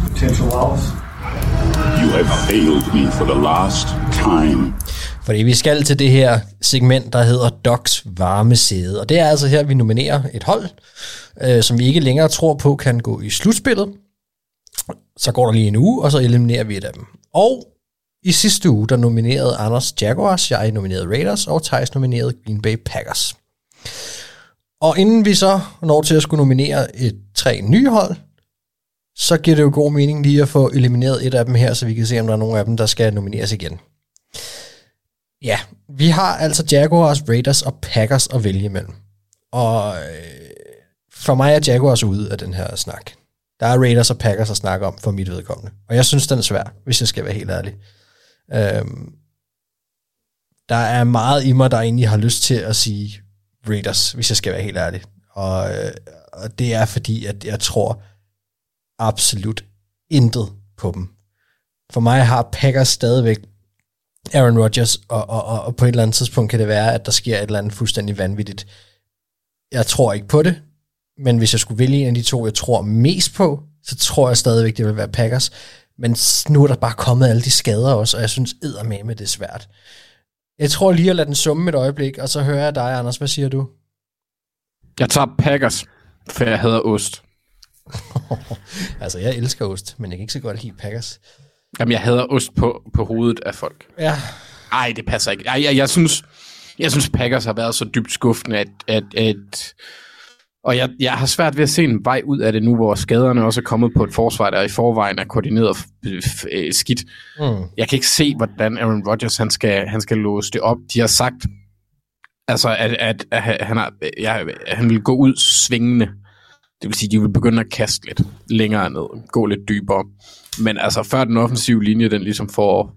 potential loss. You have failed me for the last time. Fordi vi skal til det her segment, der hedder Docs varme sæde. Og det er altså her, vi nominerer et hold, øh, som vi ikke længere tror på kan gå i slutspillet. Så går der lige en uge, og så eliminerer vi et af dem. Og i sidste uge, der nominerede Anders Jaguars, jeg nominerede Raiders, og Thijs nominerede Green Bay Packers. Og inden vi så når til at skulle nominere et tre nye hold, så giver det jo god mening lige at få elimineret et af dem her, så vi kan se, om der er nogle af dem, der skal nomineres igen. Ja, vi har altså Jaguars, Raiders og Packers at vælge imellem. Og øh, for mig er Jaguars ude af den her snak. Der er Raiders og Packers at snakke om for mit vedkommende. Og jeg synes, den er svær, hvis jeg skal være helt ærlig. Øhm, der er meget i mig, der egentlig har lyst til at sige Raiders, hvis jeg skal være helt ærlig. Og, øh, og det er fordi, at jeg tror absolut intet på dem. For mig har Packers stadigvæk Aaron Rodgers, og, og, og, og på et eller andet tidspunkt kan det være, at der sker et eller andet fuldstændig vanvittigt. Jeg tror ikke på det, men hvis jeg skulle vælge en af de to, jeg tror mest på, så tror jeg stadigvæk, det vil være Packers. Men nu er der bare kommet alle de skader også, og jeg synes med det er svært. Jeg tror lige at lade den summe et øjeblik, og så hører jeg dig, Anders. Hvad siger du? Jeg tager Packers, for jeg hader ost. altså, jeg elsker ost, men jeg kan ikke så godt lide Packers. Jamen, jeg hader ost på, på hovedet af folk. Ja. Ej, det passer ikke. Ej, jeg, jeg, synes, jeg synes, Packers har været så dybt skuffende, at, at, at og jeg, jeg har svært ved at se en vej ud af det nu, hvor skaderne også er kommet på et forsvar, der i forvejen er koordineret øh, skidt. Mm. Jeg kan ikke se, hvordan Aaron Rodgers han skal, han skal låse det op. De har sagt, altså, at, at, at han, har, ja, han vil gå ud svingende. Det vil sige, de vil begynde at kaste lidt længere ned, gå lidt dybere. Men altså, før den offensive linje, den ligesom får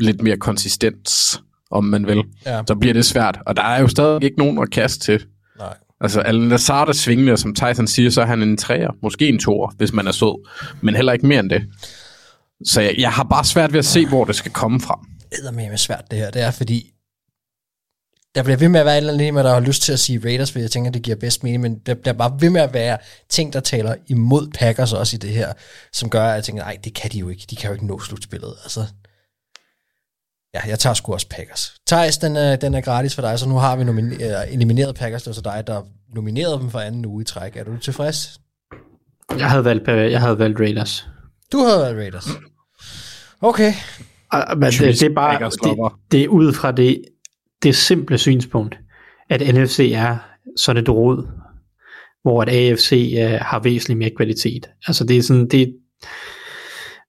lidt mere konsistens, om man vil, ja. så bliver det svært. Og der er jo stadig ikke nogen at kaste til. Nej. Altså, Alan Lazard er svingende, som Tyson siger, så er han en træer, måske en toer, hvis man er sød, men heller ikke mere end det. Så jeg, jeg har bare svært ved at se, hvor det skal komme fra. Det er med svært det her. Det er fordi, der bliver ved med at være et eller andet, der har lyst til at sige Raiders, fordi jeg tænker, det giver bedst mening, men der bliver bare ved med at være ting, der taler imod Packers også i det her, som gør, at jeg tænker, nej, det kan de jo ikke. De kan jo ikke nå slutspillet. Altså, Ja, jeg tager sgu også Packers. Thijs, den er, den er gratis for dig, så nu har vi nominer- elimineret Packers. Det var så dig, der nominerede dem for anden uge i træk. Er du tilfreds? Jeg havde valgt, jeg havde valgt Raiders. Du havde valgt Raiders. Okay. Uh, men det, det, er bare, det, det er ud fra det, det simple synspunkt, at NFC er sådan et rod, hvor at AFC uh, har væsentligt mere kvalitet. Altså det er sådan, det,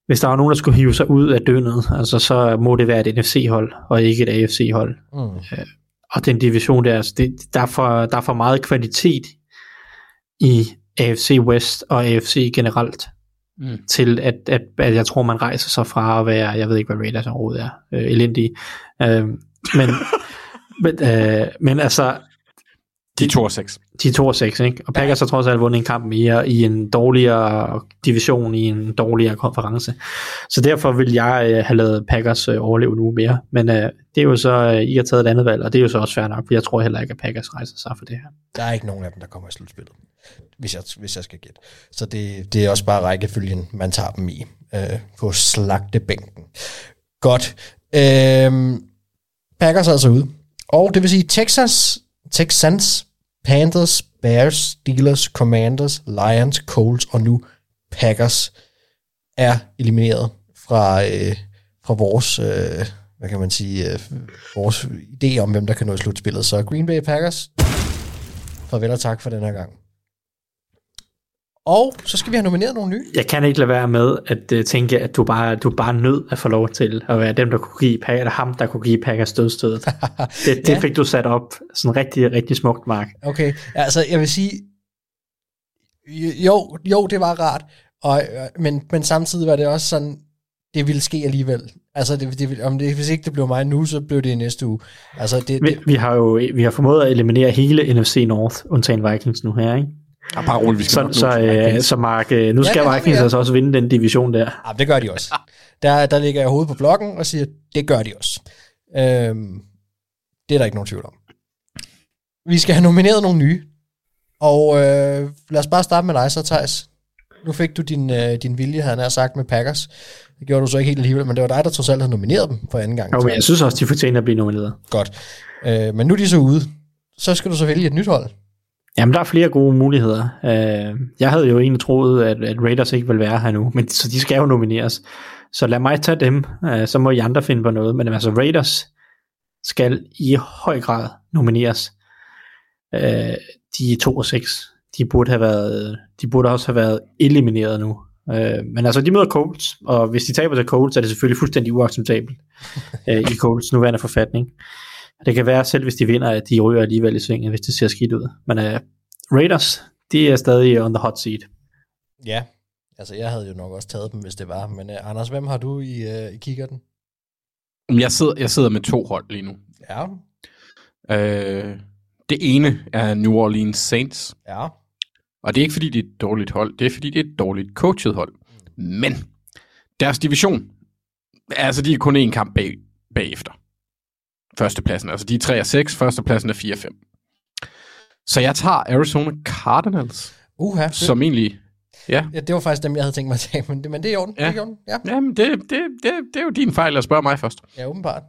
hvis der var nogen, der skulle hive sig ud af døgnet, altså så må det være et NFC-hold, og ikke et AFC-hold. Mm. Øh, og den division der, altså det, der, er for, der er for meget kvalitet i AFC West og AFC generelt, mm. til at, at, at jeg tror, man rejser sig fra at være, jeg ved ikke, hvad Raiders overhovedet er, øh, elendige. Øh, men, men, øh, men altså, De er 2 og 6. De er 2 og 6, ikke? Og Packers har trods alt vundet en kamp mere i en dårligere division, i en dårligere konference. Så derfor vil jeg øh, have lavet Packers øh, overleve nu mere. Men øh, det er jo så, øh, I har taget et andet valg, og det er jo så også fair nok, for jeg tror heller ikke, at Packers rejser sig for det her. Der er ikke nogen af dem, der kommer i slutspillet, hvis jeg, hvis jeg skal gætte. Så det, det er også bare rækkefølgen, man tager dem i øh, på slagtebænken. Godt. Øh, Packers er altså ude. Og det vil sige Texas, Texans, Panthers, Bears, Steelers, Commanders, Lions, Colts og nu Packers er elimineret fra, øh, fra vores, øh, hvad kan man sige, øh, vores idé om, hvem der kan nå i slutspillet. Så Green Bay Packers, farvel og tak for den her gang. Og så skal vi have nomineret nogle nye. Jeg kan ikke lade være med at uh, tænke, at du bare, du bare nødt at få lov til at være dem, der kunne give Packers, eller ham, der kunne give Packers dødstødet. det, det Ja. fik du sat op sådan rigtig, rigtig smukt, Mark. Okay, altså jeg vil sige, jo, jo det var rart, og, øh, men, men samtidig var det også sådan, det ville ske alligevel. Altså, det, det, om det, hvis ikke det blev mig nu, så blev det i næste uge. Altså, det, Vi, det, vi har jo vi har formået at eliminere hele NFC North, undtagen Vikings nu her, ikke? Ja, bare roligt, vi skal så, nok så, øh, så Mark, øh, nu Ja, skal Vikings altså også vinde den division der. ja, det gør de også. Der, der ligger jeg hovedet på blokken og siger, det gør de også. Øhm, det er der ikke nogen tvivl om. Vi skal have nomineret nogle nye. Og øh, lad os bare starte med dig så, Thijs. Nu fik du din, øh, din vilje, havde han sagt, med Packers. Det gjorde du så ikke helt alligevel, men det var dig, der trods alt havde nomineret dem for anden gang. Jo, men jeg synes også, de fortjener at blive nomineret. Godt. Øh, men nu er de så ude. Så skal du så vælge et nyt hold. Jamen, der er flere gode muligheder. Øh, jeg havde jo egentlig troet, at, at Raiders ikke ville være her nu, men så de skal jo nomineres. Så lad mig tage dem, øh, så må I andre finde på noget. Men altså, Raiders skal i høj grad nomineres. Øh, de er 2 og 6. De burde, have været, de burde også have været elimineret nu. Øh, men altså, de møder Colts, og hvis de taber til Colts, er det selvfølgelig fuldstændig uacceptabelt øh, i Colts nuværende forfatning. Det kan være, selv hvis de vinder, at de ryger alligevel i svinget, hvis det ser skidt ud. Men uh, Raiders, de er stadig on the hot seat. Ja. Altså, jeg havde jo nok også taget dem, hvis det var. Men uh, Anders, hvem har du i, uh, i kikkerten? Jeg sidder, jeg sidder med to hold lige nu. Ja. Øh, det ene er New Orleans Saints. Ja. Og det er ikke fordi, det er et dårligt hold. Det er fordi, det er et dårligt coachet hold. Men deres division, altså de er kun én kamp bag, bagefter. Førstepladsen. Altså de er 3 og 6, førstepladsen er 4 og 5. Så jeg tager Arizona Cardinals, Uha. som egentlig... Ja, Ja, det var faktisk dem, jeg havde tænkt mig at tage, men det, men det er i orden. Ja. Det er i orden. Ja. Jamen, det, det, det, det er jo din fejl at spørge mig først. ja, åbenbart.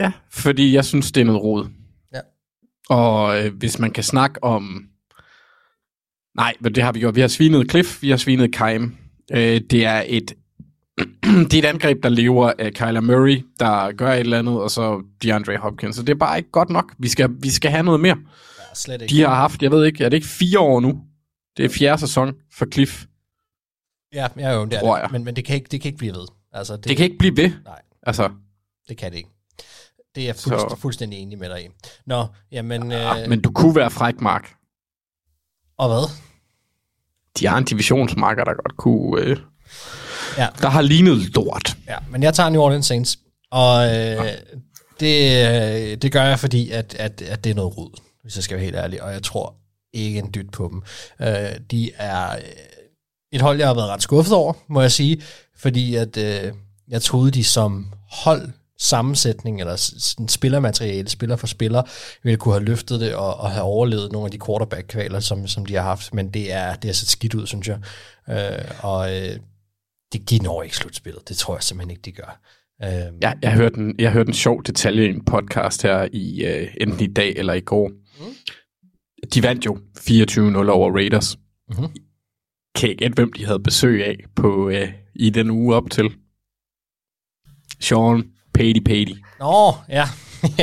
Ja, fordi jeg synes, det er noget rod. Ja. Og øh, hvis man kan snakke om... Nej, men det har vi gjort. Vi har svinet Cliff, vi har svinet Keim. Øh, det er et det er et angreb, der lever af Kyler Murray, der gør et eller andet, og så DeAndre Hopkins. Så det er bare ikke godt nok. Vi skal, vi skal have noget mere. Ja, slet ikke. De har haft, jeg ved ikke, er det ikke fire år nu? Det er fjerde sæson for Cliff. Ja, ja jo, det er det. Men, men det, kan ikke, det kan ikke blive ved. Altså, det, Det kan ikke blive ved. Nej. Altså, det kan det ikke. Det er jeg fuldst, Så- fuldstændig enig med dig i. Nå, jamen... ja, øh, men du kunne være fræk, Mark. Og hvad? De har en divisionsmarker, der godt kunne... Øh, Ja. Der har lignet lort. Ja, men jeg tager New Orleans Saints, og øh, det, øh, det gør jeg, fordi at, at, at det er noget rod, hvis jeg skal være helt ærlig, og jeg tror ikke en dyt på dem. Øh, de er øh, et hold, jeg har været ret skuffet over, må jeg sige, fordi at øh, jeg troede, de som hold sammensætning, eller sådan spillermateriale, spiller for spiller, ville kunne have løftet det og, og have overlevet nogle af de quarterback-kvaler, som, som de har haft, men det er, det er så skidt ud, synes jeg. Øh, og øh, de, de når ikke slutspillet. Det tror jeg simpelthen ikke, de gør. Øhm, Jeg, jeg, hørte en, jeg hørte en sjov detalje i en podcast her i uh, enten i dag eller i går. Mm. De vandt jo 24-0 over Raiders. Mhm. Kan I gætte, hvem de havde besøg af på, uh, i den uge op til? Sean Pady Pady. Nå, ja.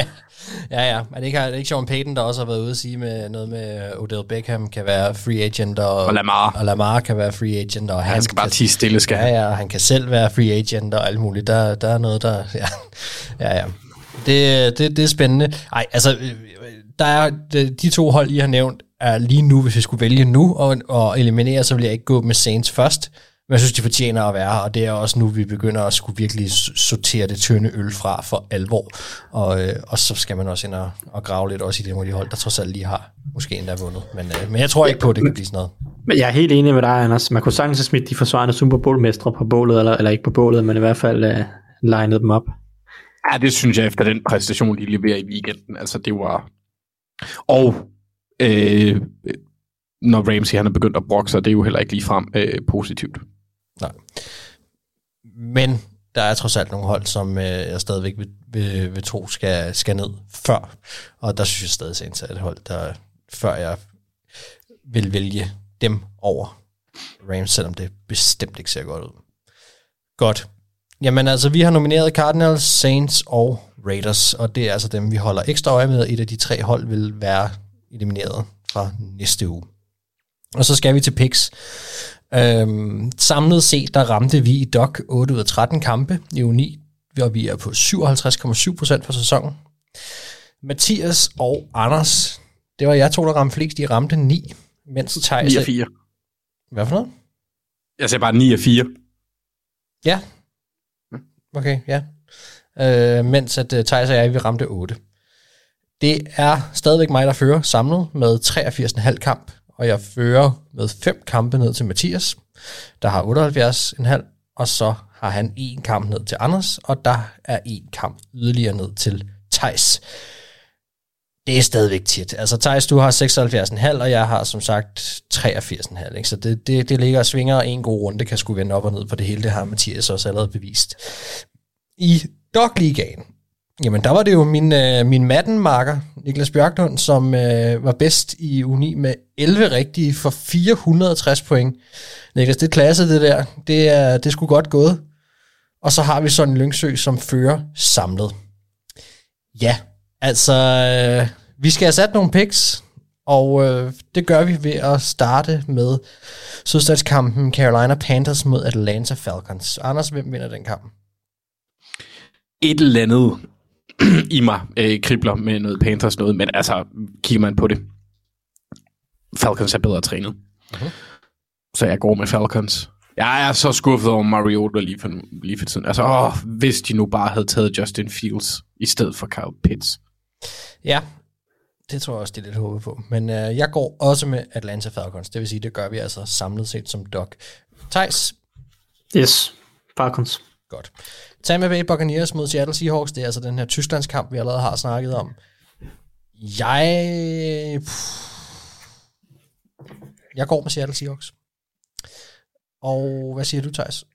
ja. Ja, ja. Er det ikke, er det ikke Sean Payton, der også har været ude at sige med noget med Odell Beckham kan være free agent, og, Og Lamar. og Lamar kan være free agent, og han, Han skal bare tige stille, skal ja, han. ja, han kan selv være free agent og alt muligt. Der, der er noget, der... Ja, ja. ja. Det, det, det er spændende. Ej, altså, der er, de, de to hold, I har nævnt, er lige nu, hvis vi skulle vælge nu og, og eliminere, så vil jeg ikke gå med Saints først, Men jeg synes, de fortjener at være her, og det er også nu, vi begynder at skulle virkelig sortere det tynde øl fra for alvor. Og, øh, og så skal man også ind og, og grave lidt også i det de hold, der trods alt lige har måske endda vundet. Men, øh, men jeg tror ikke på, at det kan blive sådan noget. Men jeg er helt enig med dig, Anders. Man kunne sagtens have smidt de forsvarende Super Bowl-mestre på bålet, eller, eller ikke på bålet, men i hvert fald uh, legnet dem op. Ja, det synes jeg efter den præstation, de leverer i weekenden. Altså, det var... Og øh, når Ramsey han er begyndt at brokke sig, det er jo heller ikke ligefrem øh, positivt. Nej. Men der er trods alt nogle hold, som øh, jeg stadigvæk vil, vil, vil tro skal, skal ned før. Og der synes jeg stadig, Saints er et hold, der før jeg vil vælge dem over Rams, selvom det bestemt ikke ser godt ud. Godt. Jamen altså, vi har nomineret Cardinals, Saints og Raiders, og det er altså dem, vi holder ekstra øje med. Et af de tre hold vil være elimineret fra næste uge. Og så skal vi til picks. Øhm, samlet set, der ramte vi i DOC 8 ud af 13 kampe i uge 9, og vi er på 57,7% for sæsonen. Mathias og Anders, det var jeg to, der ramte flest, de ramte 9, mens Thijs... 9 og 4. Hvad for noget? Jeg siger bare 9 og 4. Ja. Okay, ja. Øh, mens at uh, Thijs og jeg, vi ramte 8. Det er stadigvæk mig, der fører samlet med 83,5 kamp, og jeg fører med fem kampe ned til Mathias, der har 78,5, og så har han en kamp ned til Anders, og der er en kamp yderligere ned til Tejs. Det er stadigvæk tit. Altså Tejs, du har 76,5, og jeg har som sagt 83,5. Ikke? Så det, det, det ligger og svinger, og en god runde kan skulle vende op og ned på det hele. Det har Mathias også allerede bevist. I Dogligaen, jamen der var det jo min, øh, min mattenmarker, Niklas Bjørklund, som øh, var bedst i uni med 11 rigtige for 460 point. Niklas, det er klasse det der. Det er, det er sgu godt gået. Og så har vi sådan en Lyngsø, som fører samlet. Ja, altså, øh, vi skal have sat nogle picks, og øh, det gør vi ved at starte med sydstatskampen Carolina Panthers mod Atlanta Falcons. Anders, hvem vinder den kamp? Et eller andet i mig øh, kribler med noget Panthers noget, men altså, kigger man på det, Falcons er bedre trænet. Mhm. Så jeg går med Falcons. Jeg er så skuffet over Mariota lige for, lige for tiden. Altså, åh, hvis de nu bare havde taget Justin Fields i stedet for Kyle Pitts. Ja, det tror jeg også, det er lidt håbet på. Men øh, jeg går også med Atlanta Falcons. Det vil sige, det gør vi altså samlet set som dog. Thijs? Yes, Falcons. Godt. Tampa Bay Buccaneers mod Seattle Seahawks. Det er altså den her Tysklands kamp, vi allerede har snakket om. Jeg... Jeg går med Seattle Seahawks. Og hvad siger du, Thijs?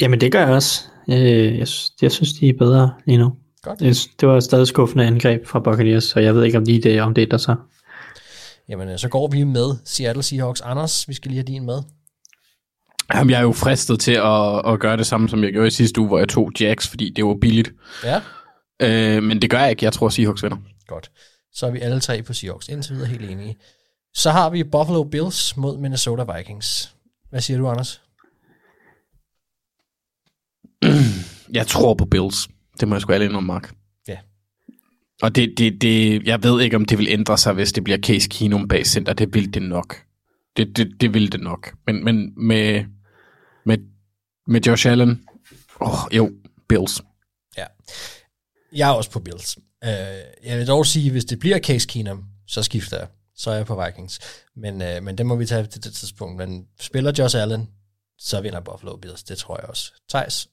Jamen, det gør jeg også. Øh, jeg, jeg synes, de er bedre lige nu. Godt. Jeg Det var stadig skuffende angreb fra Buccaneers, så jeg ved ikke, om de det, om det er der så. Jamen, øh, så går vi med Seattle Seahawks. Anders, vi skal lige have din med. Jamen, jeg er jo fristet til at, at gøre det samme, som jeg gjorde i sidste uge, hvor jeg tog Jax, fordi det var billigt. Ja. Øh, men det gør jeg ikke. Jeg tror, Seahawks vinder. Godt. Så er vi alle tre på Seahawks. Indtil videre helt enige. Så har vi Buffalo Bills mod Minnesota Vikings. Hvad siger du, Anders? Jeg tror på Bills. Det må jeg sgu alle indrømme, Mark. Ja. Og det, det, det, jeg ved ikke, om det vil ændre sig, hvis det bliver Case Keenum bag center. Det vil det nok. Det, det, det ville det nok. Men, men med, med, med Josh Allen, åh, oh, jo, Bills. Ja. Jeg er også på Bills. Uh, jeg vil dog sige, hvis det bliver Case Keenum, så skifter jeg. Så er jeg på Vikings. Men, uh, men det må vi tage til det tidspunkt. Men spiller Josh Allen, så vinder Buffalo Bills. Det tror jeg også. Thijs?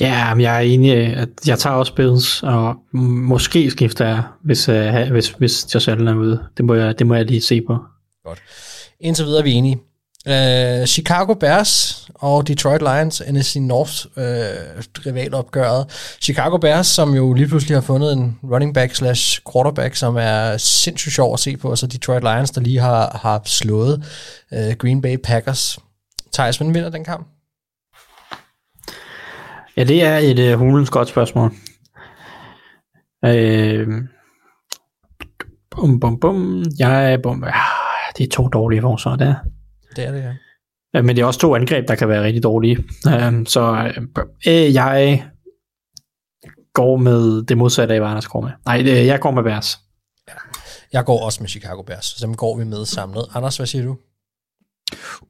Ja, men jeg er enig, at jeg tager også Bills, og måske skifter jeg, hvis, uh, hvis, hvis Josh Allen er ude. Det må, jeg, det må jeg lige se på. Godt. Indtil videre er vi enige. Uh, Chicago Bears og Detroit Lions, NFC North uh, øh, rivalopgøret. Chicago Bears, som jo lige pludselig har fundet en running back slash quarterback, som er sindssygt sjov at se på, og så Detroit Lions, der lige har, har slået uh, Green Bay Packers. Thijs, hvem vinder den kamp? Ja, det er et uh, hulens godt spørgsmål. Øh, bum, bum, bum. Jeg er bum. Ah, det er to dårlige forsvar, der. Det er det, ja. Ja, men det er også to angreb, der kan være rigtig dårlige. Um, så øh, jeg går med det modsatte af, hvad Anders går med. Nej, det, jeg går med Bears. Jeg går også med Chicago Bears, så dem går vi med samlet. Anders, hvad siger du?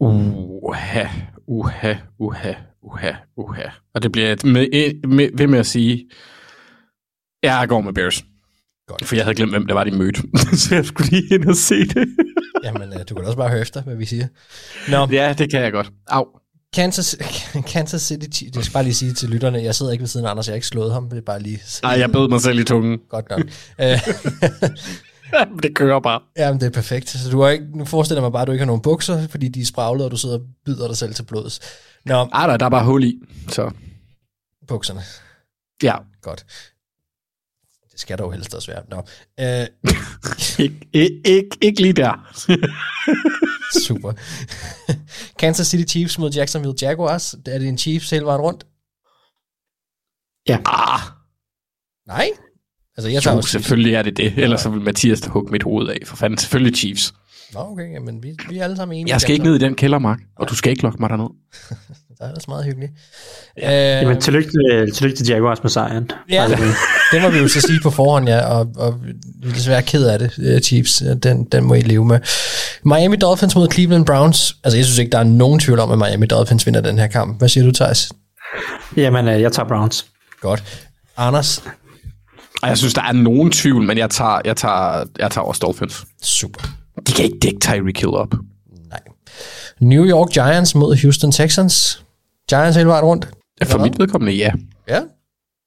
Uha, uha, uha, uha, uha. Og det bliver et med, med, ved med at sige, jeg går med Bears. Godt. For jeg havde glemt, hvem det var, de mødte. så jeg skulle lige ind og se det. Jamen, øh, du kan også bare høre efter, hvad vi siger. Nå, ja, det kan jeg godt. Au. Kansas, Kansas City Chiefs, jeg skal bare lige sige til lytterne, jeg sidder ikke ved siden af Anders, jeg har ikke slået ham, det er bare lige... Nej, jeg bed mig selv i tungen. Godt nok. Øh, det kører bare. Jamen, det er perfekt. Så du har ikke, nu forestiller mig bare, at du ikke har nogen bukser, fordi de er spraglet, og du sidder og bider dig selv til blods. Nå, Ej, der, der er bare hul i, så bukserne. ja. Godt. Det skal dog helst også være. Nå. Øh, Ik, ikke, ikke, ikke lige der. super. Kansas City Chiefs mod Jacksonville Jaguars. Er det en Chiefs hele vejen rundt? Ja. Ah, Nej. Altså, jeg tager jo, selvfølgelig er det det. Ellers så vil Mathias da hugge mit hoved af. For fanden, selvfølgelig Chiefs. Nå, okay, jamen, vi, vi er alle sammen enige. Jeg skal ikke ned i den kælder, Mark. Og du skal ikke lokke mig derned. Det er ellers meget hyggeligt. Ja. Øh, Jamen, tillykke, til- tillykke til Jaguars med sejren. Ja, Altså, det må vi jo så sige på forhånd, ja, og, og vi er desværre ked af det, øh, Chiefs. Den, den må I leve med. Miami Dolphins mod Cleveland Browns. Altså, jeg synes ikke, der er nogen tvivl om, at Miami Dolphins vinder den her kamp. Hvad siger du, Thijs? Jamen, øh, jeg tager Browns. Godt. Anders? Jeg synes, der er nogen tvivl, men jeg tager, jeg tager, jeg tager også Dolphins. Super. De kan ikke dække Tyreek Hill op. New York Giants mod Houston Texans. Giants hele vejen rundt. For mit vedkommende, ja. Ja.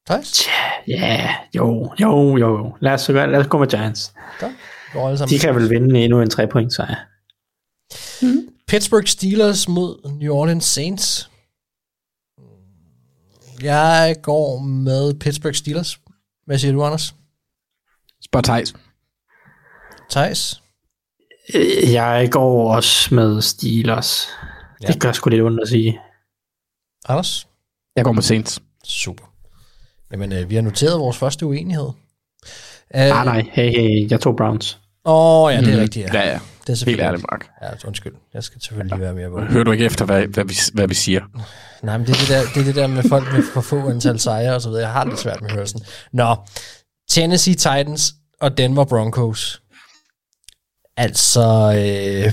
Thijs? Ja, jo, jo, jo. Lad os, lad os gå med Giants. Godt. De kan vel vinde endnu en 3 point sejr. Pittsburgh Steelers mod New Orleans Saints. Jeg går med Pittsburgh Steelers. Hvad siger du, Anders? Spørg Thijs. Thijs? Jeg går også med Steelers. Ja. Det gør sgu lidt ondt at sige. Anders? Jeg går med Saints. Super. Jamen, øh, vi har noteret vores første uenighed. Uh, Ah, nej, hey, hey, jeg tog Browns. Åh, oh, ja, det er Mhm. rigtigt, ja. Ja, ja. Det er Helt selvfølgelig ærligt, Mark. Ja, undskyld. Jeg skal selvfølgelig lige være mere på det. Hører du ikke efter, hvad, hvad, vi, hvad vi siger? Nej, men det er det, der, det er det der med folk med for få antal sejre og så videre. Jeg har lidt svært med hørelsen. Nå, Tennessee Titans og Denver Broncos. Altså, øh,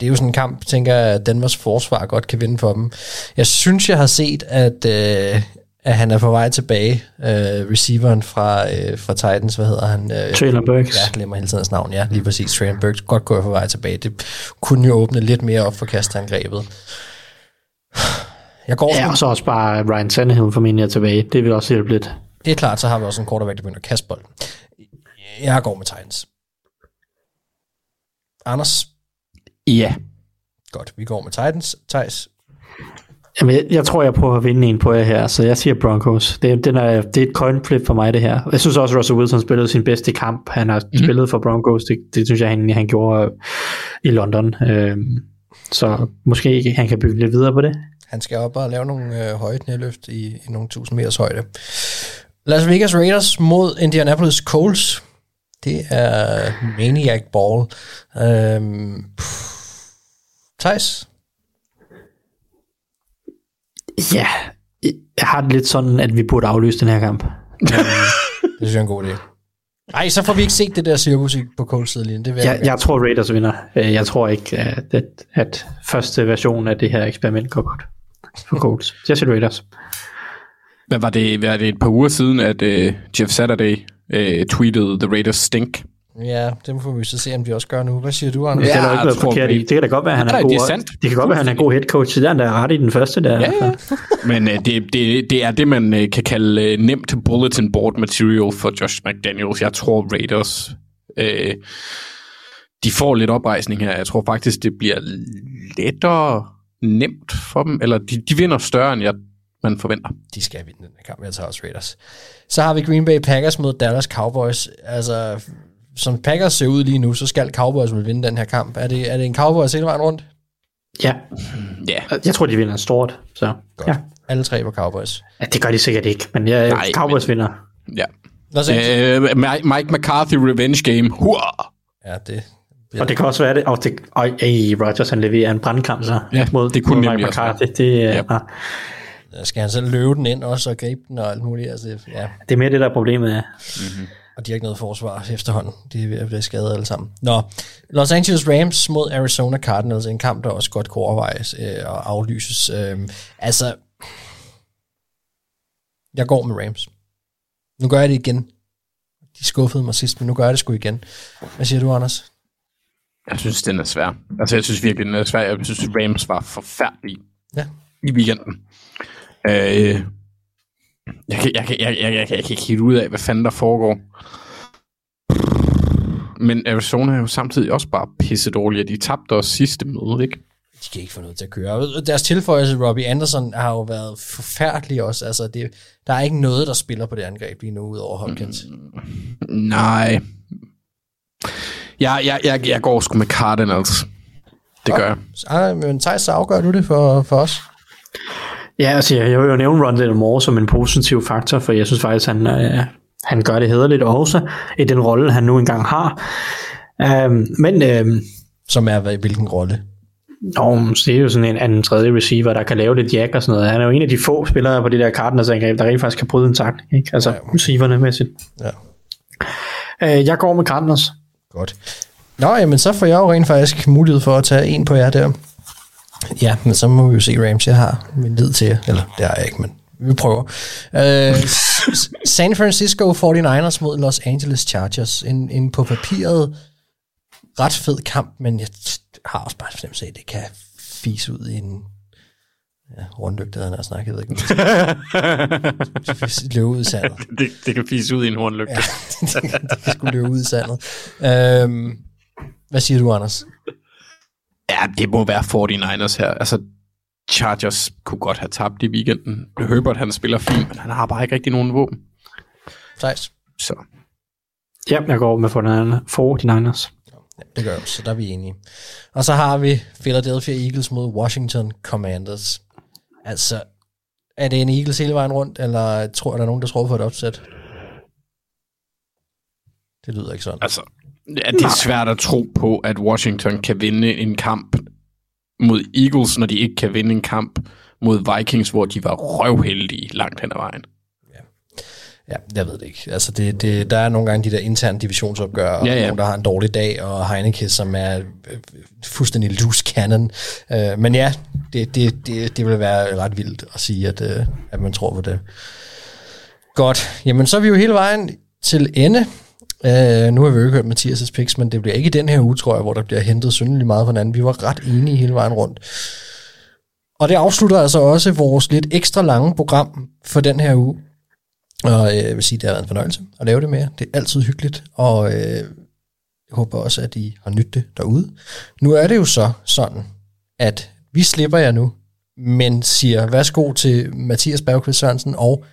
det er jo sådan en kamp, tænker jeg, at Denvers forsvar godt kan vinde for dem. Jeg synes, jeg har set, at, øh, at han er på vej tilbage. Øh, receiveren fra, øh, fra Titans, hvad hedder han? Øh, Traylon Burks. Jeg glemmer hele tiden hans navn, ja, lige præcis. Traylon Burks godt gå på vej tilbage. Det kunne jo åbne lidt mere op for kastangrebet. Jeg går Ja, og så også bare Ryan Tannehill formentlig er tilbage. Det vil også hjælpe lidt. Det er klart, så har vi også en quarterback, der begynder at kaste bolden. Jeg går med Titans. Anders? Ja. Godt, vi går med Titans. Thijs? Jamen, jeg, jeg tror, jeg prøver at vinde en på jer her, så jeg siger Broncos. Det, den er, det er et coin flip for mig, det her. Jeg synes også, at Russell Wilson spillede sin bedste kamp. Han har mm. spillet for Broncos. Det, det synes jeg, han, han gjorde i London. Øhm, så måske ikke, han kan bygge lidt videre på det. Han skal op og lave nogle øh, høje knæløft i, i nogle tusind meters højde. Las Vegas Raiders mod Indianapolis Colts. Det er Maniac Ball. Øhm. Thijs? Ja, jeg har det lidt sådan, at vi burde aflyse den her kamp. Det synes jeg er en god idé. Nej, så får vi ikke set det der cirkus i- på Colts sidelinjen. Det vil Jeg, jeg tror, Raiders vinder. Øh, Jeg tror ikke, at, at, at første version af det her eksperiment går godt for Colts. Jeg siger Raiders. Hvad var det, hvad er det et par uger siden, at uh, Jeff Saturday uh, tweetede The Raiders stink? Ja, det må vi så se, om vi også gør nu. Hvad siger du, Anders? Ja, det, er der ikke jeg noget tror, forkert i. vi- det kan da godt være, at han er, Nej, god. det er sandt. Det kan godt være, at han er en god head coach. Det er han, der er ret i den første der. Ja, ja. Men uh, det, det, det er det, man uh, kan kalde uh, nemt bulletin board material for Josh McDaniels. Jeg tror Raiders, uh, de får lidt oprejsning her. Jeg tror faktisk, det bliver lettere nemt for dem. Eller de, de vinder større, end jeg, man forventer. De skal vinde den her kamp. Jeg tager også Raiders. Så har vi Green Bay Packers mod Dallas Cowboys. Altså, som Packers ser ud lige nu, så skal Cowboys vel vinde den her kamp. Er det, er det en Cowboys hele vejen rundt? Ja. Ja. Jeg tror, de vinder stort. Så. Godt. Ja. Alle tre på Cowboys. ja. det gør de sikkert ikke. Men ja, Nej, Cowboys vinder. Ja. Uh, Mike McCarthy revenge game. Hurra! Ja, det... Og det kan også være det. Og det og, ey, Rodgers han leverer en brandkamp så. Ja, mod, det kunne mod Mike. McCarthy. Det, Ja. ja. Skal han selv løbe den ind også og gribe den og alt muligt? Altså, ja. det er mere det, der er problemet. Ja. Og de har ikke noget forsvar efterhånden. De er ved at blive skadet alle sammen. Nå, Los Angeles Rams mod Arizona Cardinals. En kamp, der også godt kunne overvejes øh, og aflyses. Øh, altså, jeg går med Rams. Nu gør jeg det igen. De skuffede mig sidst, men nu gør jeg det sgu igen. Hvad siger du, Anders? Jeg synes, den er svær. Altså, jeg synes virkelig, den er svær. Jeg synes, Rams var forfærdelig Ja. i weekenden. Øh, jeg, kan, jeg, kan, jeg, jeg, jeg, jeg, kan ikke helt ud af, hvad fanden der foregår. Men Arizona er jo samtidig også bare pisse dårlige. De tabte også sidste møde, ikke? De kan ikke få noget til at køre. Deres tilføjelse, Robbie Anderson, har jo været forfærdelig også. Altså, det, der er ikke noget, der spiller på det angreb lige nu, ud over Hopkins. Nej. Jeg, jeg, jeg, jeg går sgu med Cardinals. Det gør jeg. Ej, men Thijs, så afgør du det for, for os. Ja, altså jeg vil jo nævne Rondell Moore som en positiv faktor, for jeg synes faktisk, han, øh, han gør det hederligt også i den rolle, han nu engang har. Um, men... Øh, som er i hvilken rolle? Nå, det er jo sådan en anden tredje receiver, der kan lave lidt jack og sådan noget. Han er jo en af de få spillere på det der Cardinals angreb, der rent faktisk kan bryde en takt, ikke? Altså ja. receiverne mæssigt. Ja. Uh, jeg går med Cardinals. Godt. Nå, jamen så får jeg jo rent faktisk mulighed for at tage en på jer der. Ja, men så må vi jo se Rams, jeg har min lid til jer. Eller, det har jeg ikke, men vi prøver. Uh, San Francisco 49ers mod Los Angeles Chargers. En, en på papiret ret fed kamp, men jeg har også bare fornemmelse af, at det kan fise ud i en ja, rundlygte, havde han snakket, jeg ved ikke. Det løbe ud i sandet. Det, det kan fise ud i en hornlygte. Ja, det, det kan sgu løbe ud i sandet. Øhm, hvad siger du, Anders? Ja, det må være 49ers her. Altså, Chargers kunne godt have tabt i weekenden. Herbert, han spiller fint, men han har bare ikke rigtig nogen våben. Thijs? Så. Ja, jeg går med 49ers. Ja, det gør jeg så der er vi enige. Og så har vi Philadelphia Eagles mod Washington Commanders. Altså, er det en Eagles hele vejen rundt, eller tror jeg, der er nogen, der tror på et opsæt? Det lyder ikke sådan. Altså, ja, det er svært at tro på, at Washington kan vinde en kamp mod Eagles, når de ikke kan vinde en kamp mod Vikings, hvor de var røvheldige langt hen ad vejen. Ja, jeg ved det ikke. Altså det, det, der er nogle gange de der interne divisionsopgør, og Ja, ja. nogen, der har en dårlig dag, og Heineke, som er øh, fuldstændig loose cannon. Uh, men ja, det, det, det, det vil være ret vildt at sige, at, uh, at man tror på det. Godt. Jamen, så er vi jo hele vejen til ende. Uh, nu har vi jo ikke hørt Mathias' picks, men det bliver ikke i den her uge, tror jeg, hvor der bliver hentet syndelig meget fra hinanden. Vi var ret enige hele vejen rundt. Og det afslutter altså også vores lidt ekstra lange program for den her uge. Og øh, jeg vil sige, det har været en fornøjelse at lave det med jer. Det er altid hyggeligt, og øh, jeg håber også, at I har nydt det derude. Nu er det jo så sådan, at vi slipper jer nu, men siger værsgo til Mathias Bergqvist Sørensen og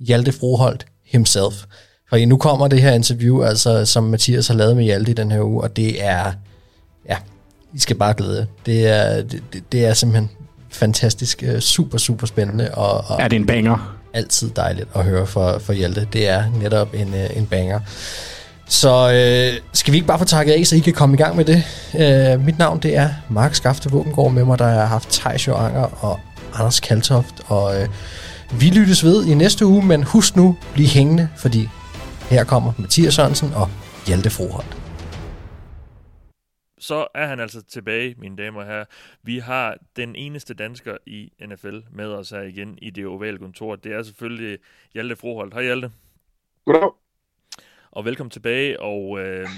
Hjalte Froholt himself. For nu kommer det her interview, altså, som Mathias har lavet med Hjalte i den her uge, og det er, ja, I skal bare glæde. Det er, det, det- er simpelthen fantastisk, øh, super, super spændende. Og, og Er det en banger? altid dejligt at høre for, for Hjalte. Det er netop en, øh, en banger. Så øh, skal vi ikke bare få takket af, så I kan komme i gang med det. Øh, mit navn det er Mark Skafte Våbengård med mig, der har haft Thijs Jo Anger og Anders Kaltoft. Og øh, vi lyttes ved i næste uge, men husk nu, bliv hængende, fordi her kommer Mathias Sørensen og Hjalte Froholt. så er han altså tilbage, mine damer og herrer. Vi har den eneste dansker i NFL med os her igen i det ovale kontor. Det er selvfølgelig Hjalte Froholt. Hej Hjalte. Goddag. Og velkommen tilbage, og øh,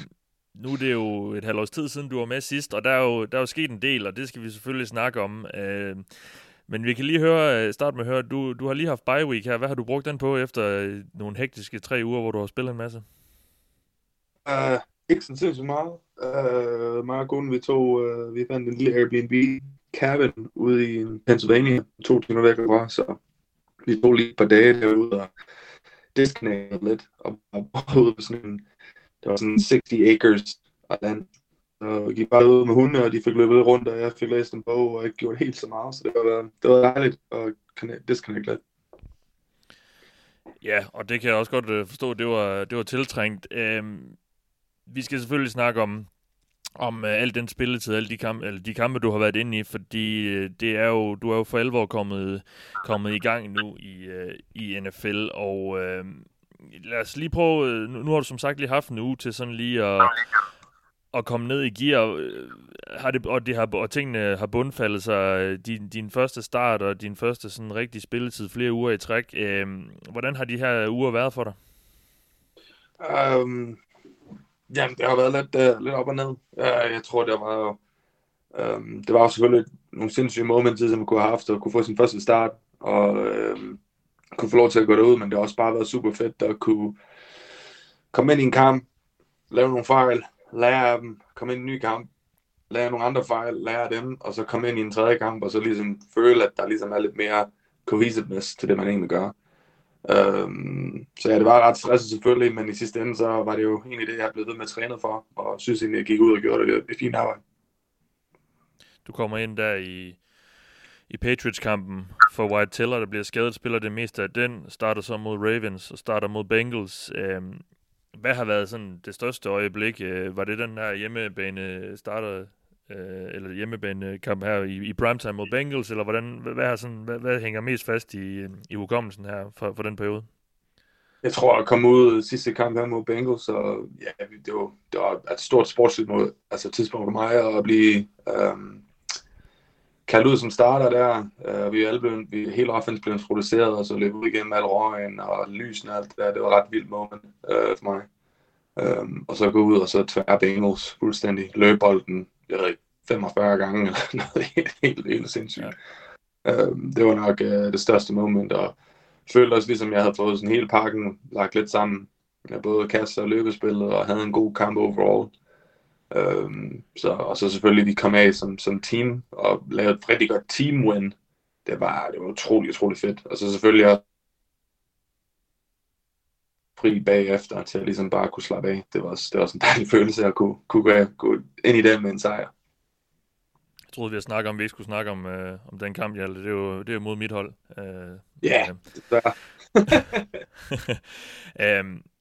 nu er det jo et halvt års tid siden, du var med sidst, og der er jo, der er jo sket en del, og det skal vi selvfølgelig snakke om. Øh, men vi kan lige høre, start starte med at høre, du, du har lige haft bye week her. Hvad har du brugt den på efter øh, nogle hektiske tre uger, hvor du har spillet en masse? Uh, ikke sådan sindssygt meget. Uh, mig og konen, vi tog, uh, vi fandt en lille Airbnb cabin ude i Pennsylvania, to timer væk fra, så vi tog lige et par dage derude og disconnected lidt, og og boede ude på sådan en, det var sådan 60 acres af land og gik bare ud med hunde, og de fik løbet rundt, og jeg fik læst en bog, og ikke gjort helt så meget, så det var, det var dejligt at connect- disconnect lidt. Ja, og det kan jeg også godt øh, forstå, det var, det var tiltrængt. Øhm, vi skal selvfølgelig snakke om, om øh, al den spilletid, alle de kampe, eller de kampe, du har været inde i, fordi øh, det er jo, du er jo for alvor kommet, kommet i gang nu i, øh, i NFL, og øh, lad os lige prøve, øh, nu, nu har du som sagt lige haft en uge til sådan lige at, at komme ned i gear, øh, har det, og, det har, og tingene har bundfaldet sig, øh, din, din første start og din første sådan rigtig spilletid flere uger i træk. Øh, hvordan har de her uger været for dig? Um, jamen, det har været lidt, uh, lidt op og ned. Uh, jeg tror, det var... Um, øhm, det var jo selvfølgelig nogle sindssyge moments, som man kunne have haft, og kunne få sin første start, og um, kunne få lov til at gå derud, men det har også bare været super fedt at kunne komme ind i en kamp, lave nogle fejl, lære af dem, komme ind i en ny kamp, lære nogle andre fejl, lære af dem, og så komme ind i en tredje kamp, og så ligesom føle, at der ligesom er lidt mere cohesiveness til det, man egentlig gør. Øhm, så ja, det var ret stresset selvfølgelig, men i sidste ende, så var det jo egentlig det, jeg blev ved med at træne for, og synes egentlig, jeg gik ud og gjorde det, det fint arbejde. Du kommer ind der i, i Patriots-kampen for White Teller, der bliver skadet, spiller det meste af den, starter så mod Ravens og starter mod Bengals. Øhm, hvad har været sådan det største øjeblik? Øh, var det den her hjemmebane starter, øh, eller hjemmebanekamp her i, i primetime mod Bengals, eller hvordan, hvad, hvad, sådan, hvad, hvad hænger mest fast i, i hukommelsen her for, for den periode? Jeg tror, at komme ud sidste kamp her mod Bengals, og ja, det var, det var et stort sportsligt mod, altså tidspunkt for mig at blive øhm, kaldt ud som starter der. Uh, vi er alle blevet, vi hele offense blev introduceret, og så løb ud igennem al røgen og lysene og alt det der. Det var ret vildt moment uh, for mig. Um, og så gå ud og så tvær Bengals fuldstændig. Løb bolden, jeg ved ikke, 45 gange eller noget helt, helt, helt sindssygt. Ja. Um, det var nok uh, det største moment, og følte også ligesom, jeg havde fået sådan hele pakken lagt lidt sammen. Med både kasse og løbespillet, og havde en god kamp overall. Øhm, så, og så selvfølgelig, vi kom af som, som team og lavede et rigtig godt team win. Det var, det var utrolig, utrolig fedt. Og så selvfølgelig også fri bagefter til at ligesom bare kunne slappe af. Det var, også, det var også en dejlig følelse at kunne, kunne gå, gå ind i det med en sejr. Jeg troede, vi havde snakket om, vi ikke skulle snakke om, øh, om den kamp, Hjalte. Det er jo, det er jo mod mit hold. Øh, ja, yeah, øh, um,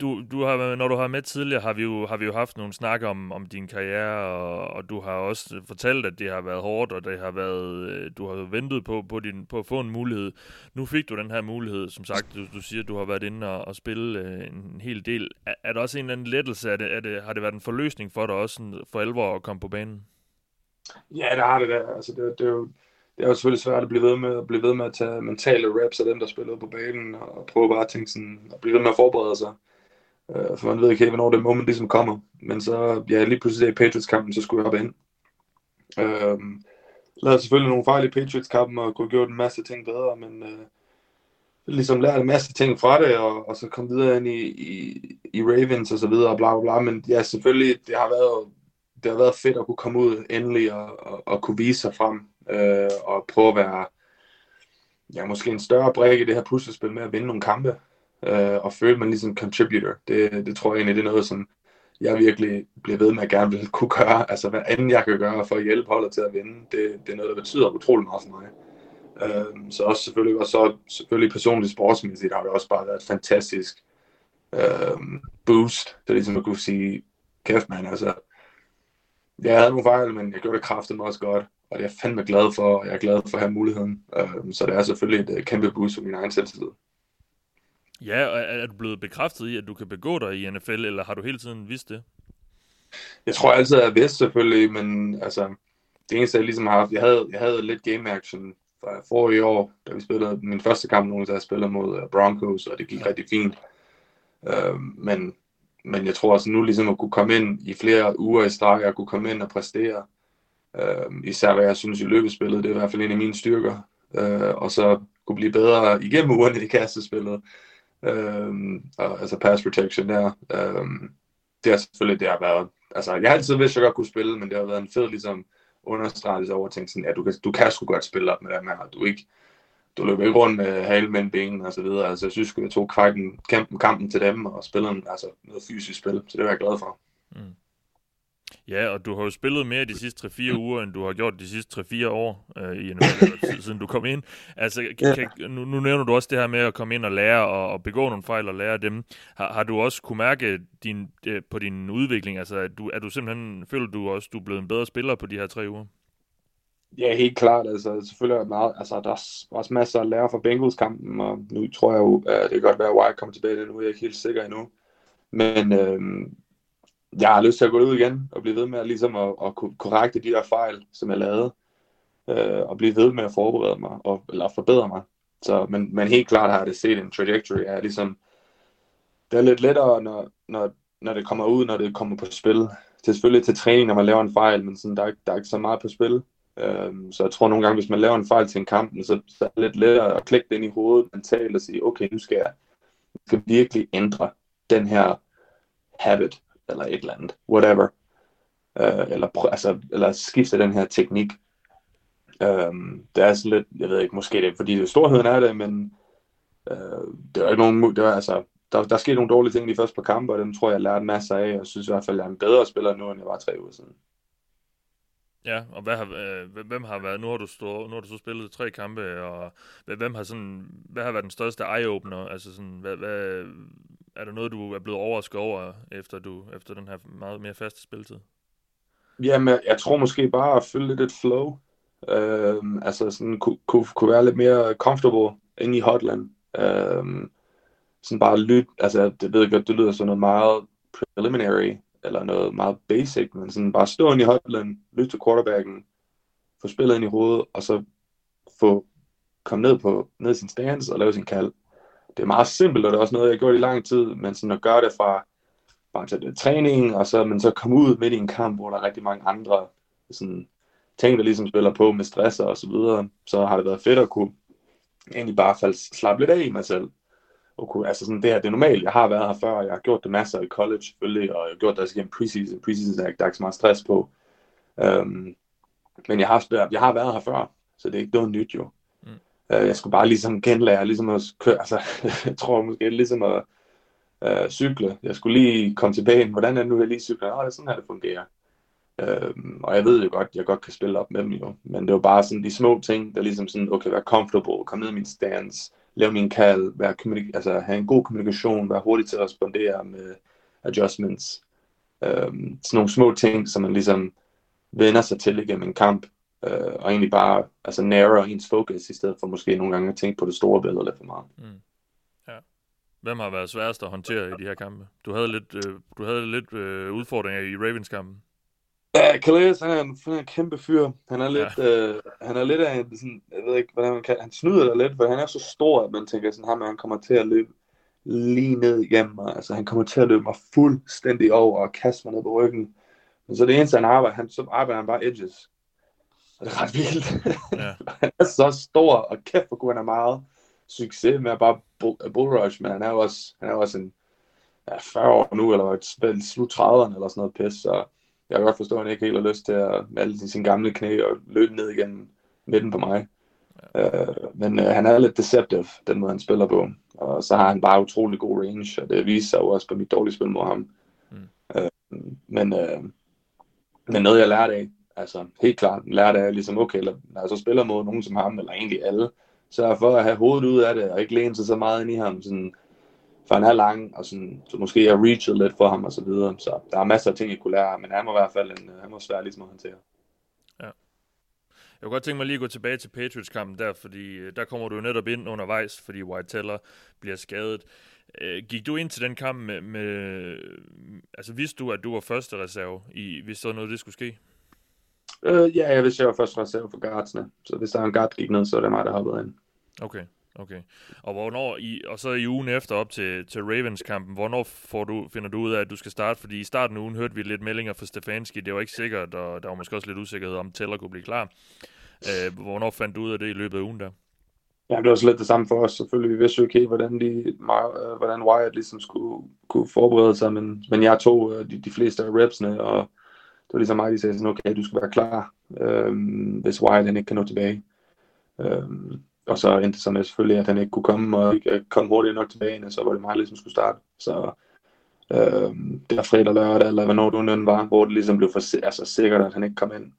du, du har, når du har med tidligere, har vi jo, har vi jo haft nogle snakker om, om din karriere, og, og du har også fortalt, at det har været hårdt, og det har været, øh, du har ventet på, på, din, på at få en mulighed. Nu fik du den her mulighed, som sagt, du, du siger, at du har været inde og, og spille øh, en hel del. Er, er der også en eller anden lettelse? Er det, er det, har det været en forløsning for dig også sådan, for alvor at komme på banen? Ja, det har det da. Altså, det, det er jo det er jo selvfølgelig svært at blive ved med at blive ved med at tage mentale reps af dem, der spiller på banen, og prøve bare at tænke sådan, at blive ved med at forberede sig. Uh, for man ved ikke helt, hvornår det moment ligesom kommer. Men så, ja, lige pludselig i Patriots-kampen, så skulle jeg hoppe ind. Uh, lavede selvfølgelig nogle fejl i Patriots-kampen, og kunne gjort en masse ting bedre, men uh, ligesom lært en masse ting fra det, og, og så kom videre ind i, i, i Ravens og så videre, og bla bla bla. Men ja, selvfølgelig, det har været, det har været fedt at kunne komme ud endelig og, og, og kunne vise sig frem øh, og prøve at være ja, måske en større brik i det her puslespil med at vinde nogle kampe, øh, og føle man ligesom contributor. Det, det tror jeg egentlig, det er noget, som jeg virkelig bliver ved med at gerne vil kunne gøre. Altså hvad andet jeg kan gøre for at hjælpe holdet til at vinde, det, det er noget, der betyder utrolig meget for mig. Øh, så også selvfølgelig, og så selvfølgelig personligt sportsmæssigt har det også bare været et fantastisk øh, boost, til ligesom at kunne sige, kæft man, altså, jeg havde nogle fejl, men jeg gjorde det kraftigt også godt og det er jeg fandme glad for, og jeg er glad for at have muligheden. Øh, så det er selvfølgelig et øh, kæmpe boost for min egen selvtillid. Ja, og er du blevet bekræftet i, at du kan begå dig i NFL, eller har du hele tiden vidst det? Jeg tror altid, at jeg vidste selvfølgelig, men altså, det eneste, jeg ligesom har haft, jeg havde, jeg havde lidt game action fra forrige år, da vi spillede min første kamp nogensinde, jeg spillede mod øh, Broncos, og det gik rigtig fint. Øh, men, men jeg tror også nu ligesom at kunne komme ind i flere uger i stræk, at kunne komme ind og præstere, Øh, især hvad jeg synes i løbespillet, det er i hvert fald en af mine styrker. Øh, og så kunne blive bedre igennem ugerne i kastespillet. Øh, og, altså pass protection der. Øh, det er selvfølgelig, det har været, altså jeg har altid vidst, at jeg godt kunne spille, men det har været en fed ligesom understregelse over at tænke sådan, ja, du kan, du kan sgu godt spille op med det her, du ikke, du løber ikke rundt med hale mellem benene og så videre. Altså, jeg synes, jeg tog kvarken, kampen, kampen til dem og spillede altså, noget fysisk spil, så det var jeg glad for. Mm. Ja, og du har jo spillet mere de sidste 3-4 uger, end du har gjort de sidste 3-4 år øh, i NFL, siden du kom ind. Altså, kan, kan, nu, nu nævner du også det her med at komme ind og lære og, og begå nogle fejl og lære dem. Har, har du også kunne mærke din, øh, på din udvikling? Altså, er du, er du simpelthen, føler du også, du er blevet en bedre spiller på de her tre uger? Ja, helt klart. Altså, selvfølgelig er meget, altså, der er også masser at lære fra Bengals-kampen, og nu tror jeg jo, at det kan godt være, at Wyatt kommer tilbage, det nu er jeg ikke helt sikker endnu. Men øh, jeg har lyst til at gå ud igen og blive ved med at, ligesom at, at kunne korrekte de der fejl, som jeg lavede, øh, og blive ved med at forberede mig, og, eller forbedre mig. Så, men, men helt klart har jeg det set en trajectory af ligesom, det er lidt lettere, når, når, når det kommer ud, når det kommer på spil. Det er selvfølgelig til træning, når man laver en fejl, men sådan, der, er, der er ikke så meget på spil. Øhm, så jeg tror nogle gange, hvis man laver en fejl til en kamp, så, så er det lidt lettere at klikke det ind i hovedet mentalt og sige, okay, nu skal jeg, jeg skal virkelig ændre den her habit, eller et eller andet, whatever. Øh, eller, altså, eller skifte den her teknik. Øhm, det er sådan lidt, jeg ved ikke, måske det er, fordi det er storheden er det, men øh, det er ikke nogen, det var, altså, der, der skete nogle dårlige ting de første par kampe, og dem tror jeg, jeg lærte masser af. og synes i hvert fald, jeg er en bedre spiller nu, end jeg var tre uger siden. Ja, og hvad har, øh, hvem- har været, nu har du stå, nu har du så spillet tre kampe, og hvem- hvem har sådan, hvad har været den største eye-opener? Altså sådan, hvad, hvad, er der noget, du er blevet overrasket over, efter, du, efter den her meget mere faste spilletid? Jamen, jeg tror måske bare at følge lidt et flow. Øhm, altså sådan kunne, kunne, kunne være lidt mere comfortable inde i Hotland. Øhm, sådan bare lyt, altså det ved jeg godt, det lyder sådan noget meget preliminary, eller noget meget basic, men sådan bare stå ind i hotline, lytte til quarterbacken, få spillet ind i hovedet, og så få komme ned på ned i sin stance og lave sin kald. Det er meget simpelt, og det er også noget, jeg har gjort i lang tid, men sådan at gøre det fra bare til det træning, og så, men så komme ud midt i en kamp, hvor der er rigtig mange andre sådan, ting, der ligesom spiller på med stress og så videre, så har det været fedt at kunne egentlig bare falde, slappe lidt af i mig selv. Og kunne, altså sådan, det her, det er normalt, jeg har været her før, jeg har gjort det masser i college selvfølgelig, og jeg har gjort det også gennem preseason. Preseason er ikke, der er ikke så meget stress på. Um, men jeg har, jeg har været her før, så det er ikke noget nyt jo. Mm. Uh, jeg skulle bare ligesom genlære, ligesom at køre, altså, jeg tror måske ligesom at uh, cykle. Jeg skulle lige komme til banen. Hvordan er det nu, jeg lige cykler? Åh, det er sådan her, det fungerer. Øhm, og jeg ved jo godt, jeg godt kan spille op med dem jo. Men det var bare sådan de små ting, der ligesom sådan, okay, være comfortable, komme ned i min stance, lave min kald, være kommunik- altså have en god kommunikation, være hurtig til at respondere med adjustments. Øhm, sådan nogle små ting, som man ligesom vender sig til igennem en kamp, øh, og egentlig bare altså narrow ens fokus, i stedet for måske nogle gange at tænke på det store billede lidt for meget. Mm. Ja. Hvem har været sværest at håndtere i de her kampe? Du havde lidt, øh, du havde lidt øh, udfordringer i Ravens-kampen. Ja, Calais, han er en, han er en kæmpe fyr. Han er lidt, ja. øh, han er lidt af en, sådan, jeg ved ikke, hvordan man kan, han snyder dig lidt, for han er så stor, at man tænker sådan, ham, han kommer til at løbe lige ned igennem mig. Altså, han kommer til at løbe mig fuldstændig over og kaste mig ned på ryggen. Men så det eneste, han arbejder, han, så arbejder han bare edges. Og det er ret vildt. Ja. han er så stor, og kæft, hvor kunne han have meget succes med at bare bull, bull rush, men han er jo også, han er også en ja, 40 år nu, eller slut 30'erne, eller sådan noget pis, så jeg kan godt forstå, at han ikke helt har lyst til at med alle sine gamle knæ og løbe ned igen midten på mig. Ja. Uh, men uh, han er lidt deceptive, den måde han spiller på. Og så har han bare utrolig god range, og det viser sig jo også på mit dårlige spil mod ham. Mm. Uh, men, uh, men noget jeg lærte af, altså helt klart lærte af, ligesom okay, når jeg så spiller mod nogen som ham, eller egentlig alle, så for at have hovedet ud af det, og ikke læne sig så meget ind i ham, sådan, for han er lang, og sådan, så måske jeg reachet lidt for ham og så videre. Så der er masser af ting, jeg kunne lære, men han var i hvert fald en, han var svær ligesom at håndtere. Ja. Jeg kunne godt tænke mig lige at gå tilbage til Patriots-kampen der, fordi øh, der kommer du jo netop ind undervejs, fordi White Teller bliver skadet. Øh, gik du ind til den kamp med, med altså vidste du, at du var første reserve, i, hvis der var noget, det skulle ske? Øh, ja, jeg vidste, jeg var første reserve for guardsene, så hvis der er en guard gik ned, så er det mig, der hoppede ind. Okay, okay. Og hvornår i, og så i ugen efter op til, til Ravens-kampen, hvornår får du, finder du ud af, at du skal starte? Fordi i starten af ugen hørte vi lidt meldinger fra Stefanski, det var ikke sikkert, og der var måske også lidt usikkerhed om, Teller kunne blive klar. Øh, hvornår fandt du ud af det i løbet af ugen der? Ja, det var så lidt det samme for os. Selvfølgelig, vi vidste jo ikke helt, hvordan, de, øh, hvordan Wyatt ligesom skulle kunne forberede sig, men, men jeg tog øh, de, de fleste af repsene, og det var ligesom mig, de sagde sådan, okay, du skal være klar, øhm, hvis Wyatt han ikke kan nå tilbage. Øhm, og så endte det så med selvfølgelig, at han ikke kunne komme, og ikke kom hurtigt nok tilbage, og så var det mig, der ligesom skulle starte. Så det var fredag, lørdag, eller hvornår du end var, hvor det ligesom blev for altså, sikkert, at han ikke kom ind.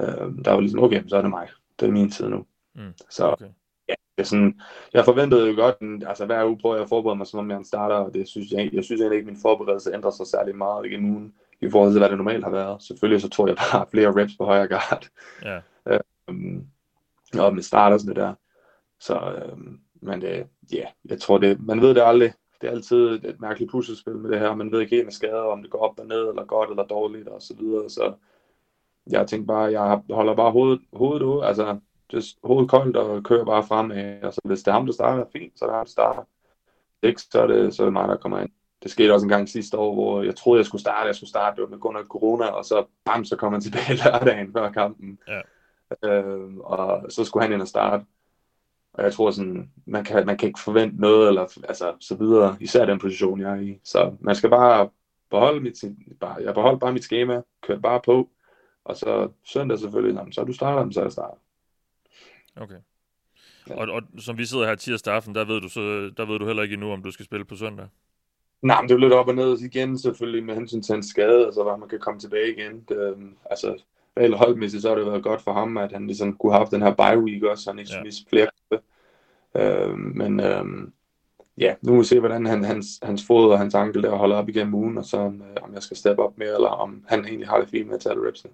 Øhm, der var ligesom, okay, så er det mig. Det er min tid nu. Mm. Så okay. ja, det er sådan, jeg forventede jo godt, altså hver uge prøver jeg at forberede mig, som om jeg er en starter, og det synes jeg, jeg synes egentlig ikke, at min forberedelse ændrer sig særlig meget igennem ugen, i forhold til, hvad det normalt har været. Selvfølgelig så tror jeg bare flere reps på højre guard. Ja. Øh, øhm, og med start og sådan det der. Så, øhm, men det, ja, jeg tror det, man ved det aldrig. Det er altid et mærkeligt puslespil med det her. Man ved ikke helt med skader, om det går op og ned, eller godt eller dårligt, og så videre. Så jeg tænker bare, jeg holder bare hovedet, hovedet ud, altså just hovedet koldt og kører bare frem. Altså, hvis det er ham, der starter, fint, så er det ham, der starter. Ikke, så er det, så er det mig, der kommer ind. Det skete også en gang sidste år, hvor jeg troede, jeg skulle starte. Jeg skulle starte det var med grund af corona, og så bam, så kom han tilbage lørdagen før kampen. Ja. Øh, og så skulle han ind og starte. Og jeg tror sådan, man kan, man kan ikke forvente noget, eller altså, så videre, især den position, jeg er i. Så man skal bare beholde mit, bare, jeg beholder bare mit schema, kører bare på, og så søndag selvfølgelig, jamen, så er du starter, så er jeg starter. Okay. Ja. Og, og som vi sidder her tirsdag aften, der ved, du så, der ved du heller ikke endnu, om du skal spille på søndag. Nej, men det er lidt op og ned igen, selvfølgelig med hensyn til hans skade, altså hvor man kan komme tilbage igen. Det, øhm, altså, reelt holdmæssigt, så har det været godt for ham, at han ligesom kunne have haft den her bye week også, så han ikke ja. miste flere kampe. Øh, men øh, ja, nu må vi se, hvordan han, hans, hans fod og hans ankel der holder op igennem ugen, og så om, øh, om jeg skal steppe op mere, eller om han egentlig har det fint med at tage det repsene.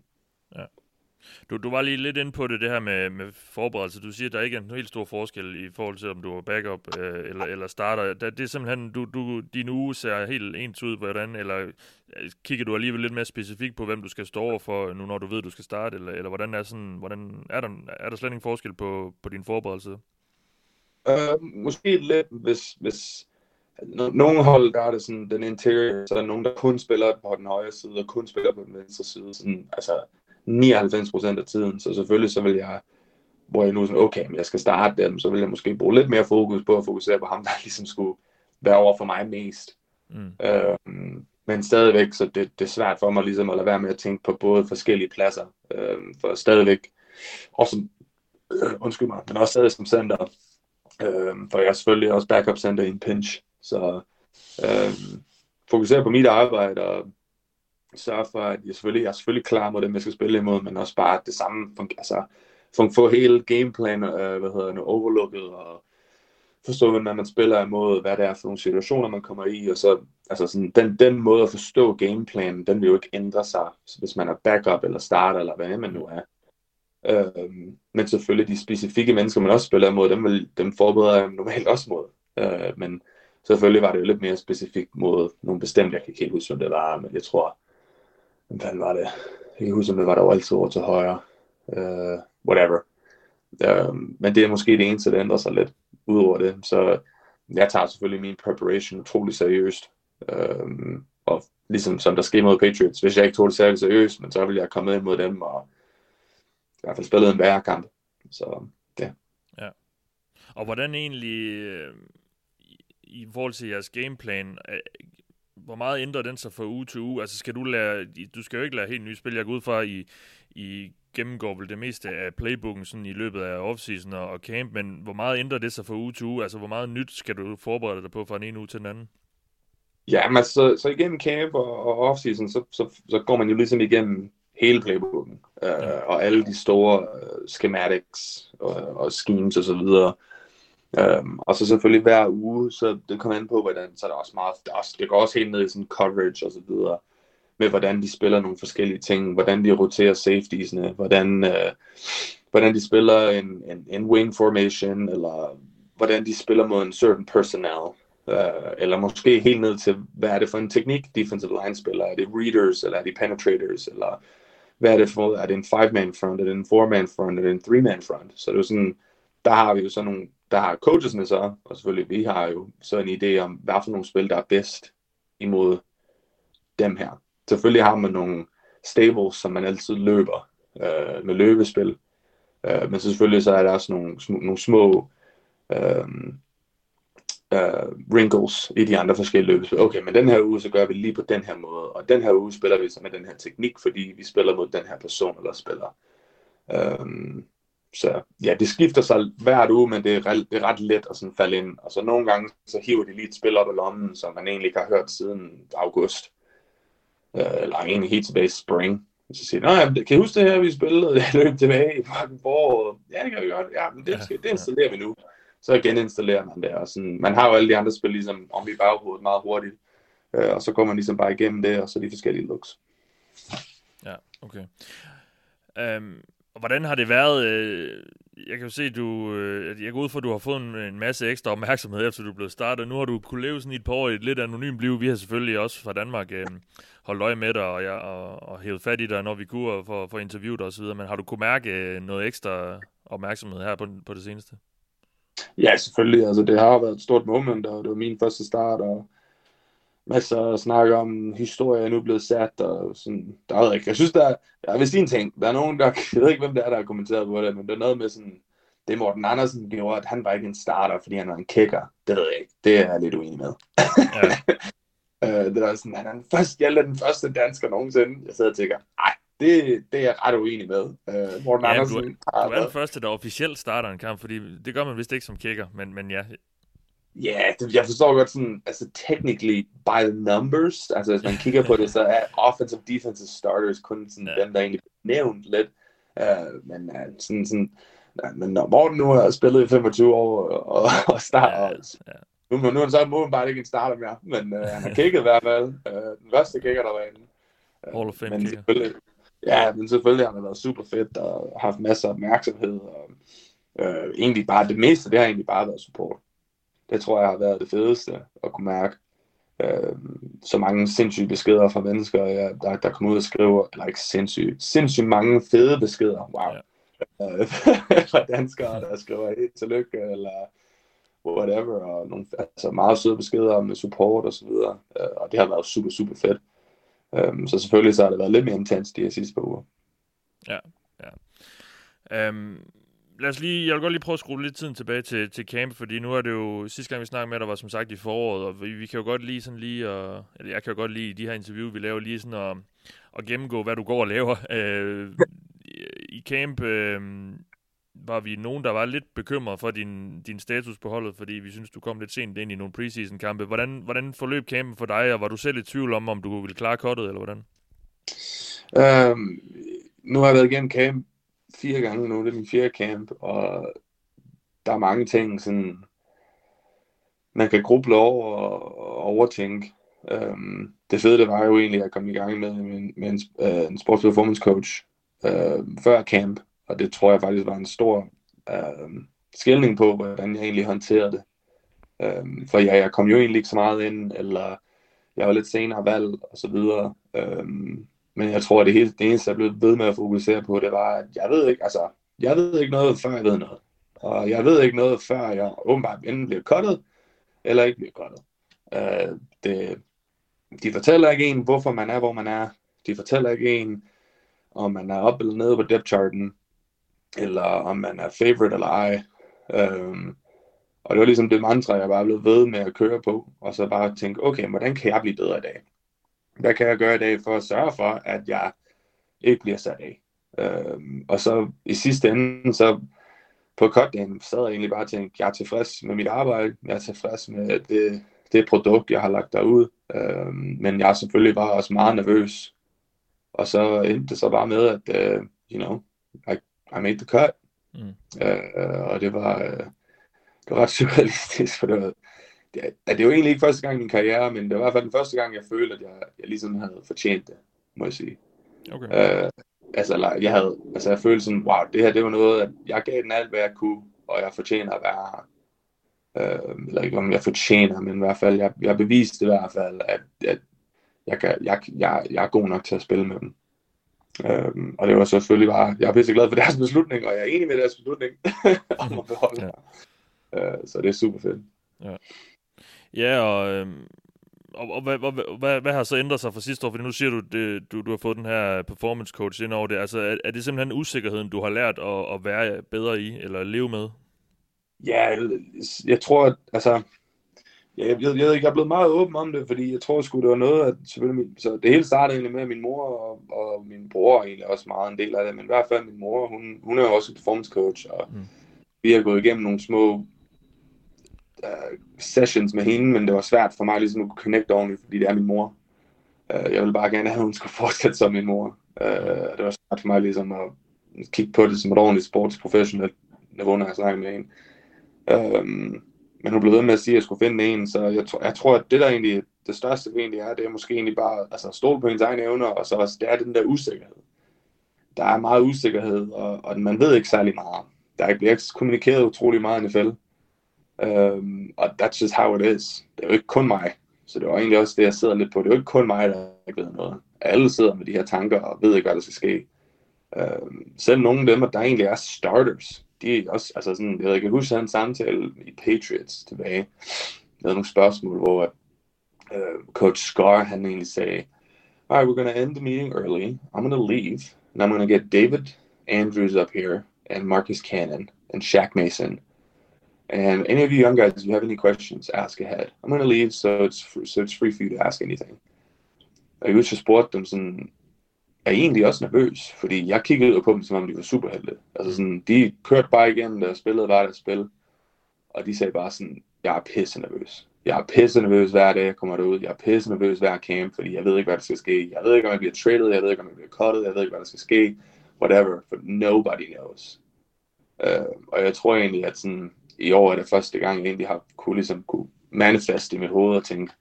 Du, du var lige lidt inde på det, det her med, med forberedelse. Du siger, at der ikke er en helt stor forskel i forhold til, om du er backup øh, eller, eller starter. Det, det er simpelthen, du, du, din uge ser helt ens ud, hvordan, eller øh, kigger du alligevel lidt mere specifikt på, hvem du skal stå over for, nu når du ved, at du skal starte, eller, eller hvordan er, sådan, hvordan, er, der, er der slet ingen forskel på, på din forberedelse? Uh, måske lidt, hvis, hvis nogle hold, der er det sådan, den interior, så er der nogen, der kun spiller på den højre side, og kun spiller på den venstre side, sådan, altså 99% af tiden, så selvfølgelig så vil jeg, hvor jeg nu sådan, okay, men jeg skal starte dem, så vil jeg måske bruge lidt mere fokus på at fokusere på ham, der ligesom skulle være over for mig mest. Mm. Øhm, men stadigvæk, så det, det er svært for mig ligesom at lade være med at tænke på både forskellige pladser, øhm, for stadigvæk, også øh, undskyld mig, men også stadig som center, øhm, for jeg er selvfølgelig også backup center i en pinch, så øhm, fokusere på mit arbejde og sørge for, at jeg selvfølgelig, jeg er selvfølgelig klar mod dem, jeg skal spille imod, men også bare det samme, altså for få hele gameplan, øh, hvad hedder det, overlooket, og forstå, hvordan man spiller imod, hvad det er for nogle situationer, man kommer i, og så, altså sådan, den, den måde at forstå gameplanen, den vil jo ikke ændre sig, hvis man er backup eller starter, eller hvad man nu er. Øhm, men selvfølgelig de specifikke mennesker, man også spiller imod, dem, vil, dem forbereder jeg normalt også mod. Øh, men selvfølgelig var det jo lidt mere specifikt mod nogle bestemte, jeg kan ikke helt huske, hvem det var, men jeg tror, hvem fanden var det? Jeg kan huske, om det var der var altid over til højre. Uh, whatever. Uh, men det er måske det eneste, der ændrer sig lidt ud over det. Så jeg tager selvfølgelig min preparation utrolig seriøst. Uh, og ligesom som der skete mod Patriots, hvis jeg ikke tog det særlig seriøst, men så ville jeg komme ind mod dem og i hvert fald spillet en værre kamp. Så ja. Ja. Og hvordan egentlig, øh, i forhold til jeres gameplan, hvor meget ændrer den sig fra uge til uge? Altså skal du lære, du skal jo ikke lære helt nye spil. Jeg går ud fra, I, I gennemgår vel det meste af playbooken sådan i løbet af offseason og, og camp, men hvor meget ændrer det sig fra uge til uge? Altså hvor meget nyt skal du forberede dig på fra en ene uge til den anden? Ja, men så, så igennem camp og, og offseason, så, så, så går man jo ligesom igennem hele playbooken, øh, ja. og alle de store uh, schematics og, og schemes og så videre. Øhm, og så selvfølgelig hver uge, så det kommer an på, hvordan, så er der også meget, der også, det går også helt ned i sådan coverage og så videre, med hvordan de spiller nogle forskellige ting, hvordan de roterer safetiesne, hvordan, øh, hvordan de spiller en, en, en wing formation, eller hvordan de spiller mod en certain personnel, øh, eller måske helt ned til, hvad er det for en teknik, defensive line spiller, er det readers, eller er det penetrators, eller hvad er det for, er det en five-man front, er det en four-man front, er det en three-man front, så det er sådan, der har vi jo sådan nogle der har coachesne så, og selvfølgelig vi har jo så en idé om, hvad for nogle spil, der er bedst imod dem her. Selvfølgelig har man nogle stables, som man altid løber øh, med løbespil, øh, men så selvfølgelig så er der også nogle, sm- nogle små øh, øh, wrinkles i de andre forskellige løbespil. Okay, men den her uge, så gør vi lige på den her måde, og den her uge spiller vi så med den her teknik, fordi vi spiller mod den her person eller spiller. Øh, så ja, det skifter sig hvert uge, men det er, ret, det er ret let at sådan falde ind. Og så nogle gange, så hiver de lige et spil op af lommen, som man egentlig ikke har hørt siden august. Øh, eller egentlig helt tilbage i spring. Så siger de, ja, kan I huske det her, vi spillede? Det løb tilbage i foråret. Ja, det kan vi godt. Ja, men det, skal, det installerer vi nu. Så geninstallerer man det. Og sådan, man har jo alle de andre spil ligesom om i baghovedet meget hurtigt. Øh, og så går man ligesom bare igennem det, og så de forskellige looks. Ja, okay. Um, og hvordan har det været? Øh, jeg kan jo se, du, øh, jeg går ud fra, at du har fået en, en masse ekstra opmærksomhed, efter du er blevet startet. Nu har du kunnet leve sådan i et par år i et lidt anonymt liv. Vi har selvfølgelig også fra Danmark øh, holdt øje med dig og, ja, og, og hævet fat i dig, når vi kunne for, for interviewet og så videre. Men har du kunne mærke øh, noget ekstra opmærksomhed her på, på det seneste? Ja, selvfølgelig. Altså, det har været et stort moment, og det var min første start, og masser af snak om historie er nu blevet sat, og sådan, der er ikke. Jeg synes, der er, jeg vil sige en ting, der er nogen, der, jeg ved ikke, hvem det er, der har kommenteret på det, men det er noget med sådan, det Morten Andersen gjorde, at han var ikke en starter, fordi han var en kicker. Det ved jeg ikke. Det er jeg lidt uenig med. Ja. øh, det er sådan, han er den første, jeg er den første dansker nogensinde. Jeg sidder og tænker, nej, det, det er jeg ret uenig med. Uh, Morten ja, Andersen du, du er den første, der officielt starter en kamp, fordi det gør man vist ikke som kicker, men, men ja. Ja, yeah, jeg forstår godt sådan, altså technically by the numbers, altså hvis man kigger på det, så er offensive defensive starters kun sådan ja. dem, der egentlig nævnt lidt. Uh, men uh, sådan, sådan, ja, men når Morten nu har spillet i 25 år og, og starter, ja, ja. nu, nu er han så mådenbart ikke en starter mere, men uh, han har kigget i hvert fald. Uh, den første kicker, der var inde. Uh, Hall of Fame men. Selvfølgelig, Ja, men selvfølgelig har det været super fedt og haft masser af opmærksomhed. Og, øh, egentlig bare det meste, det har egentlig bare været support. Det tror jeg har været det fedeste at kunne mærke. Øh, så mange sindssyge beskeder fra mennesker, ja, der, der kommer ud og skriver, eller ikke sindssyge, sindssygt mange fede beskeder, wow. Ja. Øh, fra danskere, der skriver helt tillykke, eller whatever, og nogle altså meget søde beskeder med support og så videre. Øh, og det har været super, super fedt. Um, så selvfølgelig så har det været lidt mere intens de her sidste par uger. Ja, ja. Um, lad os lige, jeg vil godt lige prøve at skrue lidt tiden tilbage til, til camp, fordi nu er det jo, sidste gang vi snakkede med dig, var som sagt i foråret, og vi, vi kan jo godt lige sådan lige, og, eller jeg kan jo godt lide de her interview, vi laver lige sådan at, at gennemgå, hvad du går og laver. Øh, I camp, øh, var vi nogen, der var lidt bekymret for din, din status på holdet, fordi vi synes, du kom lidt sent ind i nogle preseason-kampe. Hvordan, hvordan forløb campen for dig, og var du selv i tvivl om, om du ville klare kottet, eller hvordan? Øhm, nu har jeg været igennem camp fire gange nu, det er min fjerde camp, og der er mange ting, sådan, man kan gruble over og overtænke. Øhm, det fede det var jo egentlig at komme i gang med, med, med en, øh, en sports performance coach øh, før camp, og det tror jeg faktisk var en stor øh, skældning på, hvordan jeg egentlig håndterede det. Øh, for ja, jeg kom jo egentlig ikke så meget ind, eller jeg var lidt senere valg, og så videre. Øh, men jeg tror, at det, hele, det eneste, jeg blev ved med at fokusere på, det var, at jeg ved ikke, altså, jeg ved ikke noget, før jeg ved noget. Og jeg ved ikke noget, før jeg åbenbart enten bliver kottet, eller ikke bliver kottet. Øh, det, de fortæller ikke en, hvorfor man er, hvor man er. De fortæller ikke en, om man er oppe eller nede på depth charten eller om man er favorite eller ej. Øhm, og det var ligesom det mantra, jeg bare blev ved med at køre på, og så bare tænke, okay, hvordan kan jeg blive bedre i dag? Hvad kan jeg gøre i dag for at sørge for, at jeg ikke bliver sat af? Øhm, og så i sidste ende, så på cutdagen sad jeg egentlig bare og tænkte, jeg er tilfreds med mit arbejde, jeg er tilfreds med det, det produkt, jeg har lagt derud, øhm, men jeg selvfølgelig bare også meget nervøs. Og så endte det så bare med, at, uh, you know, I i made the cut. Mm. Uh, og det var, uh, det var ret surrealistisk, for det var, det, det, det var egentlig ikke første gang i min karriere, men det var i hvert fald den første gang, jeg følte, at jeg, jeg ligesom havde fortjent det, må jeg sige. Okay. Uh, altså, jeg havde, altså jeg følte sådan, wow, det her, det var noget, at jeg gav den alt, hvad jeg kunne, og jeg fortjener at være her. Uh, eller ikke om jeg fortjener, men i hvert fald, jeg, jeg beviste i hvert fald, at, at jeg, kan, jeg, jeg, jeg er god nok til at spille med dem. Øhm, og det var selvfølgelig bare, jeg er pisse glad for deres beslutning, og jeg er enig med deres beslutning om at beholde ja. øh, Så det er super fedt. Ja, ja og, øhm, og, og hvad, hvad, hvad, hvad har så ændret sig fra sidste år? Fordi nu siger du, det, du, du har fået den her performance coach ind over det. Altså, er, er det simpelthen usikkerheden, du har lært at, at være bedre i, eller leve med? Ja, jeg tror, at altså, jeg, jeg, jeg, jeg er blevet meget åben om det, fordi jeg tror sgu, det var noget, at selvfølgelig, så det hele startede egentlig med, at min mor og, og min bror egentlig også meget en del af det, men i hvert fald min mor, hun, hun er jo også performance coach, og mm. vi har gået igennem nogle små uh, sessions med hende, men det var svært for mig ligesom at kunne connecte ordentligt, fordi det er min mor. Uh, jeg ville bare gerne have, at hun skulle fortsætte som min mor. Uh, det var svært for mig ligesom at kigge på det som et ordentligt sportsprofessionelt niveau, når jeg snakker med hende. Uh, men hun blev ved med at sige, at jeg skulle finde en, så jeg, tror, jeg tror, at det der egentlig, det største egentlig er, det er måske egentlig bare altså, stole på ens egne evner, og så også, det er den der usikkerhed. der er meget usikkerhed, og, og man ved ikke særlig meget. Der bliver ikke kommunikeret utrolig meget i NFL. Um, og that's just how it is. Det er jo ikke kun mig. Så det var egentlig også det, jeg sidder lidt på. Det er jo ikke kun mig, der ikke ved noget. Alle sidder med de her tanker og ved ikke, hvad der skal ske. Um, selv nogle af dem, der egentlig er starters, de er også, altså sådan, jeg kan huske en samtale i Patriots tilbage. Jeg havde nogle spørgsmål, hvor uh, Coach Scar, han egentlig sagde, all right, we're going to end the meeting early. I'm going to leave, and I'm going to get David Andrews up here, and Marcus Cannon, and Shaq Mason. And any of you young guys, if you have any questions, ask ahead. I'm going to leave, so it's fr- so it's free for you to ask anything. Og jeg husker, spurgte dem sådan, er I egentlig også nervøs? Fordi jeg kiggede jo på dem, som om de var superhelte. Altså sådan, de kørte bare igennem der spillede bare deres spil. Og de sagde bare sådan, jeg er pisse nervøs. Jeg er pisse nervøs hver dag, jeg kommer derud. Jeg er pisse nervøs hver camp, fordi jeg ved ikke, hvad der skal ske. Jeg ved ikke, om jeg bliver traded. Jeg ved ikke, om jeg bliver cuttet. Jeg ved ikke, hvad der skal ske. Whatever. For nobody knows. Uh, og jeg tror egentlig, at sådan, i år er det første gang, jeg egentlig har kunne, ligesom, kunne manifeste i mit hoved og tænke,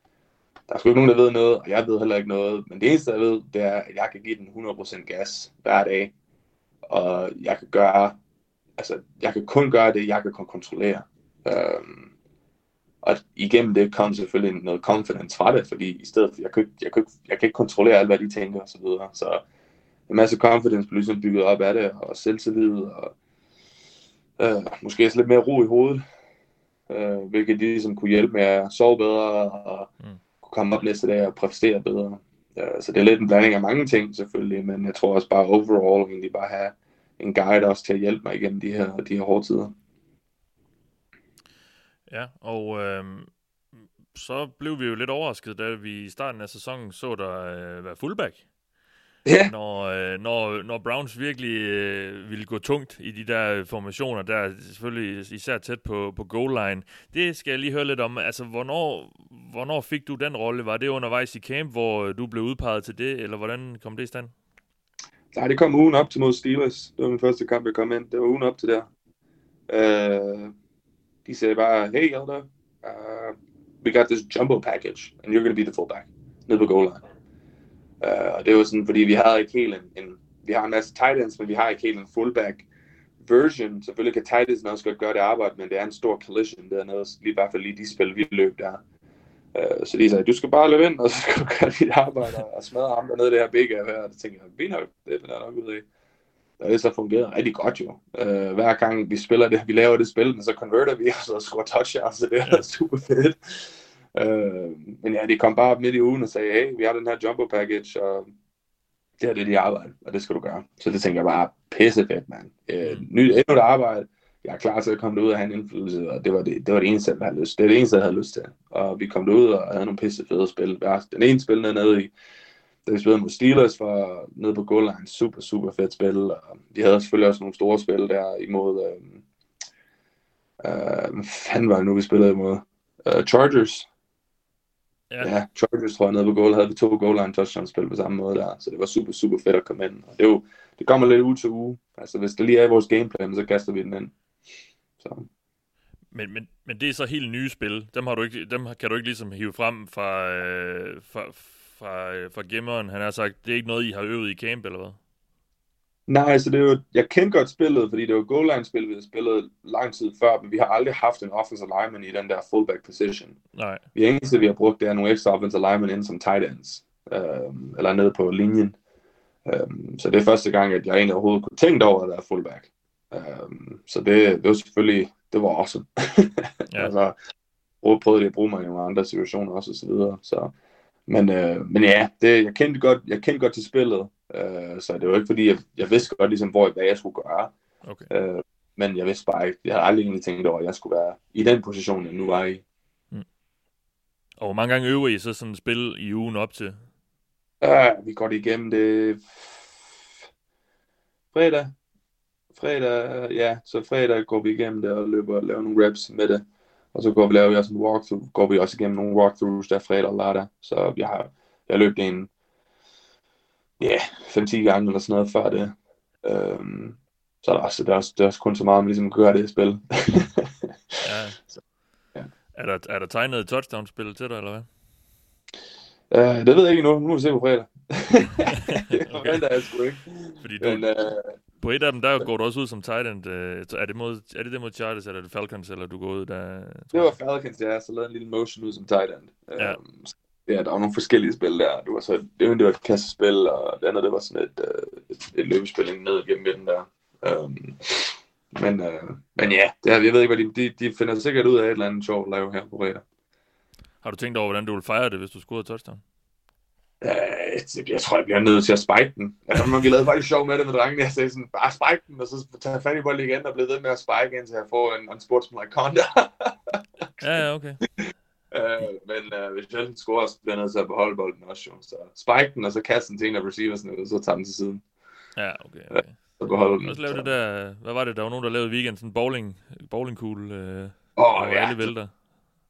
der er sgu ikke nogen, der ved noget, og jeg ved heller ikke noget. Men det eneste, jeg ved, det er, at jeg kan give den 100% gas hver dag. Og jeg kan gøre, altså, jeg kan kun gøre det, jeg kan kontrollere. Um, og igennem det kom selvfølgelig noget confidence fra det, fordi i stedet for, jeg kan, ikke- jeg kan, ikke- jeg kan ikke kontrollere alt, hvad de tænker og så videre. Så en masse confidence blev ligesom bygget op af det, og selvtillid, og øh, måske også lidt mere ro i hovedet, øh, hvilket de ligesom kunne hjælpe med at sove bedre, og mm. kunne komme op næste dag og præstere bedre. Øh, så det er lidt en blanding af mange ting selvfølgelig, men jeg tror også bare overall egentlig bare have en guide også til at hjælpe mig igennem de her, de her hårde tider. Ja, og øh, så blev vi jo lidt overrasket, da vi i starten af sæsonen så der øh, være fullback. Ja. Når, øh, når, når Browns virkelig øh, ville gå tungt i de der formationer, der er selvfølgelig især tæt på, på goal line. Det skal jeg lige høre lidt om. Altså, hvornår, hvornår fik du den rolle? Var det undervejs i camp, hvor du blev udpeget til det, eller hvordan kom det i stand? Nej, det kom ugen op til mod Steelers. Det var min første kamp, jeg kom ind. Det var ugen op til der. Uh, de sagde bare, hey Elder, uh, we got this jumbo package, and you're going to be the fullback. Nede på goal line. Uh, og det var sådan, fordi vi havde ikke helt en, en, vi har en masse tight ends, men vi har ikke helt en fullback version. Selvfølgelig kan tight ends også godt gøre det arbejde, men det er en stor collision dernede, lige i hvert fald lige de spil, vi løb der. Uh, så de sagde, du skal bare løbe ind, og så skal du gøre dit arbejde og smadre ham dernede, det her big af her. Og det tænkte jeg, vi nok, det jeg nok ud af. Og det så fungerer rigtig godt jo. Uh, hver gang vi spiller det, vi laver det spil, så converter vi, og så scorer touchdowns, så det er super fedt. Uh, men ja, de kom bare op midt i ugen og sagde, hey, vi har den her jumbo package, og det er det, de arbejde, og det skal du gøre. Så det tænker jeg bare, pisse fedt, mand. Uh, nyt, endnu et arbejde, jeg er klar til at komme ud og have en indflydelse, og det var det, det, var det eneste, jeg havde lyst Det er det eneste, jeg havde lyst til. Og vi kom ud og havde nogle pisse fede spil. Den ene spil nede i, da vi spillede mod Steelers, var nede på goal line, super, super fedt spil. Og de havde selvfølgelig også nogle store spil der imod, øh, øh, hvad fanden var det nu, vi spillede imod? Uh, Chargers. Ja. ja, Chargers tror jeg nede på goal, havde vi to goal line touchdown spil på samme måde der, så det var super, super fedt at komme ind. Og det, er jo, det kommer lidt uge til uge. Altså hvis det lige er i vores gameplan, så kaster vi den ind. Så. Men, men, men det er så helt nye spil. Dem, har du ikke, dem kan du ikke ligesom hive frem fra, øh, fra, fra, øh, fra gemmeren. Han har sagt, det er ikke noget, I har øvet i camp, eller hvad? Nej, så det er jo, jeg kendte godt spillet, fordi det var goal line spil, vi havde spillet lang tid før, men vi har aldrig haft en offensive lineman i den der fullback position. Nej. Det eneste, vi har brugt, det er nogle ekstra offensive linemen ind som tight ends, øhm, eller nede på linjen. Øhm, så det er første gang, at jeg egentlig overhovedet kunne tænke over at være fullback. Øhm, så det, det var selvfølgelig, det var awesome. Ja. altså, prøvede det at bruge mig i nogle andre situationer også, og så videre. Så, men, øh, men ja, det, jeg, kendte godt, jeg kendte godt til spillet, øh, så det var ikke fordi, jeg, jeg vidste godt, ligesom, hvor, hvad jeg skulle gøre. Okay. Øh, men jeg vidste bare ikke, jeg havde aldrig egentlig tænkt over, at jeg skulle være i den position, jeg nu var i. Og hvor mange gange øver I så sådan et spil i ugen op til? Uh, vi går det igennem det fredag. Fredag, ja, så fredag går vi igennem det og løber og laver nogle reps med det. Og så går vi laver vi også en walkthrough, går vi også igennem nogle walkthroughs der fredag og lørdag. Så jeg har, jeg løbet en, ja, yeah, 5-10 gange eller sådan noget før det. Um, så er der også, det er også, det er også kun så meget, man ligesom gør det i spil. Ja. ja. Er, der, er der tegnet et touchdown-spil til dig, eller hvad? Uh, det ved jeg ikke endnu. Nu må vi se på fredag. det, Okay. jeg sgu ikke. Fordi du, Men, øh, på et af dem, der går du også ud som tight end. Øh, så er, det mod, er det det mod Chargers, eller er det Falcons, eller du går ud der? det var Falcons, ja, så lavede en lille motion ud som tight end. Ja. Øhm, så- ja, der var nogle forskellige spil der. Det var så det ene, det var et kassespil, og det andet, det var sådan et, øh, et, et løbespil ned gennem midten der. Øhm, men, øh, men ja, det er, jeg ved ikke, hvad de, de, de finder sikkert ud af et eller andet sjovt at lave her på fredag. Har du tænkt over, hvordan du vil fejre det, hvis du scorede touchdown? Øh, jeg- jeg tror, jeg bliver nødt til at spike den. Altså, man lavede faktisk sjov med det med drengene. Jeg sagde sådan, bare spike den, og så tage fat i bolden igen, og blive ved med at spike, indtil jeg får en unsportsmanlike conduct. Ja, ja, okay. Øh, men øh, hvis Chelsea scorer, så bliver jeg nødt til at beholde bolden også, jo. Så spike den, og så kaste den til en af receiversne, og så tage den til siden. Ja, okay. okay. Så beholde den. Også lave det der, hvad var det, der var nogen, der lavede i weekenden, sådan en bowling, bowlingkugle, øh, Åh, hvor ja. alle vælter.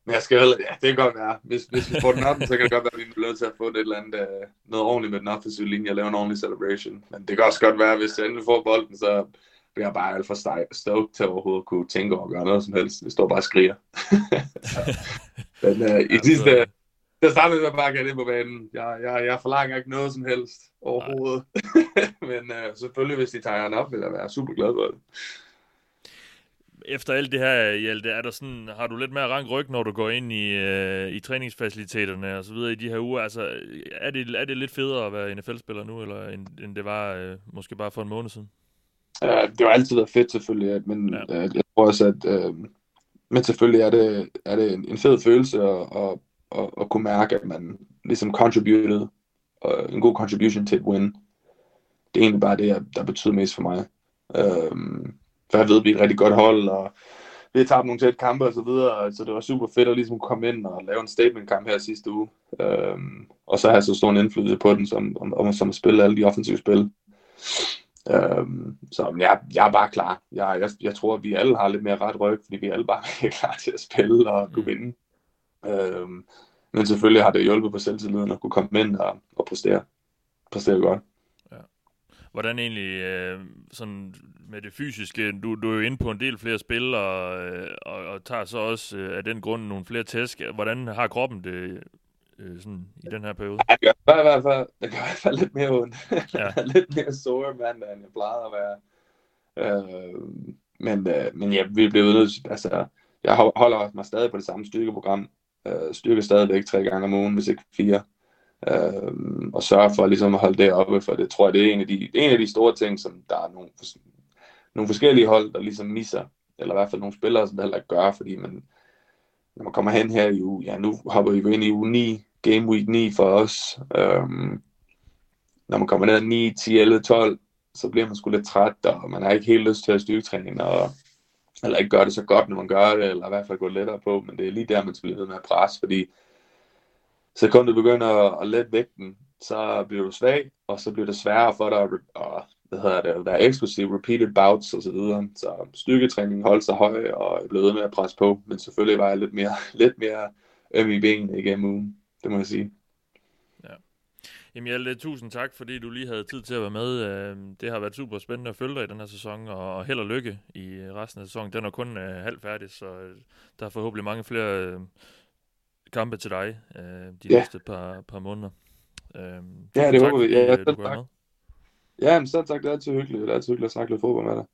Men jeg skal heller, ja, det kan godt være. Hvis, hvis vi får den op, så kan det godt være, at vi bliver nødt til at få et eller andet, øh, noget ordentligt med den offensive linje og lave en ordentlig celebration. Men det kan også godt være, at hvis jeg endelig får bolden, så jeg bare alt for stoked til overhovedet at kunne tænke over at gøre noget som helst. Det står bare og skriger. Men øh, i sidste, der startede jeg bare at det på banen. Jeg, jeg, jeg forlanger ikke noget som helst overhovedet. Men øh, selvfølgelig, hvis de tager den op, vil jeg være super glad for det. Efter alt det her, Hjalte, er der sådan, har du lidt mere rank ryg, når du går ind i, øh, i træningsfaciliteterne og så videre i de her uger? Altså, er det, er det lidt federe at være NFL-spiller nu, eller end, end det var øh, måske bare for en måned siden? Ja, det har altid været fedt selvfølgelig, at- men ja. øh, jeg tror også, at øh, men selvfølgelig er det, er det en, en fed følelse at, at, at, at kunne mærke, at man ligesom contributed, og en god contribution til et win. Det er egentlig bare det, der betyder mest for mig. Øh, for jeg ved, at vi er et rigtig godt hold, og vi har tabt nogle tætte kampe og så videre, så det var super fedt at ligesom komme ind og lave en statement-kamp her sidste uge. Øh, og så have så stor en indflydelse på den, som, om, om, som at spille alle de offensive spil. Øhm, så jeg, jeg er bare klar. Jeg, jeg, jeg tror, at vi alle har lidt mere ret ryg, fordi vi alle bare er klar til at spille og kunne vinde. Øhm, men selvfølgelig har det hjulpet på selvtilliden at kunne komme ind og, og præstere, præstere godt. Hvordan egentlig, øh, sådan med det fysiske, du, du er jo inde på en del flere spil, og, øh, og, og tager så også øh, af den grund nogle flere tæsk. Hvordan har kroppen det øh, sådan i den her periode? Det gør i hvert fald, det gør i hvert fald lidt mere ondt. Ja. lidt mere sore mandag, end jeg plejede at være. Øh, men, øh, men ja, vi blev nødt til, altså, jeg hol- holder mig stadig på det samme styrkeprogram. Øh, styrke stadigvæk tre gange om ugen, hvis ikke fire. Øh, og sørge for ligesom at holde det oppe, for det tror jeg, det er en af de, en af de store ting, som der er nogle, nogle forskellige hold, der ligesom misser, eller i hvert fald nogle spillere, som det heller ikke gør, fordi man, når man kommer hen her i uge, ja, nu hopper vi jo ind i uge 9, game week 9 for os. Øhm, når man kommer ned 9, 10, 11, 12, så bliver man sgu lidt træt, og man har ikke helt lyst til at styrketræne, og, eller ikke gøre det så godt, når man gør det, eller i hvert fald gå lettere på, men det er lige der, man skal blive ved med at presse, fordi sekundet du begynder at, at lette vægten, så bliver du svag, og så bliver det sværere for dig at, at hvad hedder det, være eksplosiv, repeated bouts og så videre. Så styrketræning holdt sig høj, og jeg blev ved med at presse på, men selvfølgelig var jeg lidt mere, lidt mere øm i benene igennem ugen, det må jeg sige. Jamen Hjalte, tusind tak, fordi du lige havde tid til at være med. Øh, Det har været super spændende at følge dig i den her sæson, og held og lykke i øh, resten af sæsonen. Den er kun øh, halvt færdig, så øh, der er forhåbentlig mange flere kampe til dig de Ja. næste par, par måneder. Øh, Ja, det håber vi. Ja, tak. Ja, men så tak, det er altid hyggeligt. Det er altid hyggeligt at snakke lidt fodbold med dig.